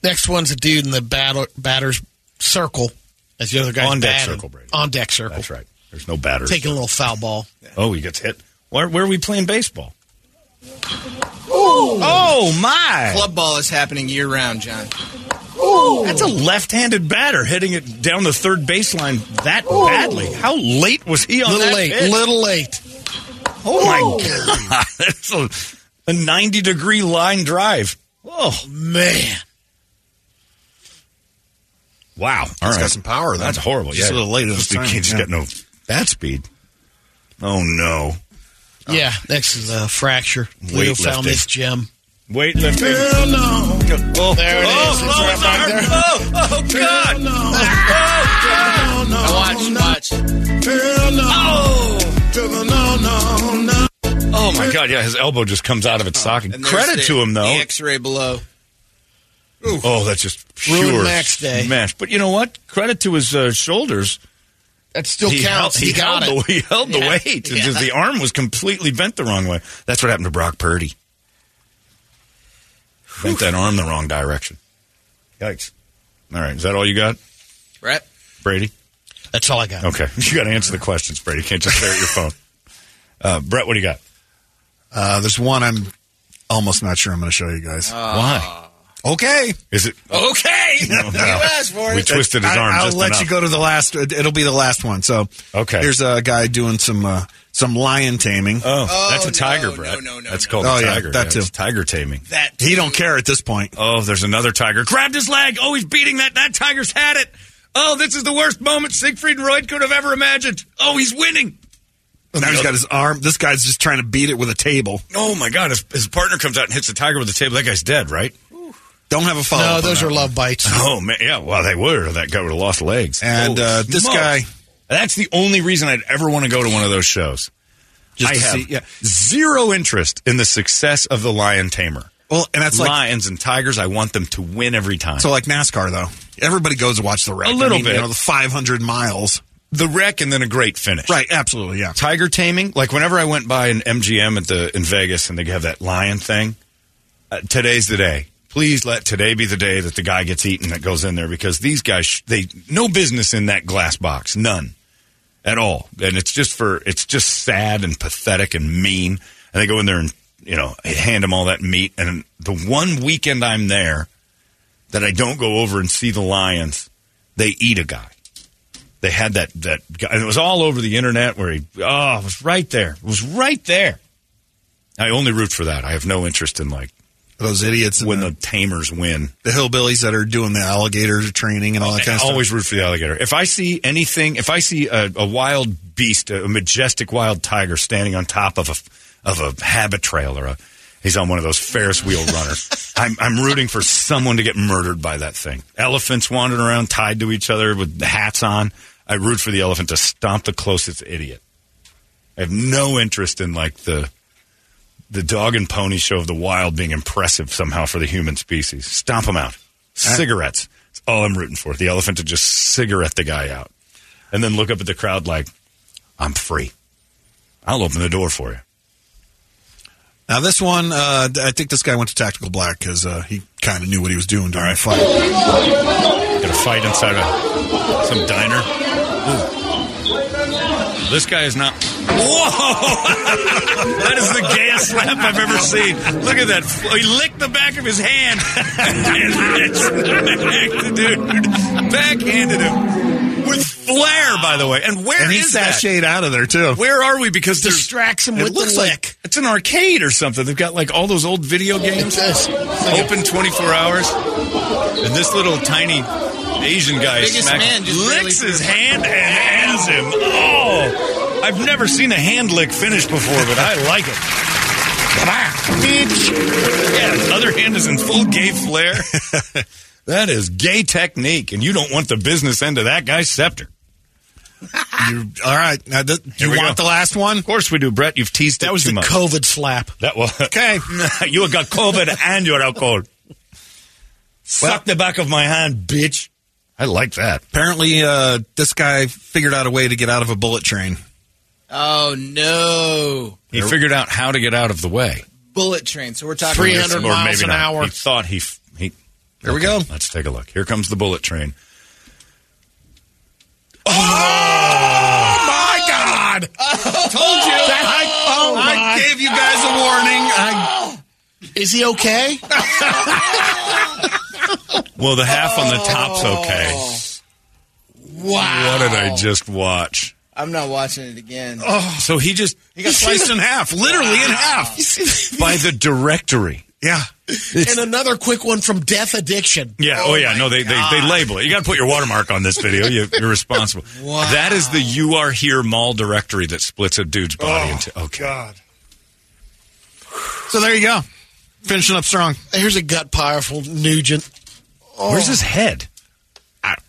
Next one's a dude in the batter, batter's circle as the other guy On deck batting. circle, Brady. On deck circle. That's right. There's no batter. Taking a little foul ball. Oh, he gets hit. Where, where are we playing baseball? Oh my! Club ball is happening year round, John. That's a left-handed batter hitting it down the third baseline that badly. How late was he on Little that late. pitch? Little late. Oh my god! That's a, a ninety-degree line drive. Oh Man. wow! All He's right, got some power, though. That's horrible. Just yeah, a little late Just the the time, kid's yeah. got no bat speed. Oh no! Oh. Yeah. Next is a fracture. Leo found this gem. Weightlifting. Hell no. Oh, There it oh, is. It's oh, right it's back hard. there. Oh, oh, God! no. Oh, God! Now watch, watch. Oh! Oh my God! Yeah, his elbow just comes out of its socket. And there's Credit the- to him though. The X-ray below. Oh, that's just Ruined pure Max Day. smash. But you know what? Credit to his uh, shoulders. That still he counts. Held, he, got held it. The, he held the Yeah. weight. It's Yeah. just the arm was completely bent the wrong way. That's what happened to Brock Purdy. Bent that arm the wrong direction. Yikes! All right, is that all you got, Brett? Brady? That's all I got. Okay, you got to answer the questions, Brady. You can't just stare at your phone. Uh, Brett, what do you got? Uh, there's one I'm almost not sure I'm going to show you guys. Why? Okay. Is it? Okay. No, no. You asked for it. We twisted his arm I'll just let enough. you go to the last. It'll be the last one. So Okay. here's a guy doing some uh, some lion taming. Oh, that's a tiger, no, Brett. no, no, that's called Oh, a yeah, tiger. that too. tiger taming. That he don't care at this point. Oh, there's another tiger. Grabbed his leg. Oh, he's beating that. That tiger's had it. Oh, this is the worst moment Siegfried and Roy could have ever imagined. Oh, he's winning. Now he's got his arm. This guy's just trying to beat it with a table. Oh my God! His, his partner comes out and hits the tiger with the table. That guy's dead, right? Don't have a follow. No, those are love bites. Oh man, yeah. Well, they were. That guy would have lost legs. And, uh, this smokes. guy- That's the only reason I'd ever want to go to one of those shows. Just I to have see- yeah. zero interest in the success of the lion tamer. Well, and that's like lions and tigers. I want them to win every time. so like NASCAR though. Everybody goes to watch the wreck. A little I mean, bit. You know, the 500 miles. the wreck and then a great finish. Right. Absolutely. Yeah. tiger taming. Like whenever I went by an MGM at the in Vegas and they have that lion thing, uh, today's the day. Please let today be the day that the guy gets eaten that goes in there because these guys they no business in that glass box, none at all, and it's just for it's just sad and pathetic and mean. And they go in there and you know hand them all that meat. And the one weekend I'm there that I don't go over and see the lions, they eat a guy. They had that that guy, and it was all over the internet where he oh it was right there, it was right there. I only root for that. I have no interest in like Those idiots when the, the tamers win. the hillbillies that are doing the alligator training and all that kind of I stuff. always root for the alligator. If I see anything, if I see a, a wild beast, a majestic wild tiger standing on top of a of a Habitrail or a he's on one of those Ferris wheel runners, I'm I'm rooting for someone to get murdered by that thing. Elephants wandering around tied to each other with hats on. I root for the elephant to stomp the closest idiot. I have no interest in like the the dog and pony show of the wild being impressive somehow for the human species. Stomp them out. Cigarettes. That's all I'm rooting for. The elephant to just cigarette the guy out. And then look up at the crowd like, I'm free. I'll open the door for you. Now this one, uh, I think this guy went to Tactical Black because uh, he kind of knew what he was doing during the fight. Got a fight inside a, some diner. Ooh. This guy is not. Whoa! that is the gayest slap I've ever seen. Look at that. He licked the back of his hand. and smacked dude. Backhanded him. With flair, by the way. And where And he is that? sashayed out of there too. Where are we? Because there's Distracts him it with looks the like lick. it's an arcade or something. They've got like all those old video games open 24 hours, and this little tiny Asian guy Biggest smacks- man just licks barely- his hand and him. Oh, I've never seen a hand lick finish before, but I like it. Bitch. Yeah, other hand is in full gay flair. that is gay technique, and you don't want the business end of that guy's scepter. You, all right. Now, th- do you want go. the last one? Of course we do, Brett. You've teased it That was the much. COVID slap. That was Okay. you got COVID and you're alcohol. Suck the back of my hand, bitch. I like that. Apparently, uh, this guy figured out a way to get out of a bullet train. Oh no! He figured out how to get out of the way. Bullet train. So we're talking 300 miles maybe an not. hour. He thought he f- he. Here we go. Let's take a look. Here comes the bullet train. Oh my God! Told you. I, Oh, I gave you guys a warning. I, Is he okay? Well, the half on the top's oh. okay. Wow. What did I just watch? I'm not watching it again. Oh, So he just he got sliced in half, literally in half. by the directory. Yeah. and another quick one from Death Addiction. Yeah. Oh, yeah. No, they, they they label it. You got to put your watermark on this video. You, you're responsible. Wow. That is the "You Are Here" mall directory that splits a dude's body oh, into. Okay. God. So there you go. Finishing up strong. Here's a gut powerful Nugent. Where's his head?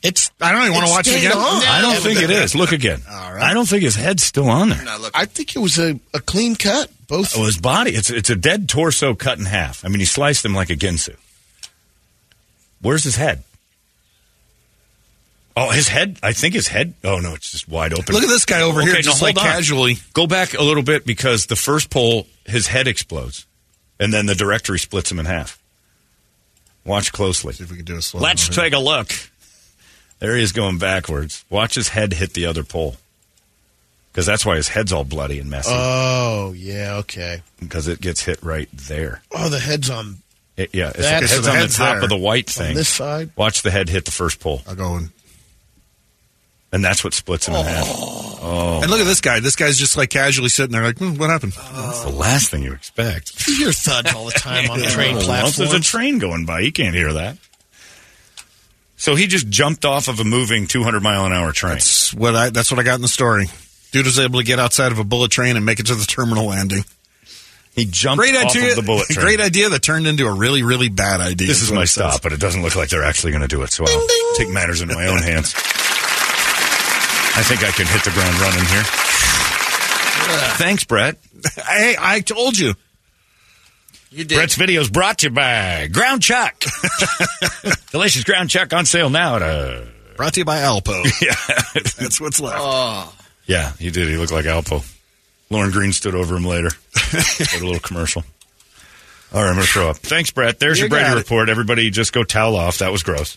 It's. I don't even want to watch it again. on. I don't think it is. Look again. All right. I don't think his head's still on there. I think it was a, a clean cut. Both. Oh, his body. It's it's a dead torso cut in half. I mean, he sliced him like a ginsu. Where's his head? Oh, his head. I think his head. Oh no, it's just wide open. Look at this guy over here, Okay, just no, like hold on. casually. Go back a little bit because the first pole, his head explodes, and then the directory splits him in half. Watch closely. See if we can do a slow. Let's take a look. There he is going backwards. Watch his head hit the other pole. Because that's why his head's all bloody and messy. Oh, yeah, okay. Because it gets hit right there. Oh, the head's on It- yeah, it's, That- it's So the on the top there. of the white on thing. this side. Watch the head hit the first pole. I'll go and. And that's what splits him in half. Oh. And look at this guy. This guy's just like casually sitting there, like, hmm, what happened? That's the last thing you expect. You hear thuds all the time on the train Well, There's a train going by. You can't hear that. So he just jumped off of a moving 200 mile an hour train. That's what I. That's what I got in the story. Dude was able to get outside of a bullet train and make it to the terminal landing. He jumped Great off idea. of the bullet train. Great idea that turned into a really, really bad idea. This is my it says. stop, but it doesn't look like they're actually going to do it. So I'll take matters into my own hands. I think I can hit the ground running here. Thanks, Brett. Hey, I told you. You did. Brett's video is brought to you by Ground Chuck. Delicious Ground Chuck on sale now at a. Brought to you by Alpo. Yeah. That's what's left. Oh, yeah, he did. He looked like Alpo. Lorne Greene stood over him later. Did a little commercial. All right, I'm going to throw up. Thanks, Brett. There's You your Brady report. Everybody just go towel off. That was gross.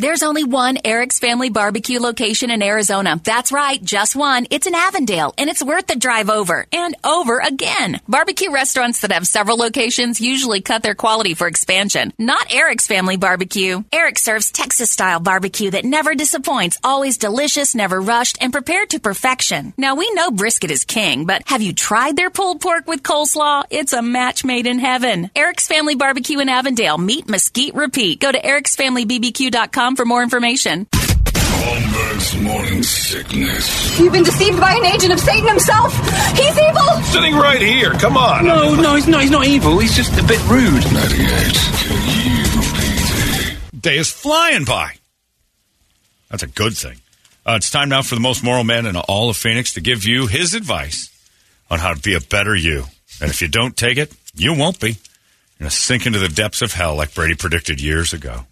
There's only one Eric's Family Barbecue location in Arizona. That's right, just one. It's in Avondale, and it's worth the drive over and over again. Barbecue restaurants that have several locations usually cut their quality for expansion. Not Eric's Family Barbecue. Eric serves Texas style barbecue that never disappoints, always delicious, never rushed, and prepared to perfection. Now, we know brisket is king, but have you tried their pulled pork with coleslaw? It's a match made in heaven. Eric's Family Barbecue in Avondale. Meat Mesquite Repeat. Go to ericsfamilybbq.com for more information. Holmberg's morning sickness. You've been deceived by an agent of Satan himself. He's evil. Sitting right here. Come on. No, no, he's not. He's not evil. He's just a bit rude. Day is flying by. That's a good thing. Uh, it's time now for the most moral man in all of Phoenix to give you his advice on how to be a better you. And if you don't take it, you won't be. You're going to sink into the depths of hell like Brady predicted years ago.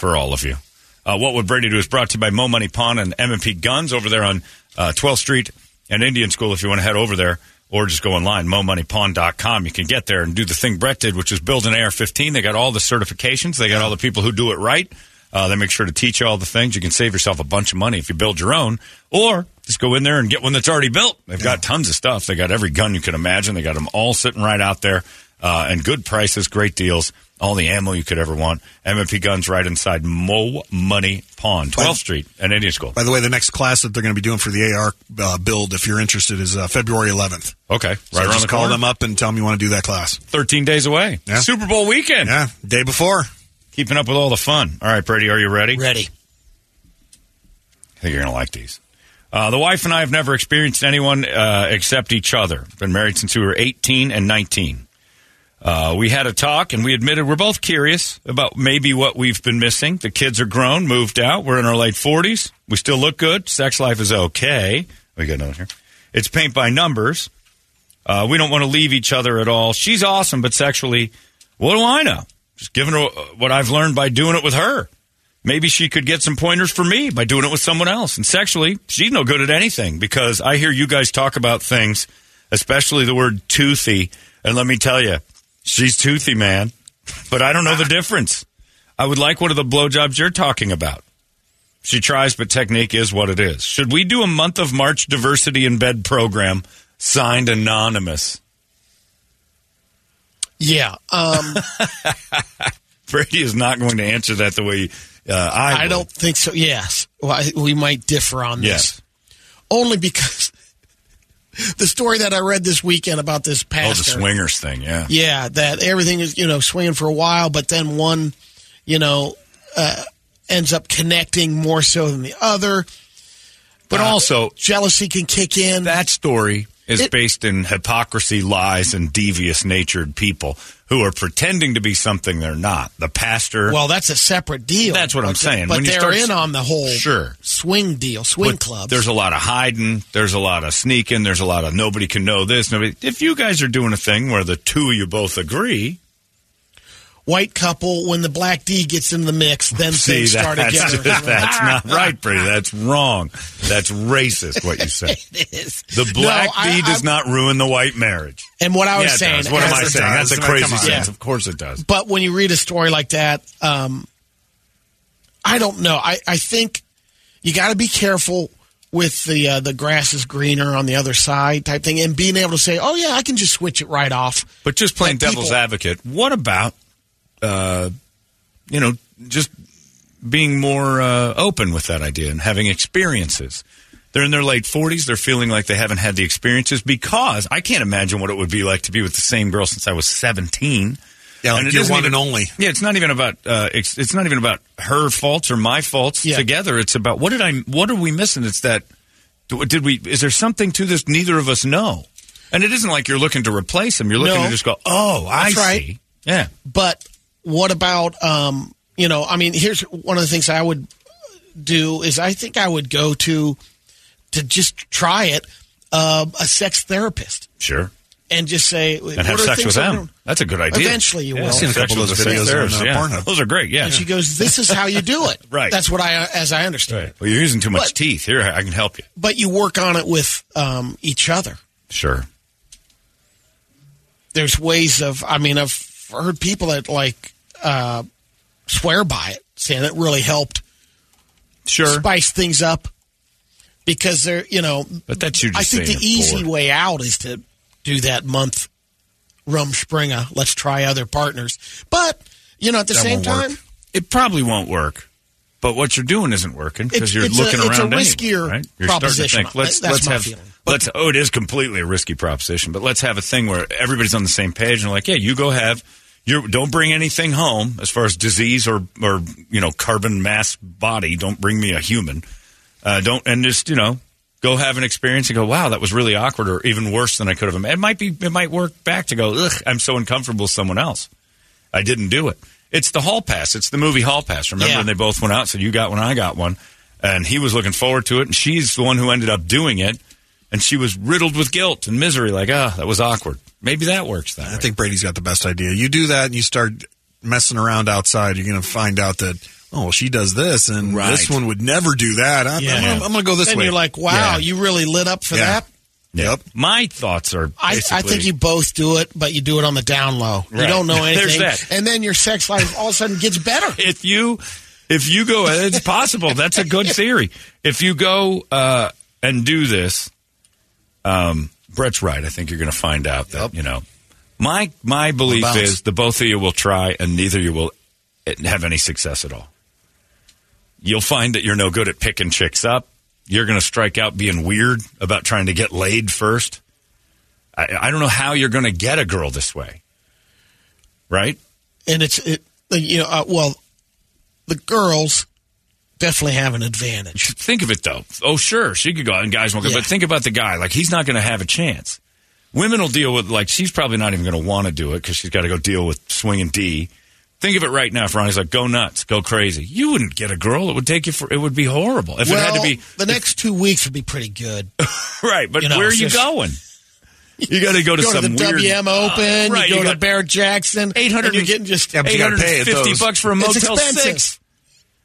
For all of you. Uh, what Would Brady Do is brought to you by Mo Money Pawn and M&P Guns over there on uh, 12th Street and Indian School if you want to head over there or just go online, momoneypawn.com. You can get there and do the thing Brett did, which is build an AR-15. They got all the certifications. They got all the people who do it right. Uh, they make sure to teach you all the things. You can save yourself a bunch of money if you build your own, or just go in there and get one that's already built. They've got tons of stuff. They got every gun you can imagine. They got them all sitting right out there, uh, and good prices, great deals, all the ammo you could ever want. MMP Guns right inside Mo Money Pawn, 12th Street and Indian School. By the way, the next class that they're going to be doing for the AR uh, build, if you're interested, is uh, February 11th. Okay, right So around just the call corner. them up and tell them you want to do that class. 13 days away. Yeah. Super Bowl weekend. Yeah, day before. Keeping up with all the fun. All right, Brady, are you ready? Ready. I think you're going to like these. Uh, the wife and I have never experienced anyone uh, except each other. Been married since we were 18 and 19. Uh, we had a talk and we admitted we're both curious about maybe what we've been missing. The kids are grown, moved out. We're in our late 40s. We still look good. Sex life is okay. We got another here. It's paint by numbers. Uh, we don't want to leave each other at all. She's awesome, but sexually, what do I know? Just giving her uh, what I've learned by doing it with her. Maybe she could get some pointers for me by doing it with someone else. And sexually, she's no good at anything because I hear you guys talk about things, especially the word toothy. And let me tell you, she's toothy, man. But I don't know the difference. I would like one of the blowjobs you're talking about. She tries, but technique is what it is. Should we do a month of March diversity in bed program signed anonymous? Yeah. Um, Brady is not going to answer that the way uh, I. I would. don't think so. Yes. Well, I, we might differ on this. Yes. Only because the story that I read this weekend about this Oh, pastor. the swingers thing. Yeah. Yeah, that everything is, you know, swinging for a while, but then one, you know, uh, ends up connecting more so than the other. But Uh, also, jealousy can kick in. that story is It- based in hypocrisy, lies, and devious natured people who are pretending to be something they're not. The pastor. Well, that's a separate deal. That's what I'm saying. But When they're start- in on the whole Sure. swing deal, swing club. There's a lot of hiding. There's a lot of sneaking. There's a lot of nobody can know this. Nobody. If you guys are doing a thing where the two of you both agree, white couple. When the black D gets in the mix, then See, things start that's, together. that's not right, Brady. That's wrong. That's racist. What you said. it is. The black No, I- D does I- not ruin the white marriage. And what I was Yeah, saying. What am I saying? does. That's a crazy Come on. sentence. Yeah. Of course it does. But when you read a story like that, um, I don't know. I, I think you got to be careful with the uh, the grass is greener on the other side type thing, and being able to say, "Oh yeah, I can just switch it right off." But just playing But devil's people- advocate, what about, uh, you know, just being more uh, open with that idea and having experiences? They're in their late 40s. They're feeling like they haven't had the experiences because I can't imagine what it would be like to be with the same girl since I was 17. Yeah, like it you're one even- and only. Yeah, it's not even about uh, it's, it's not even about her faults or my faults Yeah. together. It's about what did I what are we missing? It's that did we is there something to this neither of us know? And it isn't like you're looking to replace him. You're looking No. to just go, oh, I That's right. see. Yeah. But what about um, you know? I mean, here's one of the things I would do is I think I would go to to just try it uh, a sex therapist Sure. and just say And have sex with them. That's a good idea. Eventually, you Yeah, will. I've seen a couple of those a videos on, therapist, uh, yeah. Pornhub. Those are great. Yeah. And she goes, "This is how you do it." Right. That's what I, as I understand. it. Well, you're using too much But- teeth. Here, I can help you. But you work on it with um, each other. Sure. There's ways of. I mean, I've heard people that like uh, swear by it, saying it really helped Sure. spice things up because they're you know. But that's you I think the easy way out is to do that month rumspringa. Let's try other partners, but you know at the That same won't work. time. It probably won't work. But what you're doing isn't working because you're it's a- looking it's a around. anyway, riskier right? You're proposition. think, let's That's let's have feeling. let's. Oh, it is completely a risky proposition. But let's have a thing where everybody's on the same page and like, yeah, you go have. You don't bring anything home as far as disease or or you know carbon mass body. Don't bring me a human. Uh, don't and just you know go have an experience and go, wow, that was really awkward or even worse than I could have imagined. It might be. It might work back to go. Ugh, I'm so uncomfortable with someone else. I didn't do it. It's the hall pass. It's the movie Hall Pass. Remember Yeah. when they both went out? So you got one, I got one, and he was looking forward to it, and she's the one who ended up doing it, and she was riddled with guilt and misery. Like, ah, that was awkward. Maybe that works. That I way. think Brady's got the best idea. You do that and you start messing around outside, you're going to find out that, oh, well, she does this and Right. this one would never do that. I'm, Yeah. I'm, going to go this Then way. you're like, wow, Yeah. you really lit up for Yeah. that. Yep. My thoughts are. I, I think you both do it, but you do it on the down low. You don't know There's anything, that. and then your sex life all of a sudden gets better. if you if you go it's possible that's a good theory if you go uh, and do this um, brett's right. I think you're going to find out that you know my my belief is the both of you will try and neither you will eh, have any success at all. You'll find that you're no good at picking chicks up. You're going to strike out being weird about trying to get laid first. I, I don't know how you're going to get a girl this way. Right? And it's it, you know, uh, well, the girls definitely have an advantage. Think of it though. Oh, sure, she could go out and guys won't go. Yeah. But think about the guy. Like he's not going to have a chance. Women will deal with like she's probably not even going to want to do it because she's got to go deal with swinging D. Think of it right now. If Ronnie's like, go nuts, go crazy. You wouldn't get a girl. It would take you for. It would be horrible if well, it had to be the next two weeks would be pretty good. right. But You know, where are you going? You got to go to go some to the weird WM Open, right? you go you to Barrett Jackson, eight hundred. you're getting just Yeah, but you eight hundred pay and at fifty bucks for a Motel expensive. Six.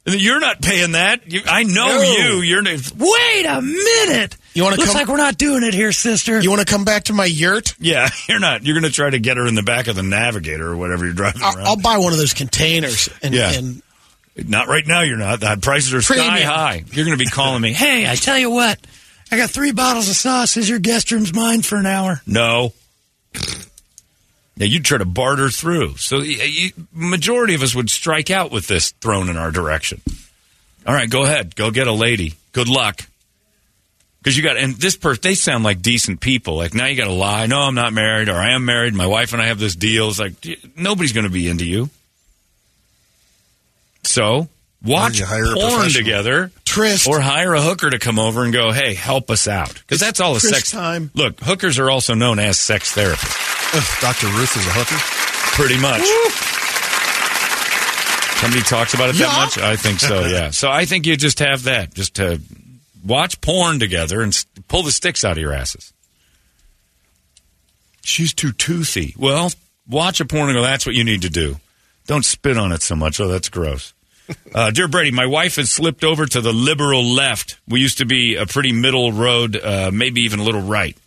You're not paying that. You, I know No. you. You're. Wait a minute. You want to Looks come? like we're not doing it here, sister. you want to come back to my yurt? Yeah, you're not. You're going to try to get her in the back of the Navigator or whatever you're driving I'll, around. I'll buy one of those containers, and, Yeah. and not right now. You're not. The prices are sky high. You're going to be calling me. Hey, hey, I tell you what. I got three bottles of sauce. Is your guest room's mine for an hour? no. Yeah, you'd try to barter through. So, you, majority of us would strike out with this thrown in our direction. All right, go ahead. Go get a lady. Good luck. Because you got, and this person, they sound like decent people. Like, now you got to lie. No, I'm not married, or I am married. My wife and I have this deal. It's like, nobody's going to be into you. So, watch you hire a porn together. Tryst. Or hire a hooker to come over and go, hey, help us out. Because that's all a sex time. Look, hookers are also known as sex therapists, Ugh, Dr. Ruth is a hooker. pretty much. Somebody talks about it that Yeah. much? I think so, yeah. So I think you just have that, just to watch porn together and pull the sticks out of your asses. She's too toothy. Well, watch a porn and go, that's what you need to do. Don't spit on it so much. Oh, that's gross. Uh, dear Brady, my wife has slipped over to the liberal left. We used to be a pretty middle road, uh, maybe even a little right.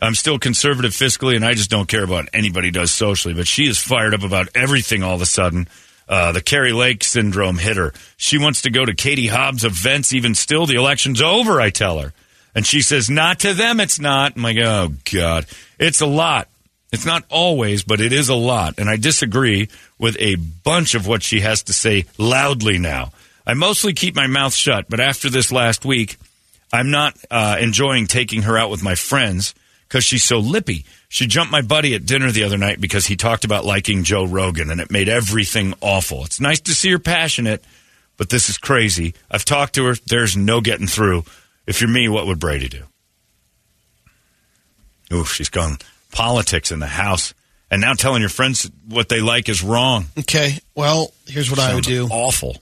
I'm still conservative fiscally, and I just don't care about anybody does socially. But she is fired up about everything all of a sudden. Uh, the Kari Lake syndrome hit her. She wants to go to Katie Hobbs' events. Even still, the election's over. I tell her, and she says, "Not to them. It's not." I'm like, "Oh God, it's a lot." It's not always, but it is a lot. And I disagree with a bunch of what she has to say loudly now. I mostly keep my mouth shut, but after this last week, I'm not uh, enjoying taking her out with my friends because she's so lippy. She jumped my buddy at dinner the other night because he talked about liking Joe Rogan, and it made everything awful. It's nice to see her passionate, but this is crazy. I've talked to her. There's no getting through. If you're me, what would Brady do? Ooh, she's gone politics in the house. And now telling your friends what they like is wrong. Okay. Well, here's what I would do. Awful.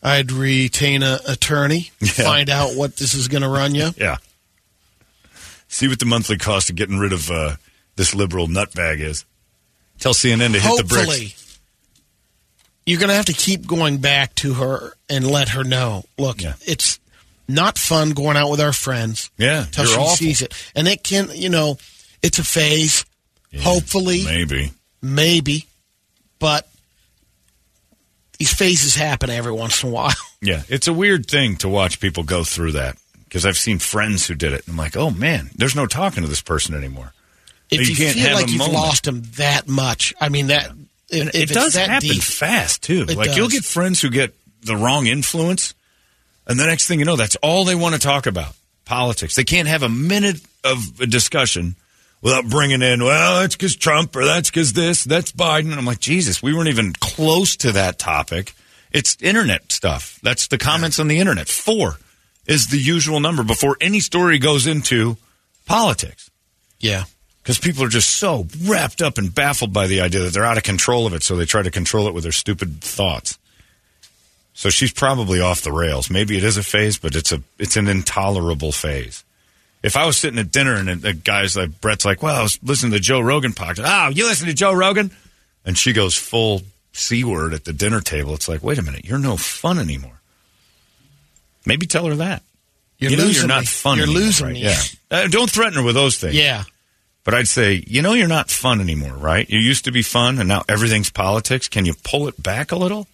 I'd retain a attorney, Yeah. find out what this is going to run you. Yeah. See what the monthly cost of getting rid of uh, this liberal nutbag is. Tell CNN to hit the bricks. You're going to have to keep going back to her and let her know. Look, it's not fun going out with our friends. Yeah, you're she awful. sees it, and it can, you know, it's a phase. hopefully, Maybe. maybe, but these phases happen every once in a while. Yeah, it's a weird thing to watch people go through that because I've seen friends who did it. And I'm like, oh man, there's no talking to this person anymore. If you, can't feel have like you've moment. lost them that much, I mean that if, if it it's does that happen deep, fast too. Like you'll get friends who get the wrong influence, and the next thing you know, that's all they want to talk about politics. They can't have a minute of a discussion without bringing in, well, that's because Trump or that's because this, that's Biden. And I'm like, Jesus, we weren't even close to that topic. It's internet stuff. That's the comments on the internet. Four is the usual number before any story goes into politics Yeah. because people are just so wrapped up and baffled by the idea that they're out of control of it, so they try to control it with their stupid thoughts. So she's probably off the rails. Maybe it is a phase, but it's a it's an intolerable phase. If I was sitting at dinner and the guy's like Brett's like, "Well, I was listening to Joe Rogan podcast." Oh, you listen to Joe Rogan? And she goes full c word at the dinner table. It's like, wait a minute, you're no fun anymore. Maybe tell her that. You're you know losing you're not me. fun. You're anymore, losing right? me. Yeah. Uh, don't threaten her with those things. Yeah. But I'd say, you know, you're not fun anymore, right? You used to be fun, and now everything's politics. Can you pull it back a little?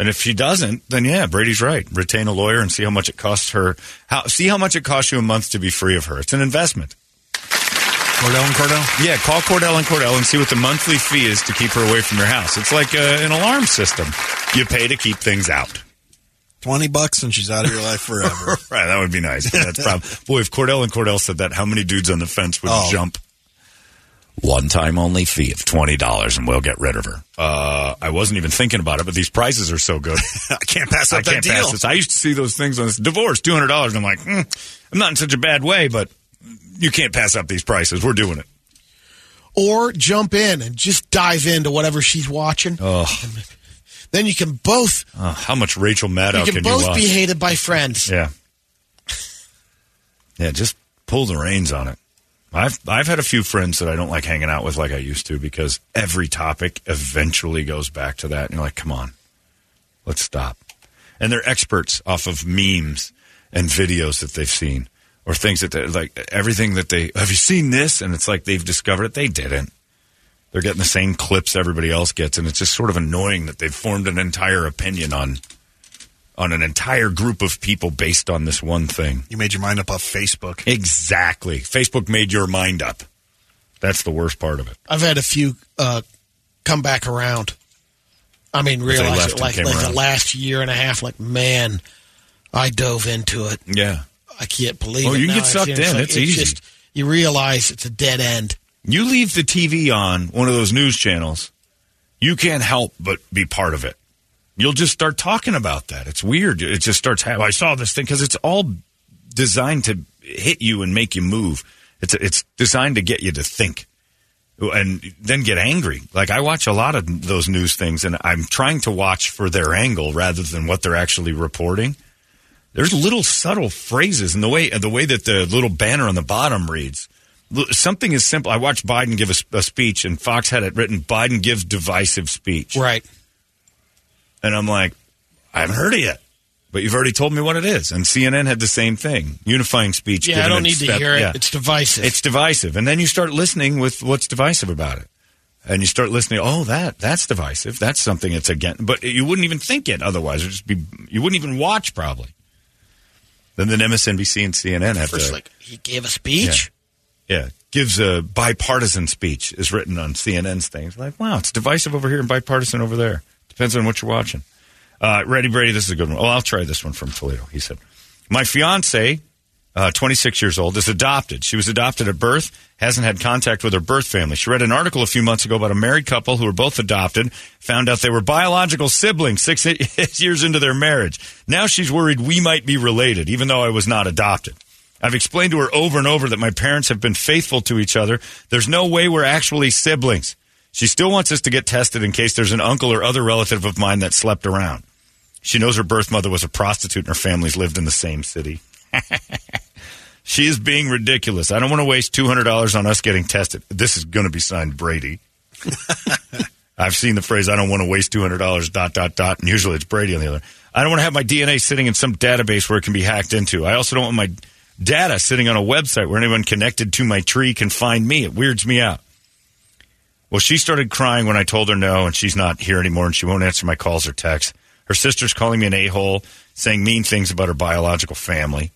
And if she doesn't, then yeah, Brady's right. Retain a lawyer and see how much it costs her. How, see how much it costs you a month to be free of her. It's an investment. Cordell and Cordell? Yeah, call Cordell and Cordell and see what the monthly fee is to keep her away from your house. It's like uh, an alarm system. You pay to keep things out. 20 bucks and she's out of your life forever. right, that would be nice. That's probably, boy, if Cordell and Cordell said that, how many dudes on the fence would Oh. jump? One time only fee of twenty dollars, and we'll get rid of her. Uh, I wasn't even thinking about it, but these prices are so good. I can't pass up that can't deal. pass this. I used to see those things on this divorce, two hundred dollars, and I'm like, hmm, I'm not in such a bad way, but you can't pass up these prices. We're doing it. Or jump in and just dive into whatever she's watching. Oh, Then you can both oh, how much Rachel Maddow you can, can, both you watch? be hated by friends. Yeah. Yeah, just pull the reins on it. I've I've had a few friends that I don't like hanging out with like I used to because every topic eventually goes back to that. And you're like, come on, let's stop. And they're experts off of memes and videos that they've seen or things that they like everything that they have you seen this? And it's like they've discovered it. They didn't. They're getting the same clips everybody else gets, and it's just sort of annoying that they've formed an entire opinion on on an entire group of people based on this one thing. You made your mind up off Facebook. Exactly. Facebook made your mind up. That's the worst part of it. I've had a few uh, come back around. I mean, they realize it like, like the last year and a half. Like, man, I dove into it. Yeah. I can't believe Oh, it. you now get sucked see it. in. like- It's easy. Just, you realize it's a dead end. You leave the TV on one of those news channels, you can't help but be part of it. You'll just start talking about that. It's weird. It just starts happening. I saw this thing because it's all designed to hit you and make you move. It's it's designed to get you to think and then get angry. Like I watch a lot of those news things, and I'm trying to watch for their angle rather than what they're actually reporting. There's little subtle phrases, and the way the way that the little banner on the bottom reads. Something is simple. I watched Biden give a speech, and Fox had it written Biden gives divisive speech. Right. And I'm like, I haven't heard it yet. But you've already told me what it is. And CNN had the same thing unifying speech. Yeah, I don't need its to hear it. yeah. It's divisive. It's divisive. And then you start listening with what's divisive about it. And you start listening, oh, that that's divisive. That's something that's against. But you wouldn't even think it otherwise. It'd just be, you wouldn't even watch probably. Then then MSNBC and CNN have First, to. like he gave a speech. Yeah, gives a bipartisan speech is written on CNN's things. Like, wow, it's divisive over here and bipartisan over there. Depends on what you're watching. Uh, Ready, Brady, this is a good one. Oh, I'll try this one from Toledo. He said, My fiance, uh, 26 years old, is adopted. She was adopted at birth, hasn't had contact with her birth family. She read an article a few months ago about a married couple who were both adopted, found out they were biological siblings six years into their marriage. Now she's worried we might be related, even though I was not adopted. I've explained to her over and over that my parents have been faithful to each other. There's no way we're actually siblings. She still wants us to get tested in case there's an uncle or other relative of mine that slept around. She knows her birth mother was a prostitute and her families lived in the same city. she is being ridiculous. I don't want to waste $200 on us getting tested. This is going to be signed Brady. I've seen the phrase, I don't want to waste $200, dot, dot, dot, and usually it's Brady on the other. I don't want to have my DNA sitting in some database where it can be hacked into. I also don't want my data sitting on a website where anyone connected to my tree can find me. It weirds me out. Well, she started crying when I told her no, and she's not here anymore, and she won't answer my calls or texts. Her sister's calling me an a hole, saying mean things about her biological family.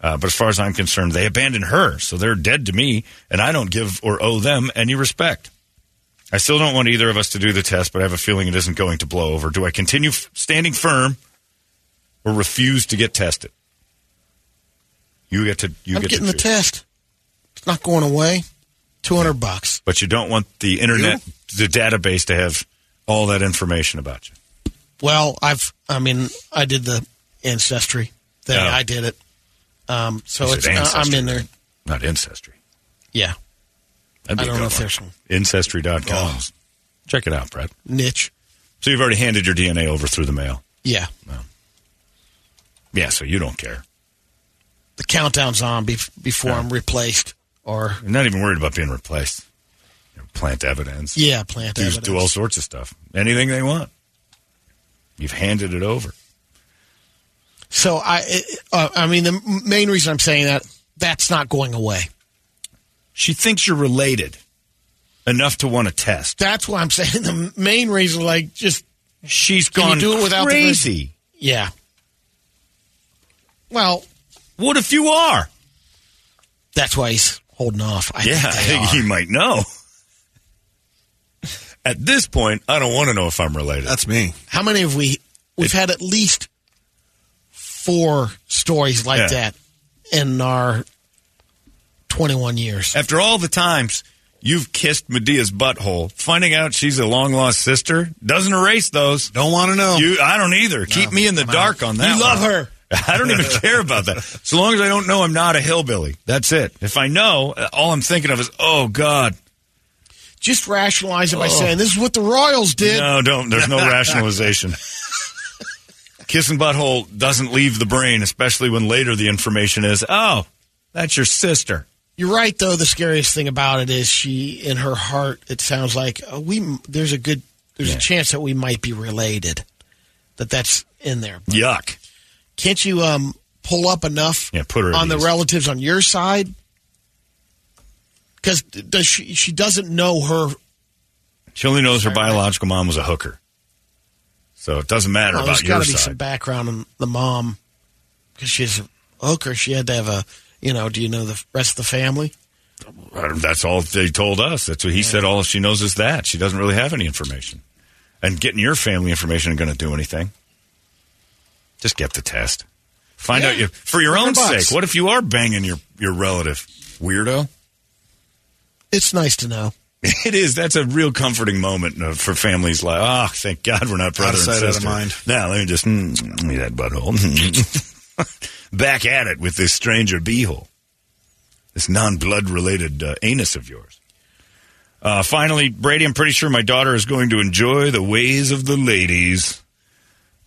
Uh, but as far as I'm concerned, they abandoned her, so they're dead to me, and I don't give or owe them any respect. I still don't want either of us to do the test, but I have a feeling it isn't going to blow over. Do I continue f- standing firm or refuse to get tested? You get to you I'm get getting the test. It's not going away. Two hundred bucks. but you don't want the internet, the database, to have all that information about you. Well, I've. I mean, I did the ancestry thing. Oh. I did it. Um, so it's. uh, I'm in there. Not ancestry. Yeah. Be I don't know if there's one. Ancestry.com. Oh. Check it out, Brett. niche. So you've already handed your DNA over through the mail. Yeah. Yeah, so you don't care. The countdown's on bef- before I'm replaced. Or You're not even worried about being replaced. You know, plant evidence. yeah, plant do, evidence. do all sorts of stuff. Anything they want. You've handed it over. So I, uh, I mean, the main reason I'm saying that that's not going away. She thinks you're related enough to want to test. That's why I'm saying the main reason, like, just She's gone do it without the- crazy. yeah. Well, what if you are? That's why he's holding off. I yeah, I think they think are. he might know. At this point, I don't want to know if I'm related. That's me. How many have we? We've had at least four stories like Yeah. that in our 21 years. After all the times you've kissed Medea's butthole, finding out she's a long lost sister doesn't erase those. Don't want to know. You, I don't either. Keep me in the dark on that. You love one. her. I don't even care about that. So long as I don't know I'm not a hillbilly. That's it. If I know, all I'm thinking of is, oh God. Just rationalize it by Oh. saying this is what the Royals did. No, don't. There's no rationalization. Kissing butthole doesn't leave the brain, especially when later the information is, oh, that's your sister. You're right, though. The scariest thing about it is she, in her heart, it sounds like uh, we. There's a good, there's a chance that we might be related. That that's in there. Yuck. Can't you um, pull up enough Yeah, put her on the ease. relatives on your side? Because does she? She doesn't know her. She only knows her biological mom was a hooker. So it doesn't matter Well, there's about your got to be some background on the mom because she's a hooker. She had to have a. You know, do you know the rest of the family? That's all they told us. That's what he said. All she knows is that she doesn't really have any information. And getting your family information ain't going to do anything. Just get the test. Find Yeah. out you for your own bucks. sake. What if you are banging your your relative? Weirdo. It's nice to know. It is. That's a real comforting moment uh, for families. Like, oh, thank God we're not brother Out of and sight, out of sister. mind. Now let me just mm, give me that butthole. Back at it with this stranger beehole, this non-blood related uh, anus of yours. Uh, finally, Brady, I'm pretty sure my daughter is going to enjoy the ways of the ladies.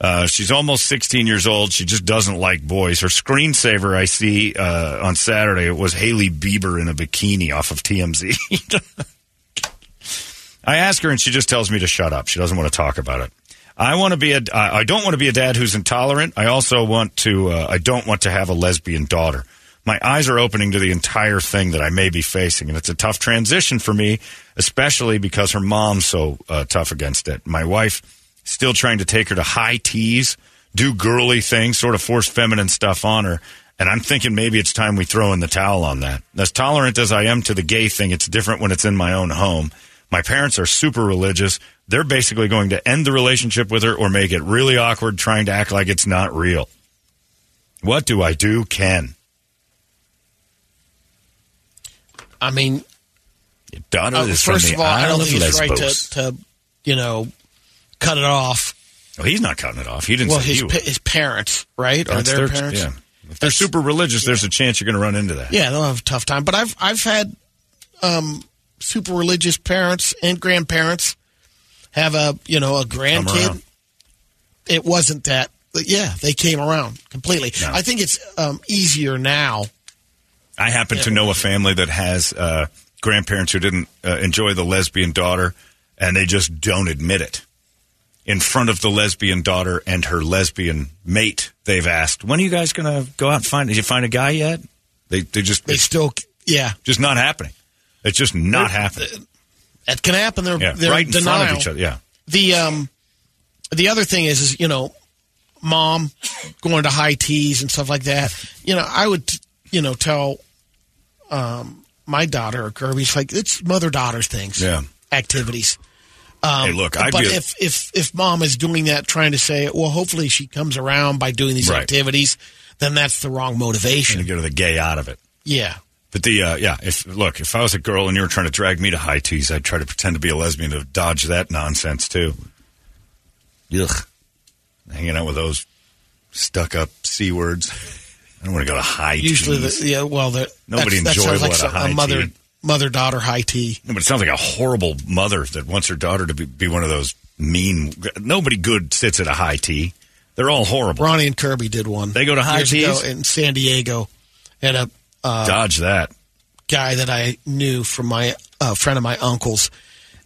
Uh, she's almost 16 years old. She just doesn't like boys. Her screensaver I see uh, on Saturday was Hailey Bieber in a bikini off of TMZ. I ask her and she just tells me to shut up. She doesn't want to talk about it. I want to be a. I I don't want to be a dad who's intolerant. I also want to. Uh, I don't want to have a lesbian daughter. My eyes are opening to the entire thing that I may be facing, and it's a tough transition for me, especially because her mom's so uh, tough against it. My wife still trying to take her to high teas, do girly things, sort of force feminine stuff on her. And I'm thinking maybe it's time we throw in the towel on that. As tolerant as I am to the gay thing, it's different when it's in my own home. My parents are super religious. They're basically going to end the relationship with her or make it really awkward trying to act like it's not real. What do I do, Ken? I mean, Daughter uh, is from first the of all, I don't think he's right to, to, you know, cut it off. Oh, he's not cutting it off. He didn't well, say his pa- his parents, right, or That's their, their- parents. yeah. If they're super religious, there's a chance you're going to run into that. Yeah, they'll have a tough time. But I've I've had um, super religious parents and grandparents have a you know a grandkid. It wasn't that. but Yeah, they came around completely. No. I think it's um, easier now. I happen to know a family that has uh, grandparents who didn't uh, enjoy the lesbian daughter, and they just don't admit it. In front of the lesbian daughter and her lesbian mate, they've asked, "When are you guys going to go out and find? Did you find a guy yet?" They they just They still, yeah, just not happening. It's just not They're- happening. that can happen. They're, Yeah, they're right in denial. front of each other. Yeah, The um, the other thing is, is you know, mom going to high teas and stuff like that. You know, I would, you know, tell um my daughter or Kirby's like it's mother daughter things. Yeah. activities. Um, Hey, look, I'd but a- if if if mom is doing that, trying to say, well, hopefully she comes around by doing these Right. activities, then that's the wrong motivation. to get the gay out of it. Yeah. But the uh, yeah, if look, if I was a girl and you were trying to drag me to high teas, I'd try to pretend to be a lesbian to dodge that nonsense too. Ugh, hanging out with those stuck up c words. I don't want to go to high Usually, teas. the, yeah. Well, the, Nobody enjoyable like a high mother tea. Mother daughter high tea. No, but it sounds like a horrible mother that wants her daughter to be, be one of those mean. Nobody good sits at a high tea. They're all horrible. Ronnie and Kirby did one. They go to high teas? in San Diego, and a uh, Dodge that. guy that I knew from my uh, friend of my uncle's,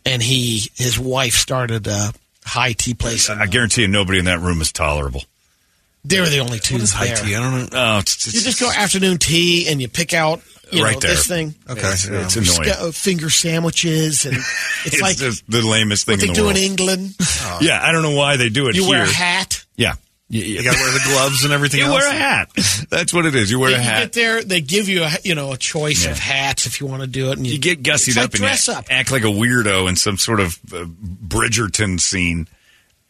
and he his wife started a high tea place. And I guarantee you, nobody in that room is tolerable. They were the only two What is high there. tea? I don't know. Oh, it's, You just go afternoon tea, and you pick out you Right know, there. this thing. Okay, It's, yeah. it's annoying. Sc- uh, finger sandwiches, and it's, It's, like just the lamest thing what they the do world. in England. Yeah, I don't know why they do it You here. wear a hat. Yeah. You, You got to wear the gloves and everything you else. wear a hat. That's what it is. You wear you a hat. get there, they give you a you know a choice Yeah. of hats if you want to do it, and you, You get gussied it's like up and dress you up. act like a weirdo in some sort of uh, Bridgerton scene,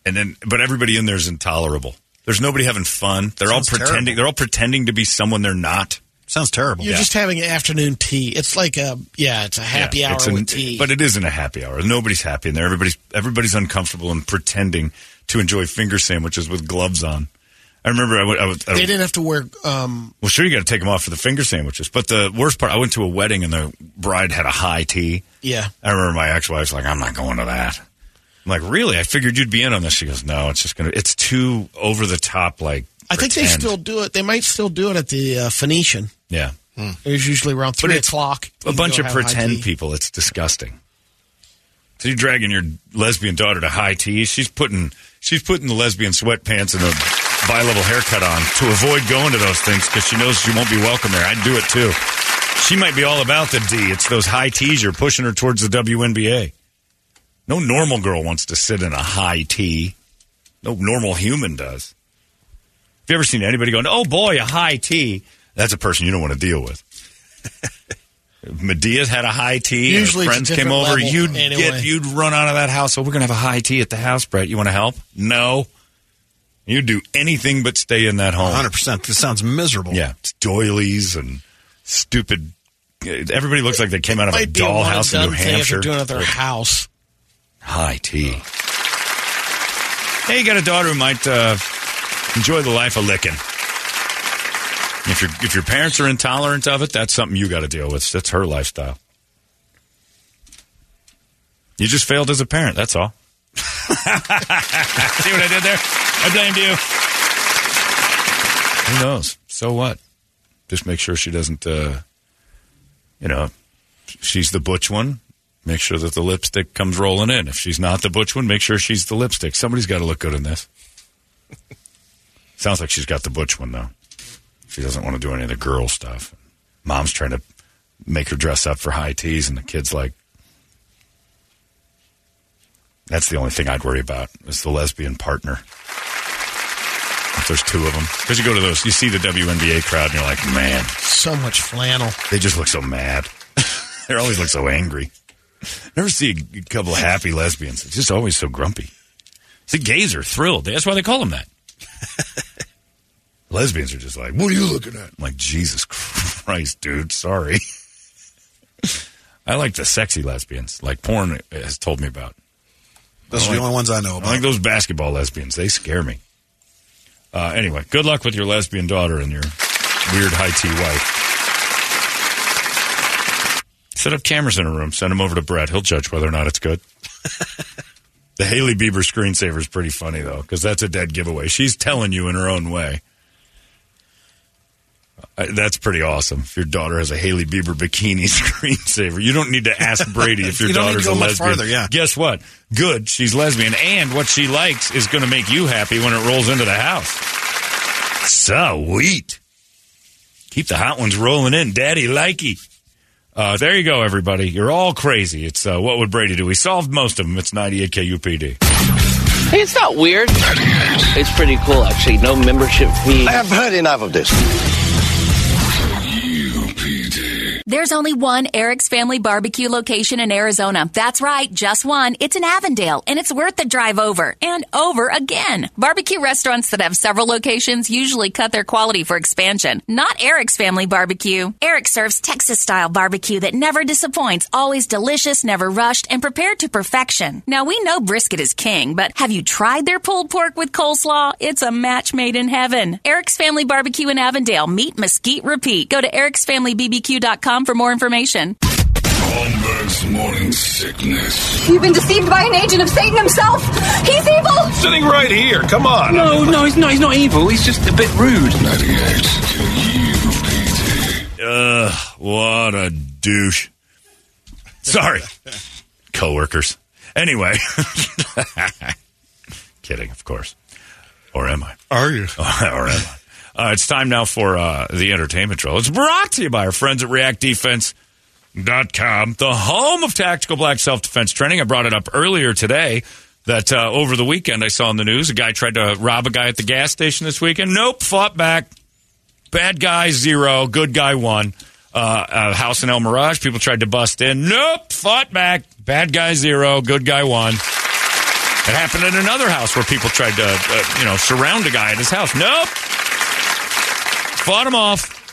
and then but everybody in there is intolerable. There's nobody having fun. They're Sounds all pretending. terrible. They're all pretending to be someone they're not. Sounds terrible. You're just having an afternoon tea. It's like a yeah, it's a happy Yeah, hour it's an- with tea. but it isn't a happy hour. Nobody's happy in there. Everybody's everybody's uncomfortable and pretending to enjoy finger sandwiches with gloves on. I remember I went. I, was- I, they didn't have to wear. Um, Well, sure, you got to take them off for the finger sandwiches. But the worst part, I went to a wedding and the bride had a high tea. yeah, I remember my ex-wife's like, "I'm not going to that." I'm like, "Really? I figured you'd be in on this." She goes, "No, it's just gonna. It's too over the top. Like, I think they still do it. They might still do it at the uh, Phoenician. yeah, It was usually around three o'clock. a bunch of pretend people. It's disgusting. So you're dragging your lesbian daughter to high tea. She's putting she's putting the lesbian sweatpants and a bi-level haircut on to avoid going to those things because she knows she won't be welcome there. I'd do it too. She might be all about the D. It's those high teas you're pushing her towards the WNBA. No normal girl wants to sit in a high tea. No normal human does. Have you ever seen anybody going, oh boy, a high tea? That's a person you don't want to deal with. Medea's had a high tea. Usually and it's her a friends came over. level You'd anyway. get, you'd run out of that house. Oh, we're gonna have a high tea at the house, Brett. You want to help? No. You'd do anything but stay in that home. 100%. This sounds miserable. Yeah, it's doilies and stupid. Everybody looks like they came out of a Might be a one and dollhouse in New done thing if Hampshire. they're doing it at their house. High tea. Hey, you got a daughter who might uh, enjoy the life of licking. If your if your parents are intolerant of it, that's something you got to deal with. That's her lifestyle. You just failed as a parent. That's all. See what I did there? I blamed you. Who knows? So what? Just make sure she doesn't, uh, you know, she's the butch one. Make sure that the lipstick comes rolling in. If she's not the butch one, make sure she's the lipstick. Somebody's got to look good in this. Sounds like she's got the butch one, though. She doesn't want to do any of the girl stuff. Mom's trying to make her dress up for high teas, and the kid's like, that's the only thing I'd worry about is the lesbian partner. If there's two of them. Because you go to those, you see the WNBA crowd, and you're like, man. So much flannel. They just look so mad. they always look so angry. Never see a couple of happy lesbians. It's just always so grumpy. See, gays are thrilled. That's why they call them that. Lesbians are just like, what are you looking at? I'm like, Jesus Christ, dude, sorry. I like the sexy lesbians, like porn has told me about. Those I are the only ones I know I about. like those basketball lesbians. They scare me. Uh, anyway, good luck with your lesbian daughter and your weird high tea wife. Set up cameras in a room. Send them over to Brett. He'll judge whether or not it's good. the Hailey Bieber screensaver is pretty funny though, because that's a dead giveaway. She's telling you in her own way. Uh, that's pretty awesome. If your daughter has a Hailey Bieber bikini screensaver, you don't need to ask Brady if your You don't need to daughter's go a much lesbian. farther, yeah. Guess what? Good, she's lesbian, and what she likes is going to make you happy when it rolls into the house. Sweet. Keep the hot ones rolling in, Daddy likey. Uh, there you go, everybody. You're all crazy. It's uh, what would Brady do? We solved most of them. It's 98 KUPD. Hey, it's not weird. It's pretty cool, actually. No membership fee. I have heard enough of this. There's only one Eric's Family Barbecue location in Arizona. That's right, just one. It's in Avondale, and it's worth the drive over and over again. Barbecue restaurants that have several locations usually cut their quality for expansion. Not Eric's Family Barbecue. Eric serves Texas style barbecue that never disappoints, always delicious, never rushed, and prepared to perfection. Now, we know brisket is king, but have you tried their pulled pork with coleslaw? It's a match made in heaven. Eric's Family Barbecue in Avondale. Meet Mesquite Repeat. Go to ericsfamilybbq.com for more information. Holmberg's morning sickness. You've been deceived by an agent of Satan himself. He's evil. Sitting right here. Come on. No, no, he's not. He's not evil. He's just a bit rude. 98 Ugh, what a douche. Sorry, coworkers. Anyway, kidding, of course. Or am I? Are you? or am I? Uh, it's time now for uh, the entertainment drill. It's brought to you by our friends at ReactDefense.com, the home of tactical black self defense training. I brought it up earlier today that uh, over the weekend I saw in the news a guy tried to rob a guy at the gas station this weekend. Nope, fought back. Bad guy zero, good guy one. Uh, a house in El Mirage, people tried to bust in. Nope, fought back. Bad guy zero, good guy one. It happened in another house where people tried to, uh, you know, surround a guy at his house. Nope, fought him off.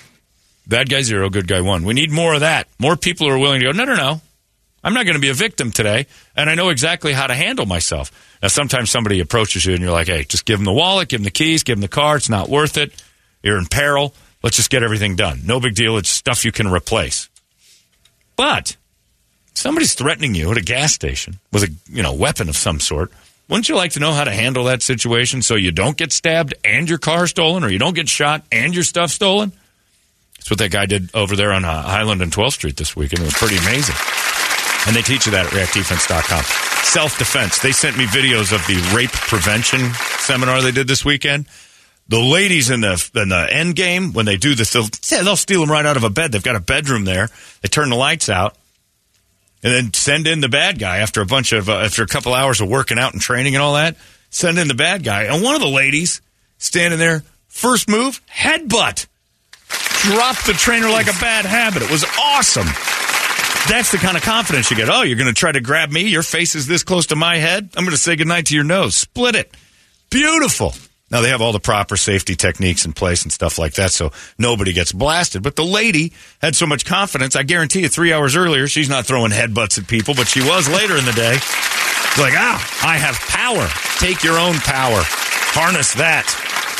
Bad guy zero, good guy one. We need more of that. More people are willing to go. No, no, no. I'm not going to be a victim today, and I know exactly how to handle myself. Now, sometimes somebody approaches you and you're like, hey, just give them the wallet, give them the keys, give them the car. It's not worth it. You're in peril. Let's just get everything done. No big deal. It's stuff you can replace. But somebody's threatening you at a gas station with a you know weapon of some sort. Wouldn't you like to know how to handle that situation so you don't get stabbed and your car stolen, or you don't get shot and your stuff stolen? That's what that guy did over there on uh, Highland and 12th Street this weekend. It was pretty amazing. And they teach you that at reactdefense.com. Self defense. They sent me videos of the rape prevention seminar they did this weekend. The ladies in the in the end game when they do this, they'll, they'll steal them right out of a bed. They've got a bedroom there. They turn the lights out, and then send in the bad guy after a bunch of uh, after a couple hours of working out and training and all that. Send in the bad guy, and one of the ladies standing there, first move, headbutt, dropped the trainer like a bad habit. It was awesome. That's the kind of confidence you get. Oh, you're going to try to grab me? Your face is this close to my head? I'm going to say goodnight to your nose. Split it. Beautiful. Now they have all the proper safety techniques in place and stuff like that, so nobody gets blasted. But the lady had so much confidence. I guarantee you, three hours earlier, she's not throwing headbutts at people, but she was later in the day. Like, ah, I have power. Take your own power. Harness that.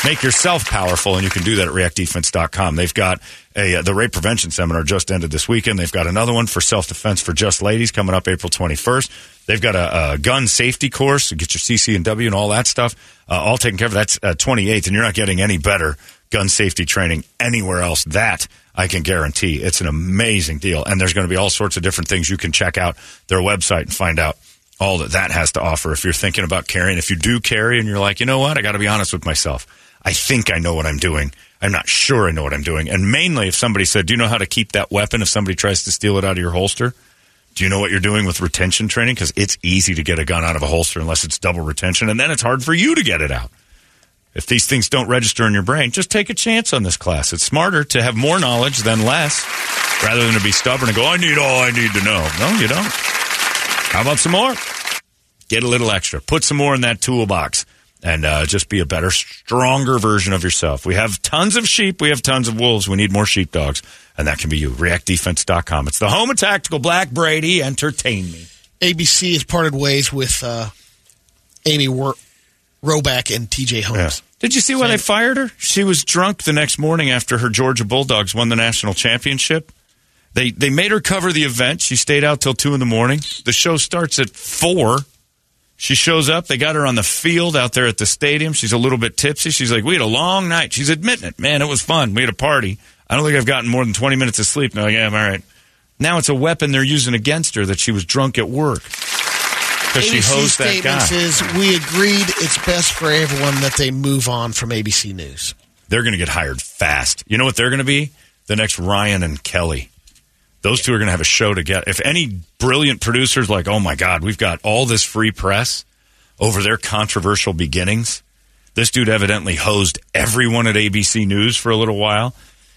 Make yourself powerful, and you can do that at reactdefense.com. They've got a uh, the rape prevention seminar just ended this weekend. They've got another one for self defense for just ladies coming up April 21st. They've got a, a gun safety course to get your CC and W and all that stuff, uh, all taken care of. That's uh, 28th, and you're not getting any better gun safety training anywhere else. That I can guarantee. It's an amazing deal, and there's going to be all sorts of different things you can check out their website and find out all that that has to offer. If you're thinking about carrying, if you do carry, and you're like, you know what, I got to be honest with myself. I think I know what I'm doing. I'm not sure I know what I'm doing. And mainly, if somebody said, "Do you know how to keep that weapon?" If somebody tries to steal it out of your holster, do you know what you're doing with retention training? Because it's easy to get a gun out of a holster unless it's double retention, and then it's hard for you to get it out. If these things don't register in your brain, just take a chance on this class. It's smarter to have more knowledge than less, rather than to be stubborn and go, "I need all I need to know." No, you don't. How about some more? Get a little extra. Put some more in that toolbox and uh, just be a better, stronger version of yourself. We have tons of sheep. We have tons of wolves. We need more sheepdogs. And that can be you. ReactDefense.com. It's the home of Tactical Black Brady. Entertain me. ABC has parted ways with uh, Amy Wor- Robach and TJ Holmes. Did you see why they fired her? She was drunk the next morning after her Georgia Bulldogs won the national championship. They they made her cover the event. She stayed out till two in the morning. The show starts at four. She shows up. They got her on the field out there at the stadium. She's a little bit tipsy. She's like, "We had a long night." She's admitting it. Man, it was fun. We had a party. I don't think I've gotten more than twenty minutes of sleep. No, yeah, I'm all right. Now it's a weapon they're using against her that she was drunk at work because she hosed that guy. says we agreed it's best for everyone that they move on from ABC News. they're going to get hired fast. You know what they're going to be? The next Ryan and Kelly. Those two are going to have a show together. If any brilliant producers like, oh my God, we've got all this free press over their controversial beginnings. This dude evidently hosed everyone at ABC News for a little while.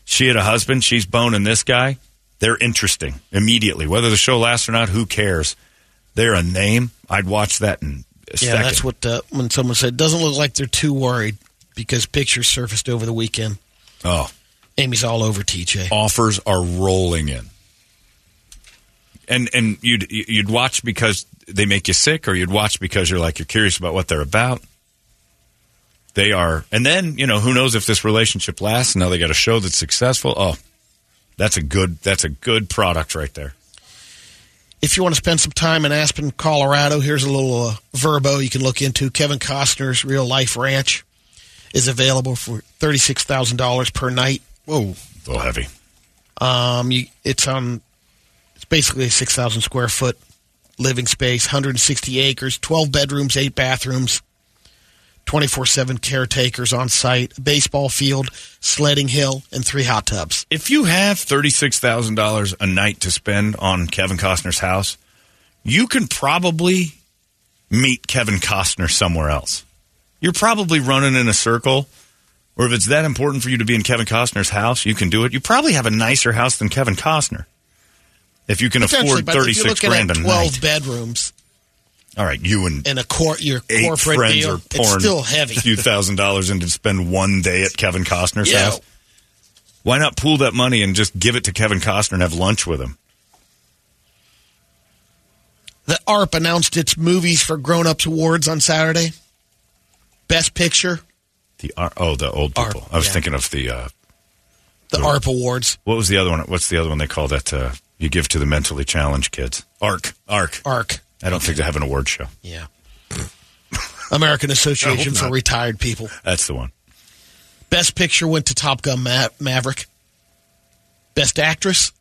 She had a husband. She's boning this guy. They're interesting immediately. Whether the show lasts or not, who cares? They're a name. I'd watch that in a Yeah, second. that's what uh, when someone said doesn't look like they're too worried because pictures surfaced over the weekend. Oh, Amy's all over TJ. offers are rolling in. And and you'd you'd watch because they make you sick, or you'd watch because you're like you're curious about what they're about. They are, and then you know who knows if this relationship lasts. Now they got a show that's successful. Oh, that's a good that's a good product right there. If you want to spend some time in Aspen, Colorado, here's a little uh, Vrbo you can look into. Kevin Costner's Real Life Ranch is available for thirty six thousand dollars per night. Whoa, a little heavy. Um, you, it's on. It's basically a six thousand square foot living space, 160 acres, 12 bedrooms, eight bathrooms, 24 seven caretakers on site, a baseball field, sledding hill, and three hot tubs. If you have thirty six thousand dollars a night to spend on Kevin Costner's house, you can probably meet Kevin Costner somewhere else. You're probably running in a circle, or if it's that important for you to be in Kevin Costner's house, you can do it. You probably have a nicer house than Kevin Costner. If you can afford but if thirty you're six looking grand at a 12 bedrooms All right, you and and a court, your eight corporate friends deal, are pouring still heavy. a few thousand dollars in to spend one day at Kevin Costner's Yeah. house. Why not pool that money and just give it to Kevin Costner and have lunch with him? The ARP announced its movies for Grown Ups Awards on Saturday. Best Picture, The Ar- oh, the old people. Arp, I was yeah. thinking of the uh, the ARP Awards. what was the other one? What's the other one they call that? Uh, you give to the mentally challenged kids. ARC. ARC. ARC. I don't think they have an award show. Yeah. American Association for. Retired People. That's the one. Best Picture went to Top Gun Ma- Maverick. Best Actress,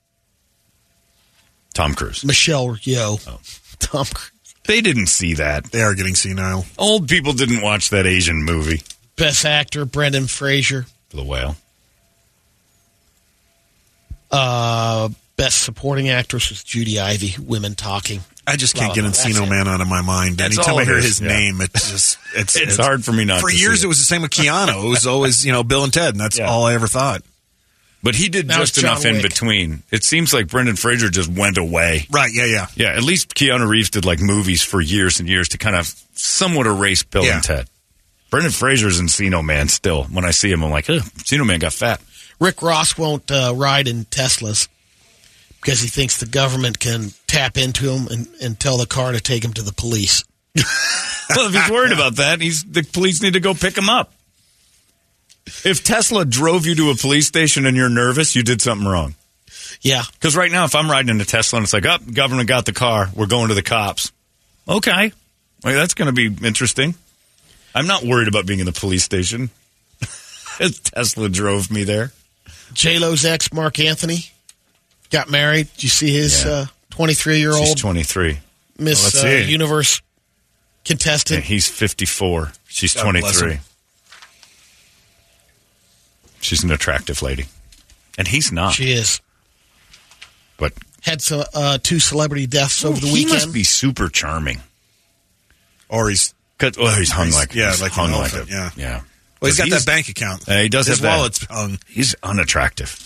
Tom Cruise. Michelle Yeoh. Oh. Tom Cruise. They didn't see that. They are getting senile. Old people didn't watch that Asian movie. Best Actor, Brendan Fraser. The Whale. Uh, best Supporting Actress was Judy Ivey, Women Talking. I just can't get blah, blah. Encino it. Man out of my mind. That's Anytime I hear his yeah. name, it's just it's, It's hard for me not For to see years, it. it was the same with Keanu. It was always you know Bill and Ted, and that's Yeah. all I ever thought. But he did Now just it's John enough in between. It seems like Brendan Fraser just went away. Right? Yeah, yeah. Yeah, at least Keanu Reeves did like movies for years and years to kind of somewhat erase Bill Yeah. and Ted. Brendan Fraser's Encino Man still. When I see him, I'm like, Ugh, Encino Man got fat. Rick Ross won't uh, ride in Teslas because he thinks the government can tap into him and, and tell the car to take him to the police. well, if he's worried about that, he's the police need to go pick him up. If Tesla drove you to a police station and you're nervous, you did something wrong. Yeah. Because right now, if I'm riding in a Tesla and it's like, up, government got the car, we're going to the cops. Okay. Well, that's going to be interesting. I'm not worried about being in the police station. Tesla drove me there. J Lo's ex, Marc Anthony, got married. Did you see his Yeah. 23 year She's old 23. Miss Well, let's uh, see. Universe Yeah, contestant? he's 54. She's God bless 23. him. She's an attractive lady. And he's not. She is. but Had some, uh, two celebrity deaths over the he weekend. must be super charming. Or he's 'Cause- well, he's hung He's- like yeah, he's like an hung like elephant, a, yeah. yeah. well, he's got 'Cause that bank account. Uh, he does His have that. wallet's hung. He's unattractive.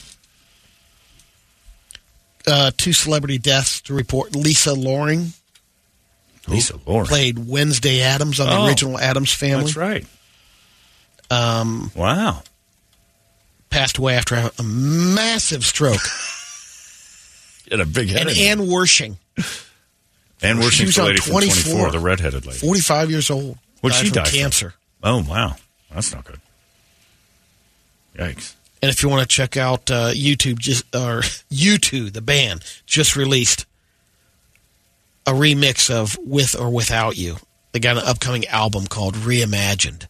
Uh, two celebrity deaths to report. Lisa Loring Lisa Loring. played Wednesday Addams on the Oh. original Addams Family. That's right. Um, Wow. passed away after a, a massive stroke. Get a big head. and in there. Ann Wersching, and we're was the lady from 24. 24, the redheaded lady. 45 years old. Died she from die from? cancer. Oh, wow. That's not good. Yikes. And if you want to check out uh, YouTube, just or U2, the band just released a remix of "With or Without You." They got an upcoming album called Reimagined.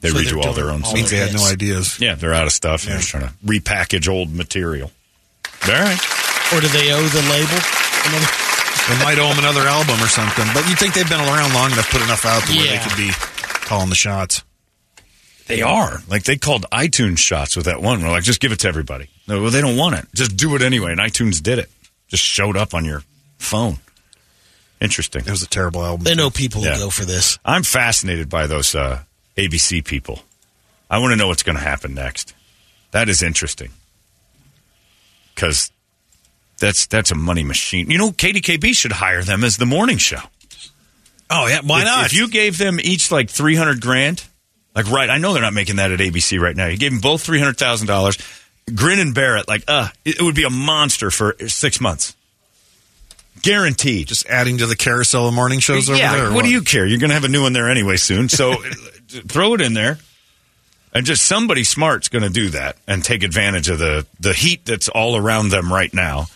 They So redo all their own all stuff. Means they had no ideas. Yeah, they're out of stuff. and They're just trying to repackage old material. All right. Or do they owe the label? Another? They might owe them another album or something. But you think they've been around long enough, put enough out to where they could be calling the shots. They are. Like they called iTunes shots with that one. We're like, just give it to everybody. No, well, they don't want it. Just do it anyway. And iTunes did it. Just showed up on your phone. Interesting. It was a terrible album. They know people Yeah. who go for this. I'm fascinated by those uh, ABC people. I want to know what's going to happen next. That is interesting because that's that's a money machine. You know, KDKB should hire them as the morning show. Oh yeah, why If- not? If you gave them each like three hundred grand, like right, I know they're not making that at ABC right now. You gave them both three hundred thousand dollars. Grin and bear it. Like, uh, it, would be a monster for six months, guaranteed. just adding to the carousel of morning shows over yeah, there. or what, do you care? You're going to have a new one there anyway soon. So throw it in there. And just somebody smart's going to do that and take advantage of the, the heat that's all around them right now.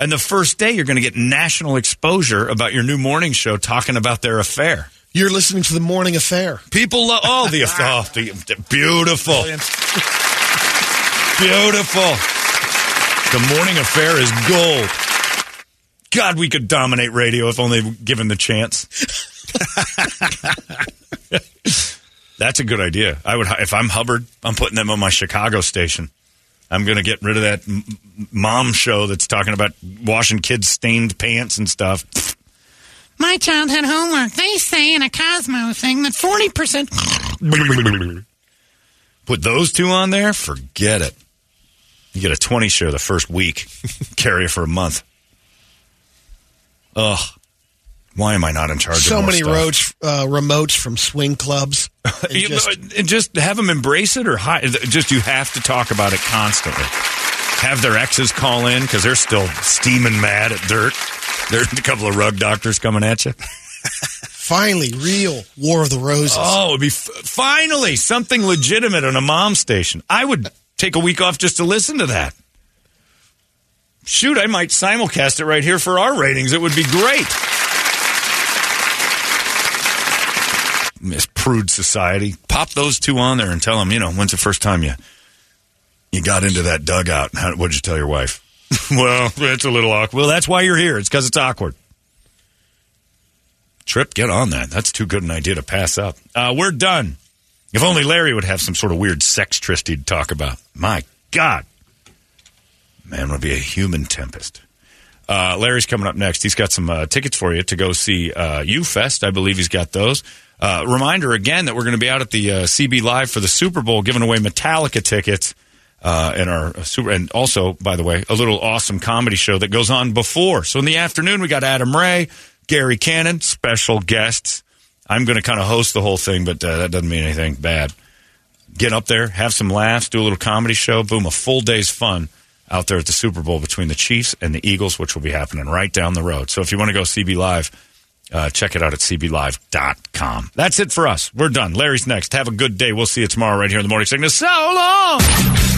And the first day, you're going to get national exposure about your new morning show talking about their affair. You're listening to the Morning Affair. People love oh the, oh, the, the beautiful, beautiful. The morning affair is gold. God, we could dominate radio if only given the chance. That's a good idea. I would if I'm Hubbard, I'm putting them on my Chicago station. I'm going to get rid of that mom show that's talking about washing kids' stained pants and stuff. My child had homework. They say in a Cosmo thing that 40%. Put those two on there, forget it. You get a 20 share the first week, carry it for a month. Ugh. Why am I not in charge of So many stuff? roads, uh, remotes from swing clubs. And You- just- and just have them embrace it or hi- just you have to talk about it constantly. Have their exes call in because they're still steaming mad at dirt. There's a couple of rug doctors coming at you. finally, real War of the Roses. Oh, it'd be f- finally something legitimate on a mom station. I would take a week off just to listen to that. Shoot, I might simulcast it right here for our ratings. It would be great. Miss Prude Society. Pop those two on there and tell them, you know, when's the first time you you got into that dugout? How, what'd you tell your wife? well, it's a little awkward. Well, that's why you're here. It's because it's awkward. Trip, get on that. That's too good an idea to pass up. Uh, we're done. If only Larry would have some sort of weird sex tryst he'd talk about. My God. Man would be a human tempest. Uh, Larry's coming up next. He's got some uh, tickets for you to go see uh, U Fest. I believe he's got those. Uh, reminder again that we're going to be out at the uh, CB Live for the Super Bowl, giving away Metallica tickets. Uh, in our uh, super, and also, by the way, a little awesome comedy show that goes on before. So in the afternoon, we got Adam Ray, Gary Cannon, special guests. I'm going to kind of host the whole thing, but uh, that doesn't mean anything bad. Get up there, have some laughs, do a little comedy show. Boom, a full day's fun out there at the Super Bowl between the Chiefs and the Eagles, which will be happening right down the road. So if you want to go CB Live, uh, check it out at cblive.com. That's it for us. We're done. Larry's next. Have a good day. We'll see you tomorrow right here in the morning sickness. So long.